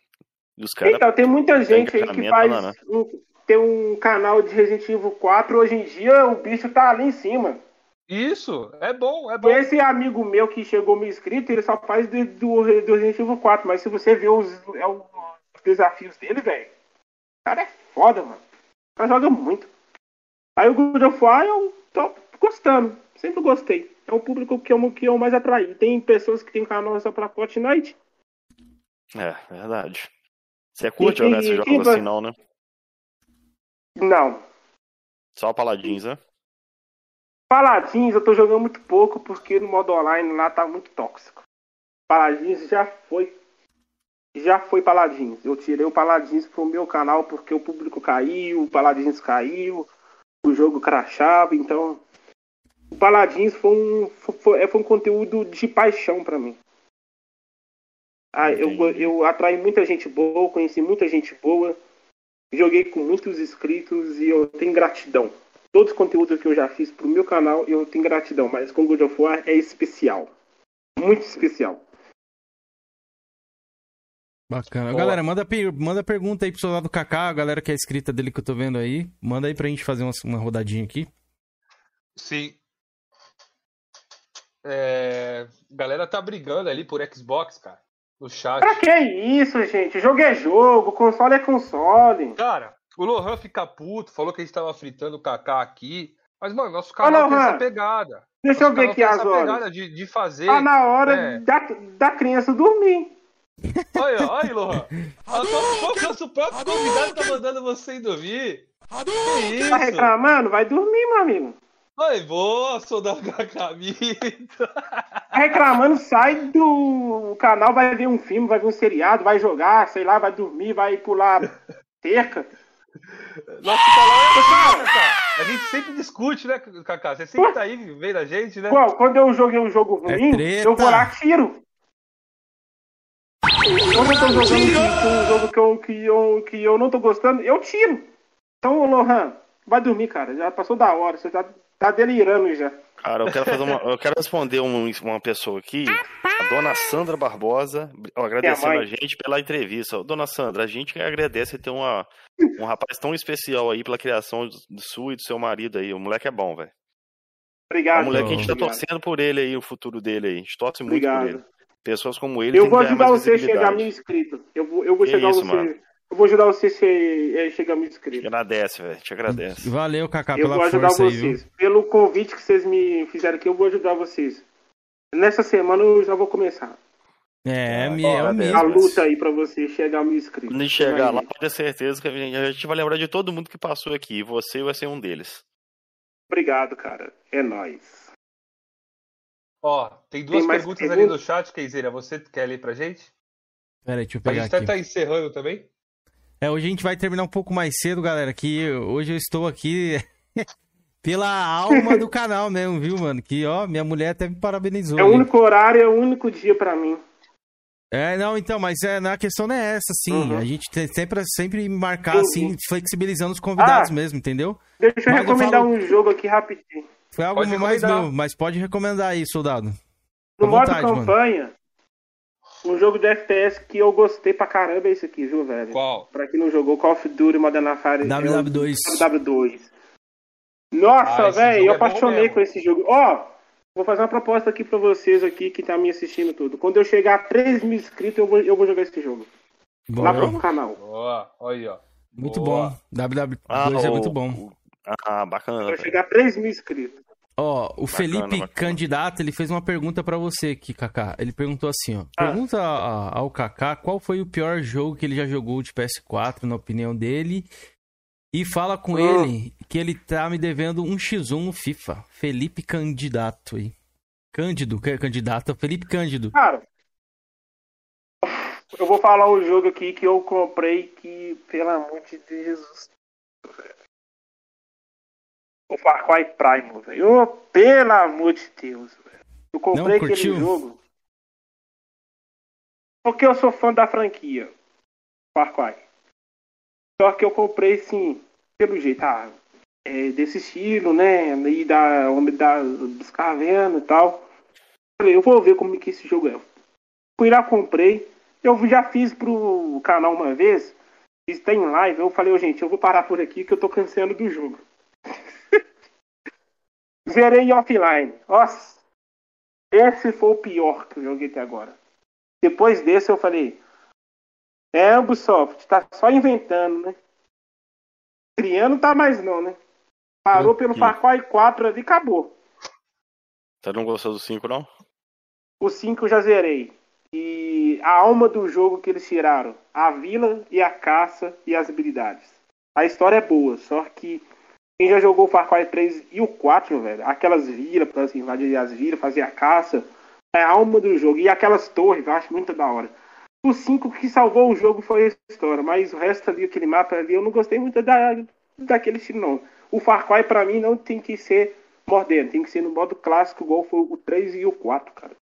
D: Então, tem muita gente aí que faz.
A: lá, né?
D: um- tem um canal de Resident Evil 4, hoje em dia o bicho tá ali em cima.
C: Isso, é bom, é bom.
D: Esse amigo meu que chegou me inscrito, ele só faz do, do, do Resident Evil 4, mas se você ver os, é o- os desafios dele, velho, o cara é foda, mano. O cara joga muito. Aí o God of War eu tô gostando, sempre gostei. É o público que eu, que eu mais atraí. Tem pessoas que tem canal só pra Fortnite.
A: É, verdade. Você curte
D: E-
A: jogar esses jogos
D: vai-
A: assim, não, né?
D: Não.
A: Só paladins, né?
D: Paladins eu tô jogando muito pouco porque no modo online lá tá muito tóxico. Paladins já foi. Já foi Paladins. Eu tirei o Paladins pro meu canal porque o público caiu, o Paladins caiu, o jogo crachava, então. O Paladins foi um, foi, foi um conteúdo de paixão pra mim. Ah, eu, eu atraí muita gente boa, conheci muita gente boa, joguei com muitos inscritos e eu tenho gratidão todos os conteúdos que eu já fiz pro meu canal, eu tenho gratidão, mas com God of War é especial. Muito especial.
B: Bacana.
C: Boa.
B: Galera, manda, manda pergunta aí pro soldado Kaká, a galera que é inscrita dele que eu tô vendo aí. Manda aí pra gente fazer uma, uma rodadinha aqui.
C: Sim. É, galera tá brigando ali por Xbox, cara, no chat.
D: Pra que isso, gente? Jogo é jogo, console é console.
C: Cara, o Lohan fica puto, falou que a gente tava fritando o Kaká aqui. Mas, mano, nosso canal tem
D: Lohan.
C: essa pegada.
D: Deixa eu ver aqui
C: tem
D: as
C: essa
D: horas.
C: pegada De, de fazer.
D: Tá na hora
C: É.
D: da, da criança dormir.
C: Olha, olha, Lohan. [laughs] Qual que é o próprio convidado tá mandando você ir dormir? Que isso?
D: Tá reclamando? Vai dormir, meu amigo.
C: Oi, boa, soldado da camisa.
D: Tá reclamando, sai do canal, vai ver um filme, vai ver um seriado, vai jogar, sei lá, vai dormir, vai pular cerca.
C: Nosso canal é Kaká. A gente sempre discute, né, Kaká? Você sempre tá aí vendo a gente, né?
D: Quando eu joguei um jogo
B: É
D: ruim,
B: treta.
D: eu vou lá tiro. Quando eu tô jogando um jogo que eu, que, eu, que eu não tô gostando, eu tiro. Então, ô Lohan, vai dormir, cara. Já passou da hora, você tá, tá delirando já.
A: Cara, eu quero fazer uma. Eu quero responder um- uma pessoa aqui, a dona Sandra Barbosa, agradecendo a gente pela entrevista. Dona Sandra, a gente agradece ter uma, um rapaz tão especial aí pela criação de sua e do seu marido aí. O moleque é bom, velho.
D: Obrigado.
A: um moleque que a gente tá
D: Obrigado.
A: torcendo por ele aí, o futuro dele aí. A gente torce muito por
D: Obrigado.
A: ele. Pessoas como ele
D: Eu vou ajudar você a chegar a mil inscritos. Eu vou, eu vou chegar
A: isso,
D: você.
A: mano.
D: Eu vou ajudar você a che- eh, chegar a mil inscritos.
A: Agradece, velho. Te agradece.
B: Valeu, Kaká,
D: Eu
B: pela
D: vou ajudar
B: força aí, viu?
D: vocês. Pelo convite que vocês me fizeram aqui, eu vou ajudar vocês. Nessa semana eu já vou começar.
B: É, me- é o
A: parabéns.
B: mesmo.
D: A luta aí pra você chegar a mil inscritos.
A: Quando a gente chegar lá, pode ter certeza que a gente, a gente vai lembrar de todo mundo que passou aqui. E você vai ser um deles.
D: Obrigado, cara. É nóis.
C: Ó, tem duas
D: Tem
C: perguntas ali no chat, Keizeira. Você quer ler pra gente?
B: Pera aí, deixa eu
C: A
B: pegar
C: gente até
B: aqui.
C: tá encerrando também.
B: É, hoje a gente vai terminar um pouco mais cedo, galera, que hoje eu estou aqui [laughs] pela alma do canal mesmo, viu, mano? Que, ó, minha mulher até me parabenizou.
D: É o único horário, é o único dia pra mim.
B: É, não, então, mas é, na questão não é essa, sim.
D: Uhum.
B: A gente tem sempre, sempre marcar, assim, flexibilizando os convidados
D: Ah.
B: mesmo, entendeu?
D: Deixa eu
B: Mas eu
D: recomendar
B: falo-
D: um jogo aqui rapidinho.
B: Foi algo
C: Pode
B: mais
C: recomendar.
B: meu, mas pode recomendar aí, soldado.
D: No modo
B: vontade, mano.
D: Um jogo de FPS que eu gostei pra caramba é esse aqui, viu, velho?
C: Qual?
D: Pra quem não jogou Call of Duty Modern Warfare. é o
B: WW2.
D: WW2. Nossa,
C: Ah,
D: velho, eu
C: é bom
D: apaixonei com esse jogo. Ó, vou fazer uma proposta aqui pra vocês aqui que tá me assistindo tudo. Quando eu chegar a 3 mil inscritos, eu vou, eu vou jogar esse jogo. Lá
B: Boa.
D: pro canal.
C: Boa, olha aí, ó.
B: Muito
C: Boa.
B: bom. WW2
A: Ah,
B: é muito bom.
A: Ah, bacana. Velho.
D: chegar a 3 mil inscritos.
B: Ó, o Felipe
A: bacana.
B: Candidato, ele fez uma pergunta pra você aqui, Kaká. Ele perguntou assim, ó.
D: Ah.
B: Pergunta ao Kaká qual foi o pior jogo que ele já jogou de PS4, na opinião dele. E fala com
D: Ah.
B: ele que ele tá me devendo um X1 no FIFA. Felipe Candidato aí. Cândido, que é candidato, Felipe Cândido.
D: Cara, eu vou falar um jogo aqui que eu comprei que, pelo amor de Deus. O Far Cry Prime, velho. Ô, Pelo amor de Deus, velho. Eu comprei
B: Não
D: aquele jogo. Porque eu sou fã da franquia. Far Cry. Só que eu comprei, sim, pelo jeito, ah, é desse estilo, né? E da Homem da, Cavernas e tal. Eu vou ver como é que esse jogo é. Fui lá, comprei. Eu já fiz pro canal uma vez. Fiz tem live. Eu falei, ô, gente, eu vou parar por aqui que eu tô cansando do jogo. Zerei offline. Nossa. Esse foi o pior que eu joguei até agora. Depois desse eu falei. É, Ubisoft, tá só inventando, né? Criando tá mais não, né? Parou pelo
A: Hum.
D: Far Cry 4 ali e acabou.
A: Você não gostou do 5, não?
D: O 5 eu já zerei. E a alma do jogo que eles tiraram: a vila e a caça e as habilidades. A história é boa, só que quem já jogou o Far Cry 3 e o 4, velho, aquelas vilas pra se invadir as vilas, fazer a caça, é a alma do jogo. E aquelas torres, eu acho muito da hora. O 5 que salvou o jogo foi a história, mas o resto ali, aquele mapa ali, eu não gostei muito da, daquele estilo, não. O Far Cry, pra mim, não tem que ser moderno, tem que ser no modo clássico, igual foi o 3 e o 4, cara.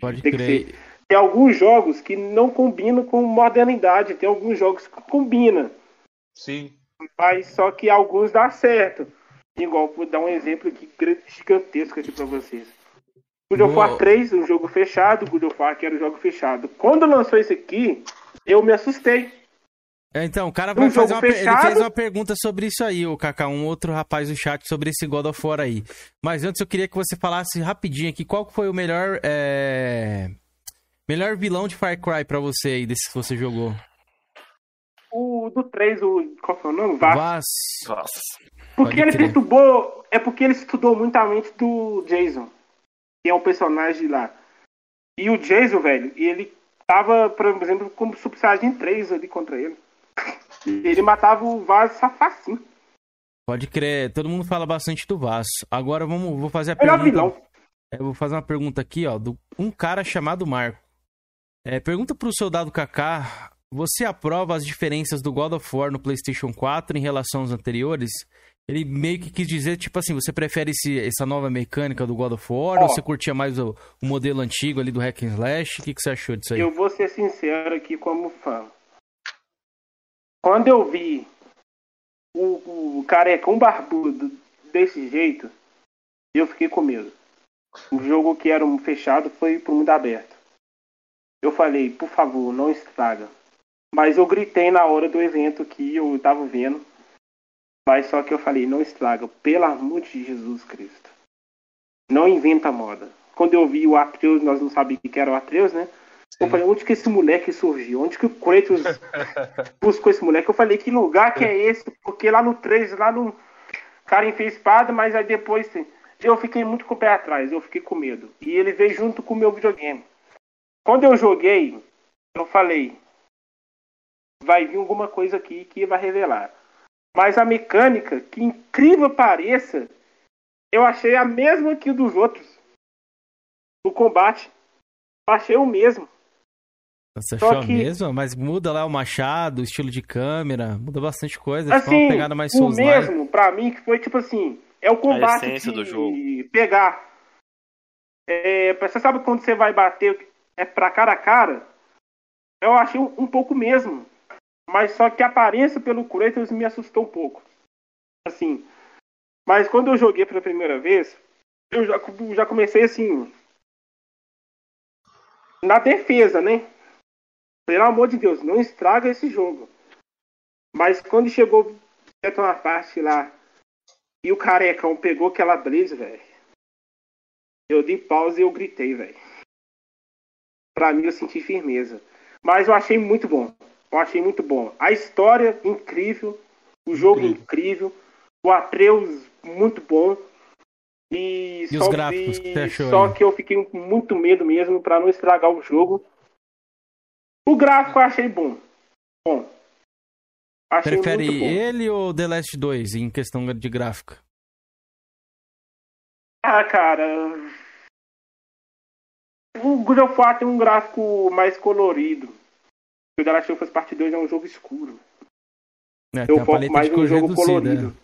B: Pode
D: Tem que
B: crer.
D: Tem alguns jogos que não combinam com modernidade, tem alguns jogos que combinam,
C: Sim.
D: Mas só que alguns dá certo. Igual, vou dar um exemplo aqui gigantesco aqui pra vocês. God of War
B: Boa.
D: 3, um jogo fechado, God of War que era um jogo fechado. Quando lançou esse aqui, eu me assustei.
B: É, Então, o cara
D: Um
B: vai fazer
D: jogo
B: uma, ele fez uma pergunta sobre isso aí, o Kaká, um outro rapaz no chat sobre esse God of War aí. Mas antes eu queria que você falasse rapidinho aqui qual foi o melhor é, melhor vilão de Far Cry pra você aí desse que você jogou.
D: Do, do 3, o. Qual foi o nome? Vaz.
B: Vaz.
D: Porque
B: Pode
D: ele
B: crer.
D: perturbou. É porque ele estudou muito a mente do Jason. Que é um personagem lá. E o Jason, velho, ele tava, por exemplo, como Super Saiyajin 3 ali contra ele. E [laughs] Ele matava o Vaz facinho.
B: Pode crer. Todo mundo fala bastante do Vaz. Agora vamos, vou fazer a
D: Melhor
B: pergunta.
D: vilão.
B: Eu vou fazer uma pergunta aqui, ó, do um cara chamado Marco. É, pergunta pro soldado Kaká, você aprova as diferenças do God of War no PlayStation 4 em relação aos anteriores? Ele meio que quis dizer, tipo assim, você prefere esse- essa nova mecânica do God of War
D: Ó.
B: ou você curtia mais o, o modelo antigo ali do Hack and Slash? O que, que você achou disso aí?
D: Eu vou ser sincero aqui como fã. Quando eu vi o, o carecão barbudo desse jeito, eu fiquei com medo. O jogo que era um fechado foi pro mundo aberto. Eu falei, por favor, não estraga. Mas eu gritei na hora do evento que eu tava vendo. Mas só que eu falei, não estraga, pelo amor de Jesus Cristo. Não inventa moda. Quando eu vi o Atreus, nós não sabíamos que era o Atreus, né? Eu falei, onde que esse moleque surgiu? Onde que o Kratos [laughs] buscou esse moleque? Eu falei, que lugar que é esse? Porque lá no 3, lá no. O cara enfia espada, mas aí depois. assim, Eu fiquei muito com o pé atrás, eu fiquei com medo. E ele veio junto com o meu videogame. Quando eu joguei, eu falei, vai vir alguma coisa aqui que vai revelar. Mas a mecânica, que incrível pareça, eu achei a mesma que o dos outros. O combate. Eu achei o mesmo.
B: Você
D: só
B: achou
D: que-
B: mesmo? Mas muda lá o machado, o estilo de câmera, muda bastante coisa.
D: Assim,
B: uma pegada mais
D: o mesmo, pra mim, que foi tipo assim, é o combate
A: essência
D: de
A: do jogo.
D: pegar. É, você sabe quando você vai bater é pra cara a cara? Eu achei um, um pouco mesmo. Mas só que a aparência pelo Kratos me assustou um pouco. Assim. Mas quando eu joguei pela primeira vez, eu já, já comecei assim. Na defesa, né? Pelo amor de Deus, não estraga esse jogo. Mas quando chegou certa uma parte lá e o carecão pegou aquela blaze, velho. Eu dei pausa e eu gritei, velho. Pra mim eu senti firmeza. Mas eu achei muito bom. Eu achei muito bom. A história incrível, o jogo incrível, o Atreus muito bom. E,
B: E
D: só
B: os gráficos,
D: vi-
B: que você achou
D: Só que eu fiquei com muito medo mesmo pra não estragar o jogo. O gráfico eu achei bom. Bom. Achei
B: Prefere
D: bom.
B: ele ou The Last 2 em questão de gráfica?
D: Ah, cara. O God of War tem um gráfico mais colorido. O The Last of Us Part 2 é um jogo escuro.
B: É,
D: Eu foco mais no jogo
B: reduzida.
D: colorido.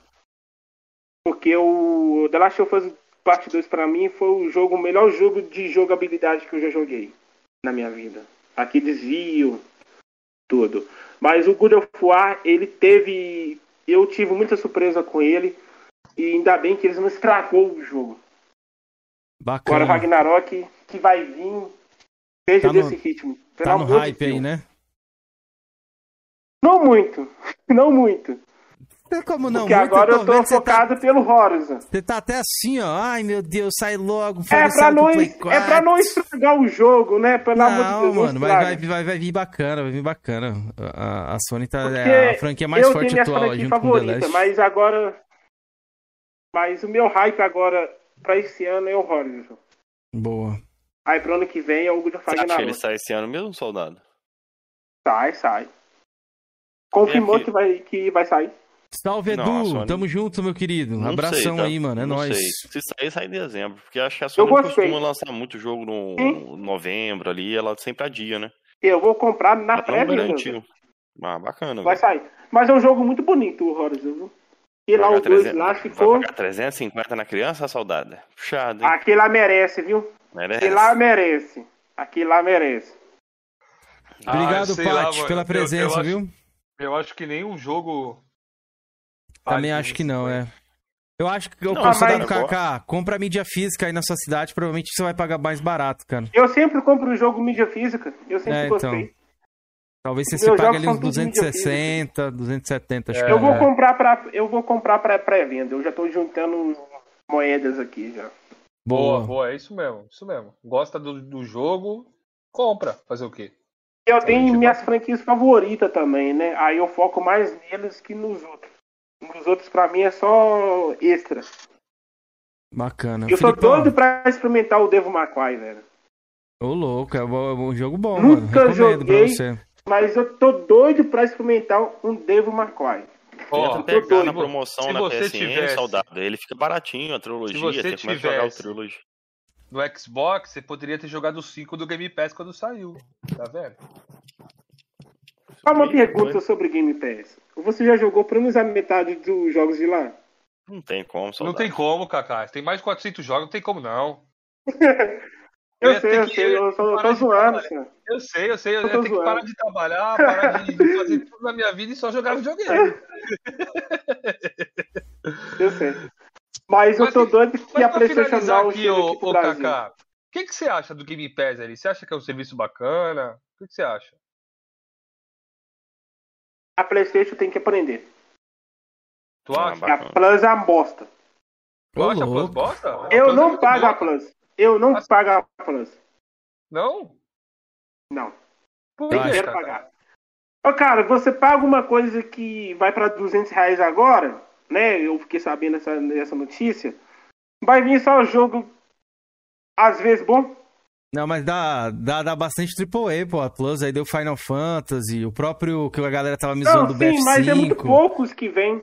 D: Porque o The Last of Us Part 2 pra mim foi o jogo, o melhor jogo de jogabilidade que eu já joguei na minha vida. Aqui desvio, tudo. Mas o God of War, ele teve. Eu tive muita surpresa com ele. E ainda bem que eles não estragou o jogo.
B: Bacana.
D: Agora Ragnarok que vai vir seja
B: Tá no-
D: desse ritmo. Pelo
B: Tá no
D: amor de
B: hype aí, né? [laughs]
D: Não muito. Não muito.
B: Tem Como não?
D: Porque
B: Muito,
D: agora eu tô
B: você tá-
D: focado pelo Horizon.
B: Você tá até assim, ó. Ai, meu Deus, sai logo.
D: É pra, não, é pra não
B: 4.
D: estragar o jogo, né? Pelo amor de
B: Não,
D: Deus.
B: mano,
D: não
B: vai, vai, vai, vai vir bacana, vai vir bacana. A, a Sony tá.
D: Porque
B: É a franquia mais forte atual,
D: franquia
B: junto com The
D: favorita,
B: Last.
D: mas agora. Mas o meu hype agora pra esse ano é o Horizon.
B: Boa.
D: Aí pro ano que vem é o God of
A: Você acha que ele sai esse ano mesmo, soldado?
D: Sai, sai. Confirmou
A: É que-
D: que vai, que vai sair.
B: Salve, Edu.
A: a Sony-
B: Tamo junto, meu querido.
A: Não
B: Abração
A: sei, tá?
B: aí, mano. É
A: Não
B: nóis.
A: sei. Se sair, sai em dezembro. Porque acho que a Sony costuma lançar muito jogo no
D: Sim.
A: novembro ali. Ela sempre adia, né?
D: Eu vou comprar na
A: não
D: pré-venda.
A: Ah, bacana,
D: Vai
A: velho.
D: sair. Mas é um jogo muito bonito o Horizon, viu? E lá dois
A: 300
D: lá
A: Vai
D: ficou.
A: pagar 350 na criança, saudade? Puxado, hein?
D: Aquele lá merece, viu?
A: Merece.
D: Aquele lá merece. Aquele lá merece.
B: Obrigado,
C: Ah, lá,
B: Paty, pela
C: Eu-
B: presença,
C: eu acho-
B: viu?
C: Eu acho que nenhum jogo.
B: Também acho que não,
C: 50.
B: é. Eu acho que o
A: Não,
B: consulado
D: mas-
B: KK, compra mídia física aí na sua cidade, provavelmente você vai pagar mais barato, cara.
D: Eu sempre compro o jogo mídia física. Eu sempre
B: É, então.
D: gostei.
B: Talvez você
D: Meus
B: se pague ali uns
D: tudo mídia
B: 260, 270, acho
C: É.
B: que
D: Eu vou
B: é.
D: comprar pra. Eu vou comprar pra pré-venda. Eu já tô juntando moedas aqui já.
C: Boa,
B: Boa.
C: boa, é isso mesmo, isso mesmo. Gosta do, do jogo, compra. Fazer o quê?
D: Eu tenho minhas franquias favoritas também, né? Aí eu foco mais neles que nos outros. Nos outros, pra mim, é só extra.
B: Bacana.
D: Eu tô doido pra experimentar o Devil May Cry, velho.
B: Ô, louco, é um um jogo bom,
D: Nunca
B: mano. Recomendo
D: joguei.
B: pra você.
D: Mas eu tô doido pra experimentar um Devil May Cry.
C: Ó,
A: Tenta pegar na promoção
C: Se
A: na
C: você
A: PSN,
C: tivesse-.
A: Ele fica baratinho, a trilogia.
C: Se você
A: começa a jogar o
C: tivesse-
A: trilogia.
C: No Xbox, você poderia ter jogado o 5 do Game Pass quando saiu. Tá vendo?
D: Só uma pergunta sobre Game Pass. Você já jogou pelo menos a metade dos jogos de lá?
A: Não tem como,
C: Não
A: soldado.
C: tem como, Kaká. Tem mais de 400 jogos, não tem como não. [laughs]
D: Eu,
C: ia
D: sei, eu
C: que
D: sei, eu só eu tô zoando, senhor.
C: Eu sei, eu sei. Eu
D: Eu tô
C: ter que
D: zoando.
C: parar de trabalhar, parar de [laughs] fazer tudo na minha vida e só jogar videogame.
D: Eu sei. Mas eu
C: Mas
D: tô
C: que-
D: doido que a PlayStation Now
C: aqui, ô
D: Brasil.
C: Kaká, o que, que você acha do Game Pass ali? Você acha que é um serviço bacana? O que, que você acha?
D: A PlayStation tem que aprender.
C: Tu
A: Ah,
C: acha?
D: Que a. Plus é uma bosta.
C: Tu acha a Plus bosta?
D: Eu
C: Plus é
D: não
C: muito
D: pago a. Plus. Eu não
C: Mas-
D: pago a Plus.
C: Não?
D: Não.
C: Por
B: Eu
C: que,
D: Quero pagar. Ô, cara, você paga uma coisa que vai pra 200 reais agora, né? Eu fiquei sabendo essa, dessa notícia. Vai vir só o jogo, às vezes, bom.
B: Não, mas dá, dá, dá bastante AAA, pô. A Plus aí deu Final Fantasy, o próprio que a galera tava me
D: Não,
B: zoando do
D: sim, mas é muito
B: BF5.
D: poucos que vem.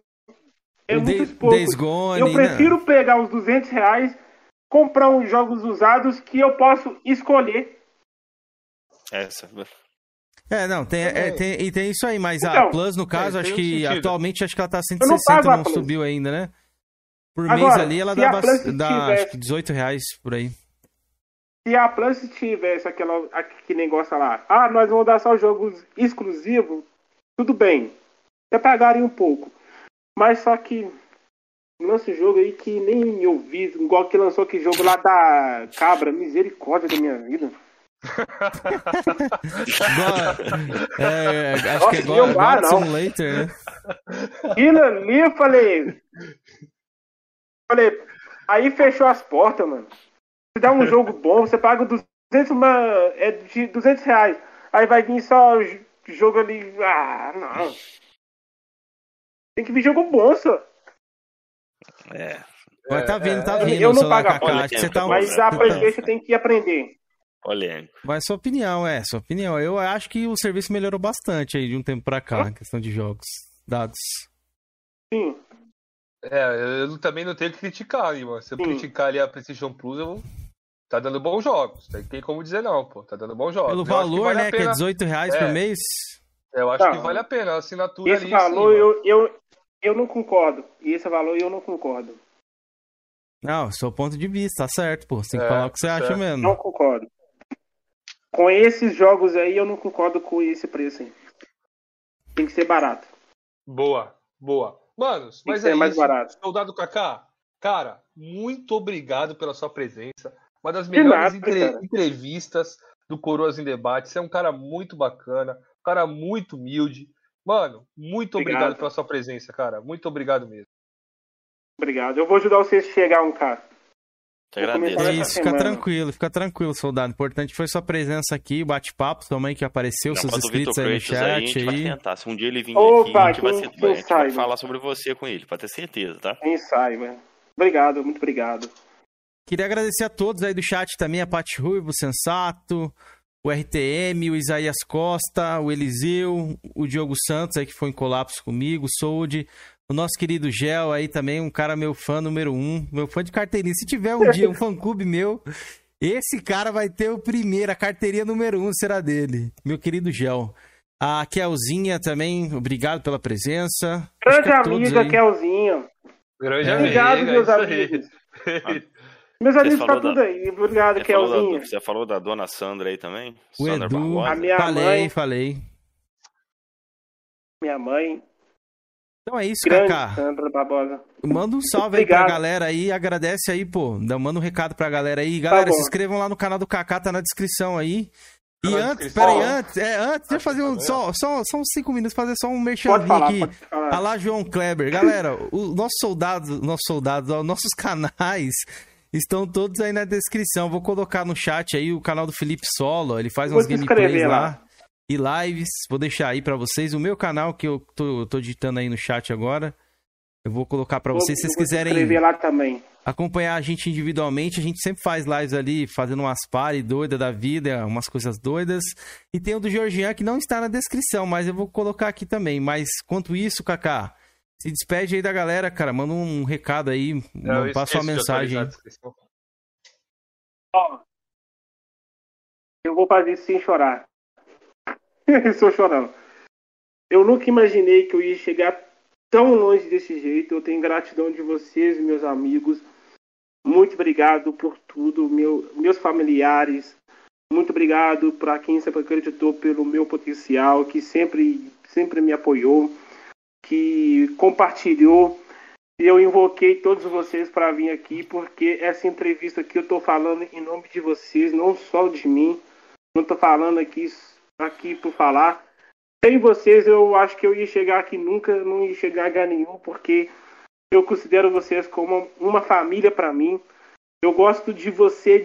D: É
B: o
D: muitos
B: Day-
D: poucos.
B: Days Gone,
D: Eu
B: né?
D: prefiro pegar os 200 reais, comprar uns jogos usados que eu posso escolher.
A: Essa.
B: É, não, tem, é, tem, e tem isso aí, mas a
D: Então,
B: Plus, no caso,
C: é,
B: acho que
C: sentido.
B: atualmente acho que ela tá
D: Eu não
B: 160,
D: pago a
B: não,
D: Plus.
B: subiu ainda, né? Por
D: Agora,
B: mês ali ela dá,
D: a
B: dá
D: tivesse-
B: acho que 18 reais por aí.
D: Se a Plus tivesse aquela, aquele negócio lá, ah, nós vamos dar só jogos exclusivos, tudo bem. Até pagaria um pouco. Mas só que lança um jogo aí que nem eu vi, igual que lançou aquele jogo lá da Cabra, misericórdia da minha vida.
B: Igual- é, acho
D: Nossa,
B: que é igual,
D: eu
B: igual
D: lá,
B: a
D: não.
B: Simulator, né?
D: Aquilo ali eu falei. Falei, aí fechou as portas, mano. Se dá um jogo bom, você paga 200, uma, é de 200 reais. Aí vai vir só jogo ali. Ah, não. Tem que vir jogo bom, só.
A: É.
B: Mas tá vindo, tá
C: é,
B: vindo.
D: eu não pago a
B: você
A: tempo,
B: tá,
D: Mas
A: Você
D: a
A: tá-
D: PlayStation tem que aprender.
A: Polêmico.
B: Vai sua opinião, é, sua opinião. Eu acho que o serviço melhorou bastante aí de um tempo pra cá, em questão de jogos, dados.
D: Sim.
C: É, eu também não tenho que criticar, hein, mano. Se eu
D: Sim.
C: criticar ali a PlayStation Plus, eu vou... Tá dando bons jogos. Tem, tem como dizer não, pô. Tá dando bons jogos.
B: Pelo
C: Eu que
B: valor,
C: vale
B: né, que é
C: pena-
B: 18 reais
C: É.
B: por mês.
C: Eu acho
D: Não.
C: que vale a pena a assinatura
D: Esse
C: ali.
D: valor
C: sim, mano.
D: eu, eu, eu não concordo. E esse valor eu não concordo.
B: Não, seu ponto de vista, tá certo, pô. Você tem que
C: É,
B: falar o que você
C: tá
B: acha
C: certo.
B: mesmo.
D: Não concordo. Com esses jogos aí, eu não concordo com esse preço aí. Tem que ser barato.
C: Boa, boa. Manos,
D: Tem
C: mas é
D: mais
C: isso.
D: barato.
C: Soldado Kaká, cara, muito obrigado pela sua presença. Uma das melhores
D: nada,
C: entre- entrevistas do Coroas em Debate. Você é um cara muito bacana, um cara muito humilde. Mano, muito obrigado,
D: Obrigado.
C: pela sua presença, cara. Muito obrigado mesmo.
D: Obrigado. Eu vou ajudar vocês a chegar um cara.
A: Te agradeço.
B: É isso, fica tranquilo, fica tranquilo, soldado. O importante foi sua presença aqui, o bate-papo, sua mãe que apareceu,
A: Não,
B: seus inscritos aí no
A: Kratos aí, a
B: chat
A: gente vai
B: aí.
A: tentar. Se um dia ele vir
D: Opa,
A: aqui, a gente vai,
D: quem-
A: a gente vai falar sobre você com ele, pra ter certeza, tá?
D: Quem saiba. Obrigado, muito obrigado.
B: Queria agradecer a todos aí do chat também, a Paty Ruivo, o Sensato, o RTM, o Isaías Costa, o Eliseu, o Diogo Santos aí que foi em colapso comigo, o Sold, o nosso querido Gel aí também, um cara meu fã número um, meu fã de carteirinha. Se tiver um [laughs] dia um fã-clube meu, esse cara vai ter o primeiro, a carteirinha número um será dele, meu querido Gel. A Kelzinha também, obrigado pela presença.
D: Grande
B: todos
D: amiga,
B: aí.
D: Kelzinho.
C: Grande
B: É.
D: Obrigado,
C: é
D: meus amigos. [laughs] Meus amigos
A: falou
D: tá tudo
A: da-
D: aí. Obrigado,
A: Você falou,
D: Kelzinho.
A: da, você falou da dona Sandra aí também?
B: O
A: Sandra
B: Edu,
A: Barbosa?
D: A minha
B: falei,
D: mãe.
B: falei.
D: Minha mãe.
B: Então é isso,
D: Grande
B: Kaká.
D: Sandra Barbosa.
B: Manda um salve aí pra galera aí, agradece aí, pô. Dá- Manda um recado pra galera aí. Galera,
D: Tá
B: se inscrevam lá no canal do Kaká, tá na descrição aí.
C: Tá
B: E
C: na
B: antes, peraí, antes, é, antes, deixa eu fazer um,
C: Tá
B: só, só, só uns cinco minutos, fazer só um
D: falar,
B: aqui. A lá, João Kleber. Galera, os nossos soldados, nossos soldados, ó, nossos canais estão todos aí na descrição. Vou colocar no chat aí o canal do Felipe Solo, ele faz
D: Vou
B: umas
D: se
B: gameplays lá.
D: lá.
B: E lives. Vou deixar aí pra vocês o meu canal que eu tô, tô digitando aí no chat agora. Eu vou colocar pra vocês, se vocês
D: Eu
B: quiserem
D: escrever lá também.
B: acompanhar a gente individualmente, a gente sempre faz lives ali, fazendo umas pares doidas da vida, umas coisas doidas. E tem o do Georgian que não está na descrição, mas eu vou colocar aqui também. Mas quanto isso, Kaká, se despede aí da galera, cara. Manda um recado aí,
C: Não, eu
B: passa uma mensagem.
D: Ó, eu vou fazer isso sem chorar. [laughs] Estou chorando. Eu nunca imaginei que eu ia chegar tão longe desse jeito. Eu tenho gratidão de vocês, meus amigos. Muito obrigado por tudo, meu, meus familiares. Muito obrigado para quem sempre acreditou pelo meu potencial, que sempre, sempre me apoiou, que compartilhou. Eu invoquei todos vocês para vir aqui, porque essa entrevista aqui eu estou falando em nome de vocês, não só de mim. Não estou falando aqui, aqui por falar. Sem vocês, eu acho que eu ia chegar aqui nunca, não ia chegar a lugar nenhum, porque eu considero vocês como uma família para mim. Eu gosto de você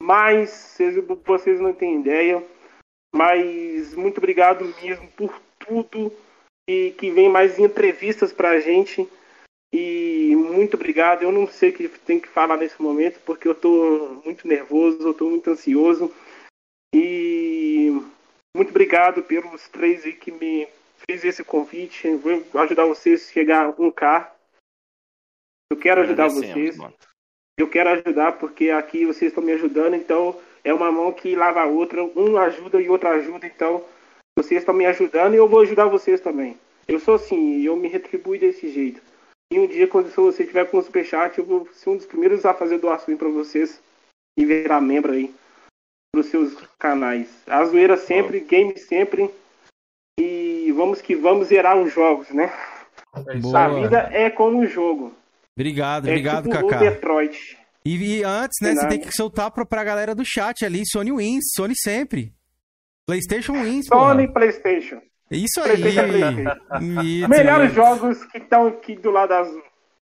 D: demais, vocês, não têm ideia. Mas muito obrigado mesmo por tudo e que vem mais entrevistas pra gente. E muito obrigado. Eu não sei o que tem que falar nesse momento, porque eu tô muito nervoso, eu tô muito ansioso. E muito obrigado pelos três aí que me fez esse convite. Vou ajudar vocês a chegar a 1K. Eu quero ajudar vocês.
A: mano.
D: Eu quero ajudar porque aqui vocês estão me ajudando, então é uma mão que lava a outra, um ajuda e outro ajuda, então vocês estão me ajudando e eu vou ajudar vocês também. Eu sou assim, eu me retribuo desse jeito. E um dia, quando você tiver com o superchat, eu vou ser um dos primeiros a fazer doação para vocês e virar membro aí dos seus canais. A zoeira sempre, game sempre. E vamos que vamos zerar os jogos, né?
C: É
B: Boa.
D: A vida é como um jogo.
B: Obrigado,
D: É
B: obrigado,
D: tipo o
B: Kaká.
D: Detroit.
B: E, e antes, né,
D: De
B: você tem que soltar pra, pra galera do chat ali, Sony Wins, Sony sempre. PlayStation Wins.
D: Sony PlayStation.
B: Isso aí. [laughs]
D: Melhores jogos que estão aqui do lado azul.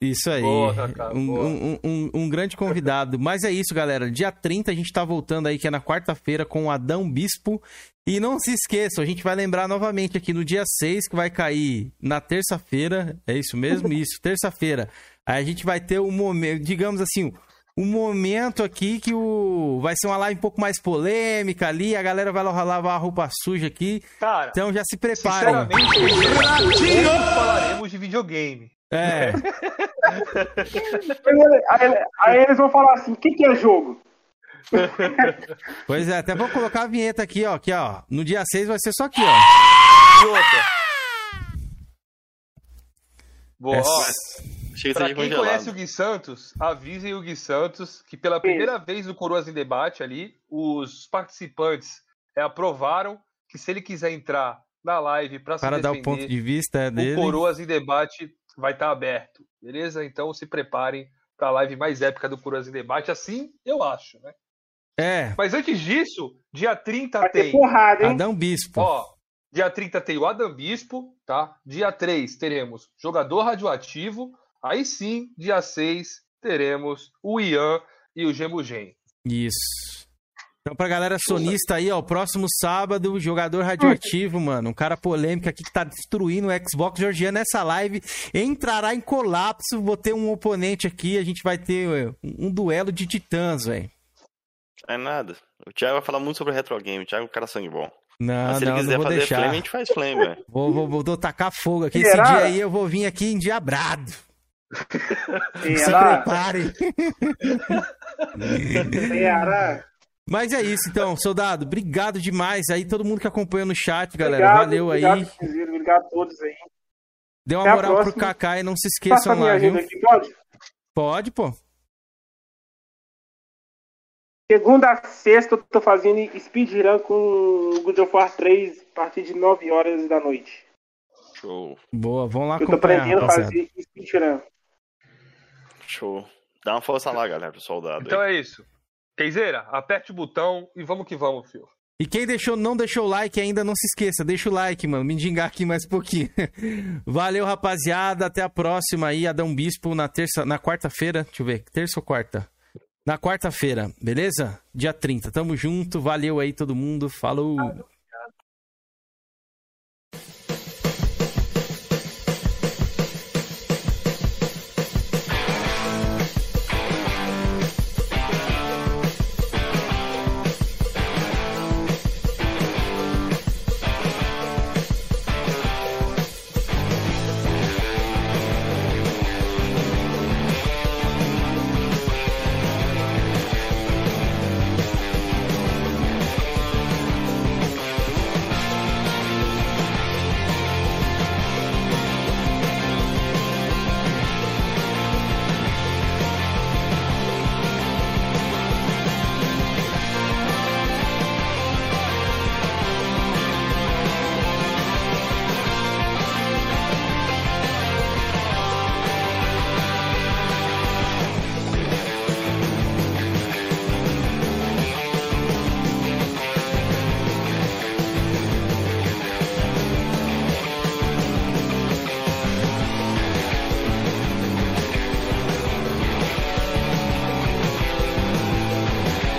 B: Isso aí.
C: Boa,
B: um,
C: boa.
B: um- um- um grande convidado. Mas é isso, galera. Dia 30 a gente tá voltando aí, que é na quarta-feira, com o Adão Bispo. E não se esqueçam, a gente vai lembrar novamente aqui no dia 6, que vai cair na terça-feira. É isso mesmo? [laughs] Isso, terça-feira. Aí a gente vai ter um momento, digamos assim, um momento aqui que o vai ser uma live um pouco mais polêmica ali, a galera vai lá lavar a roupa suja aqui.
C: Cara,
B: Então já se preparem.
C: sinceramente, hoje falaremos de videogame.
B: É.
D: Aí, aí eles vão falar assim: o que, que é jogo? [laughs]
B: Pois é, até vou colocar a vinheta aqui, ó. Aqui, ó. No dia 6 vai ser só aqui, ó.
C: E outra. Boa, ó,
A: Achei que
C: pra quem
A: congelado.
C: conhece o Gui Santos, avisem o Gui Santos que pela primeira vez no Coroas em Debate ali, os participantes é, aprovaram que se ele quiser entrar na live para se
B: Para dar
C: defender,
B: o ponto de vista é,
C: o
B: dele.
C: Coroas em Debate vai estar aberto, beleza? Então se preparem para a live mais épica do Coroas em Debate, assim eu acho, né?
B: É,
C: Mas antes disso, dia 30
D: Vai
C: tem
D: porrada, hein?
B: Adão Bispo.
C: Ó, dia 30 tem o Adam Bispo, tá? Dia 3 teremos Jogador Radioativo. Aí sim, dia 6 teremos o Ian e o Gemugen.
B: Isso. Então, pra galera sonista aí, ó, próximo sábado, jogador radioativo, mano, um cara polêmico aqui que tá destruindo o Xbox Georgiano nessa live, entrará em colapso, vou ter um oponente aqui, a gente vai ter ué, um duelo de titãs, velho.
A: É nada. O Thiago vai falar muito sobre retro game. O Thiago é um cara sangue bom.
B: Não,
A: Mas se
B: não,
A: ele
B: não
A: quiser
B: vou
A: fazer
B: deixar.
A: flame, a gente faz flame, velho.
B: Vou, vou, vou, vou tacar fogo aqui. Esse
D: Será?
B: dia aí eu vou vir aqui endiabrado. [laughs] Se
D: Será?
B: prepare. [laughs]
D: Será?
B: Mas é isso, então, soldado. Obrigado demais aí, todo mundo que acompanhou no chat, galera.
D: Obrigado,
B: Valeu
D: obrigado,
B: aí.
D: Cruzeiro, Obrigado a todos aí.
B: Dê uma
D: Até
B: moral pro. Kaká e não se
D: Passa
B: esqueçam
D: minha
B: lá, viu?
D: aqui, pode?
B: Pode, pô.
D: Segunda a sexta eu tô fazendo speedrun com God of War 3 a partir de 9 horas da noite.
A: Show,
B: Boa, vamos lá
D: Eu tô aprendendo a fazer speedrun.
A: show. Dá uma força lá, galera, pro soldado.
C: Então
A: aí.
C: é isso. Keizeira, aperte o botão e vamos que vamos, filho.
B: E quem deixou, não deixou o like ainda, não se esqueça, deixa o like, mano. Me dingar aqui mais um pouquinho. [laughs] Valeu, rapaziada. Até a próxima aí, Adão Bispo, na terça, na quarta-feira. Deixa eu ver, terça ou quarta? Na quarta-feira, beleza? Dia 30. Tamo junto. Valeu aí todo mundo. Falou.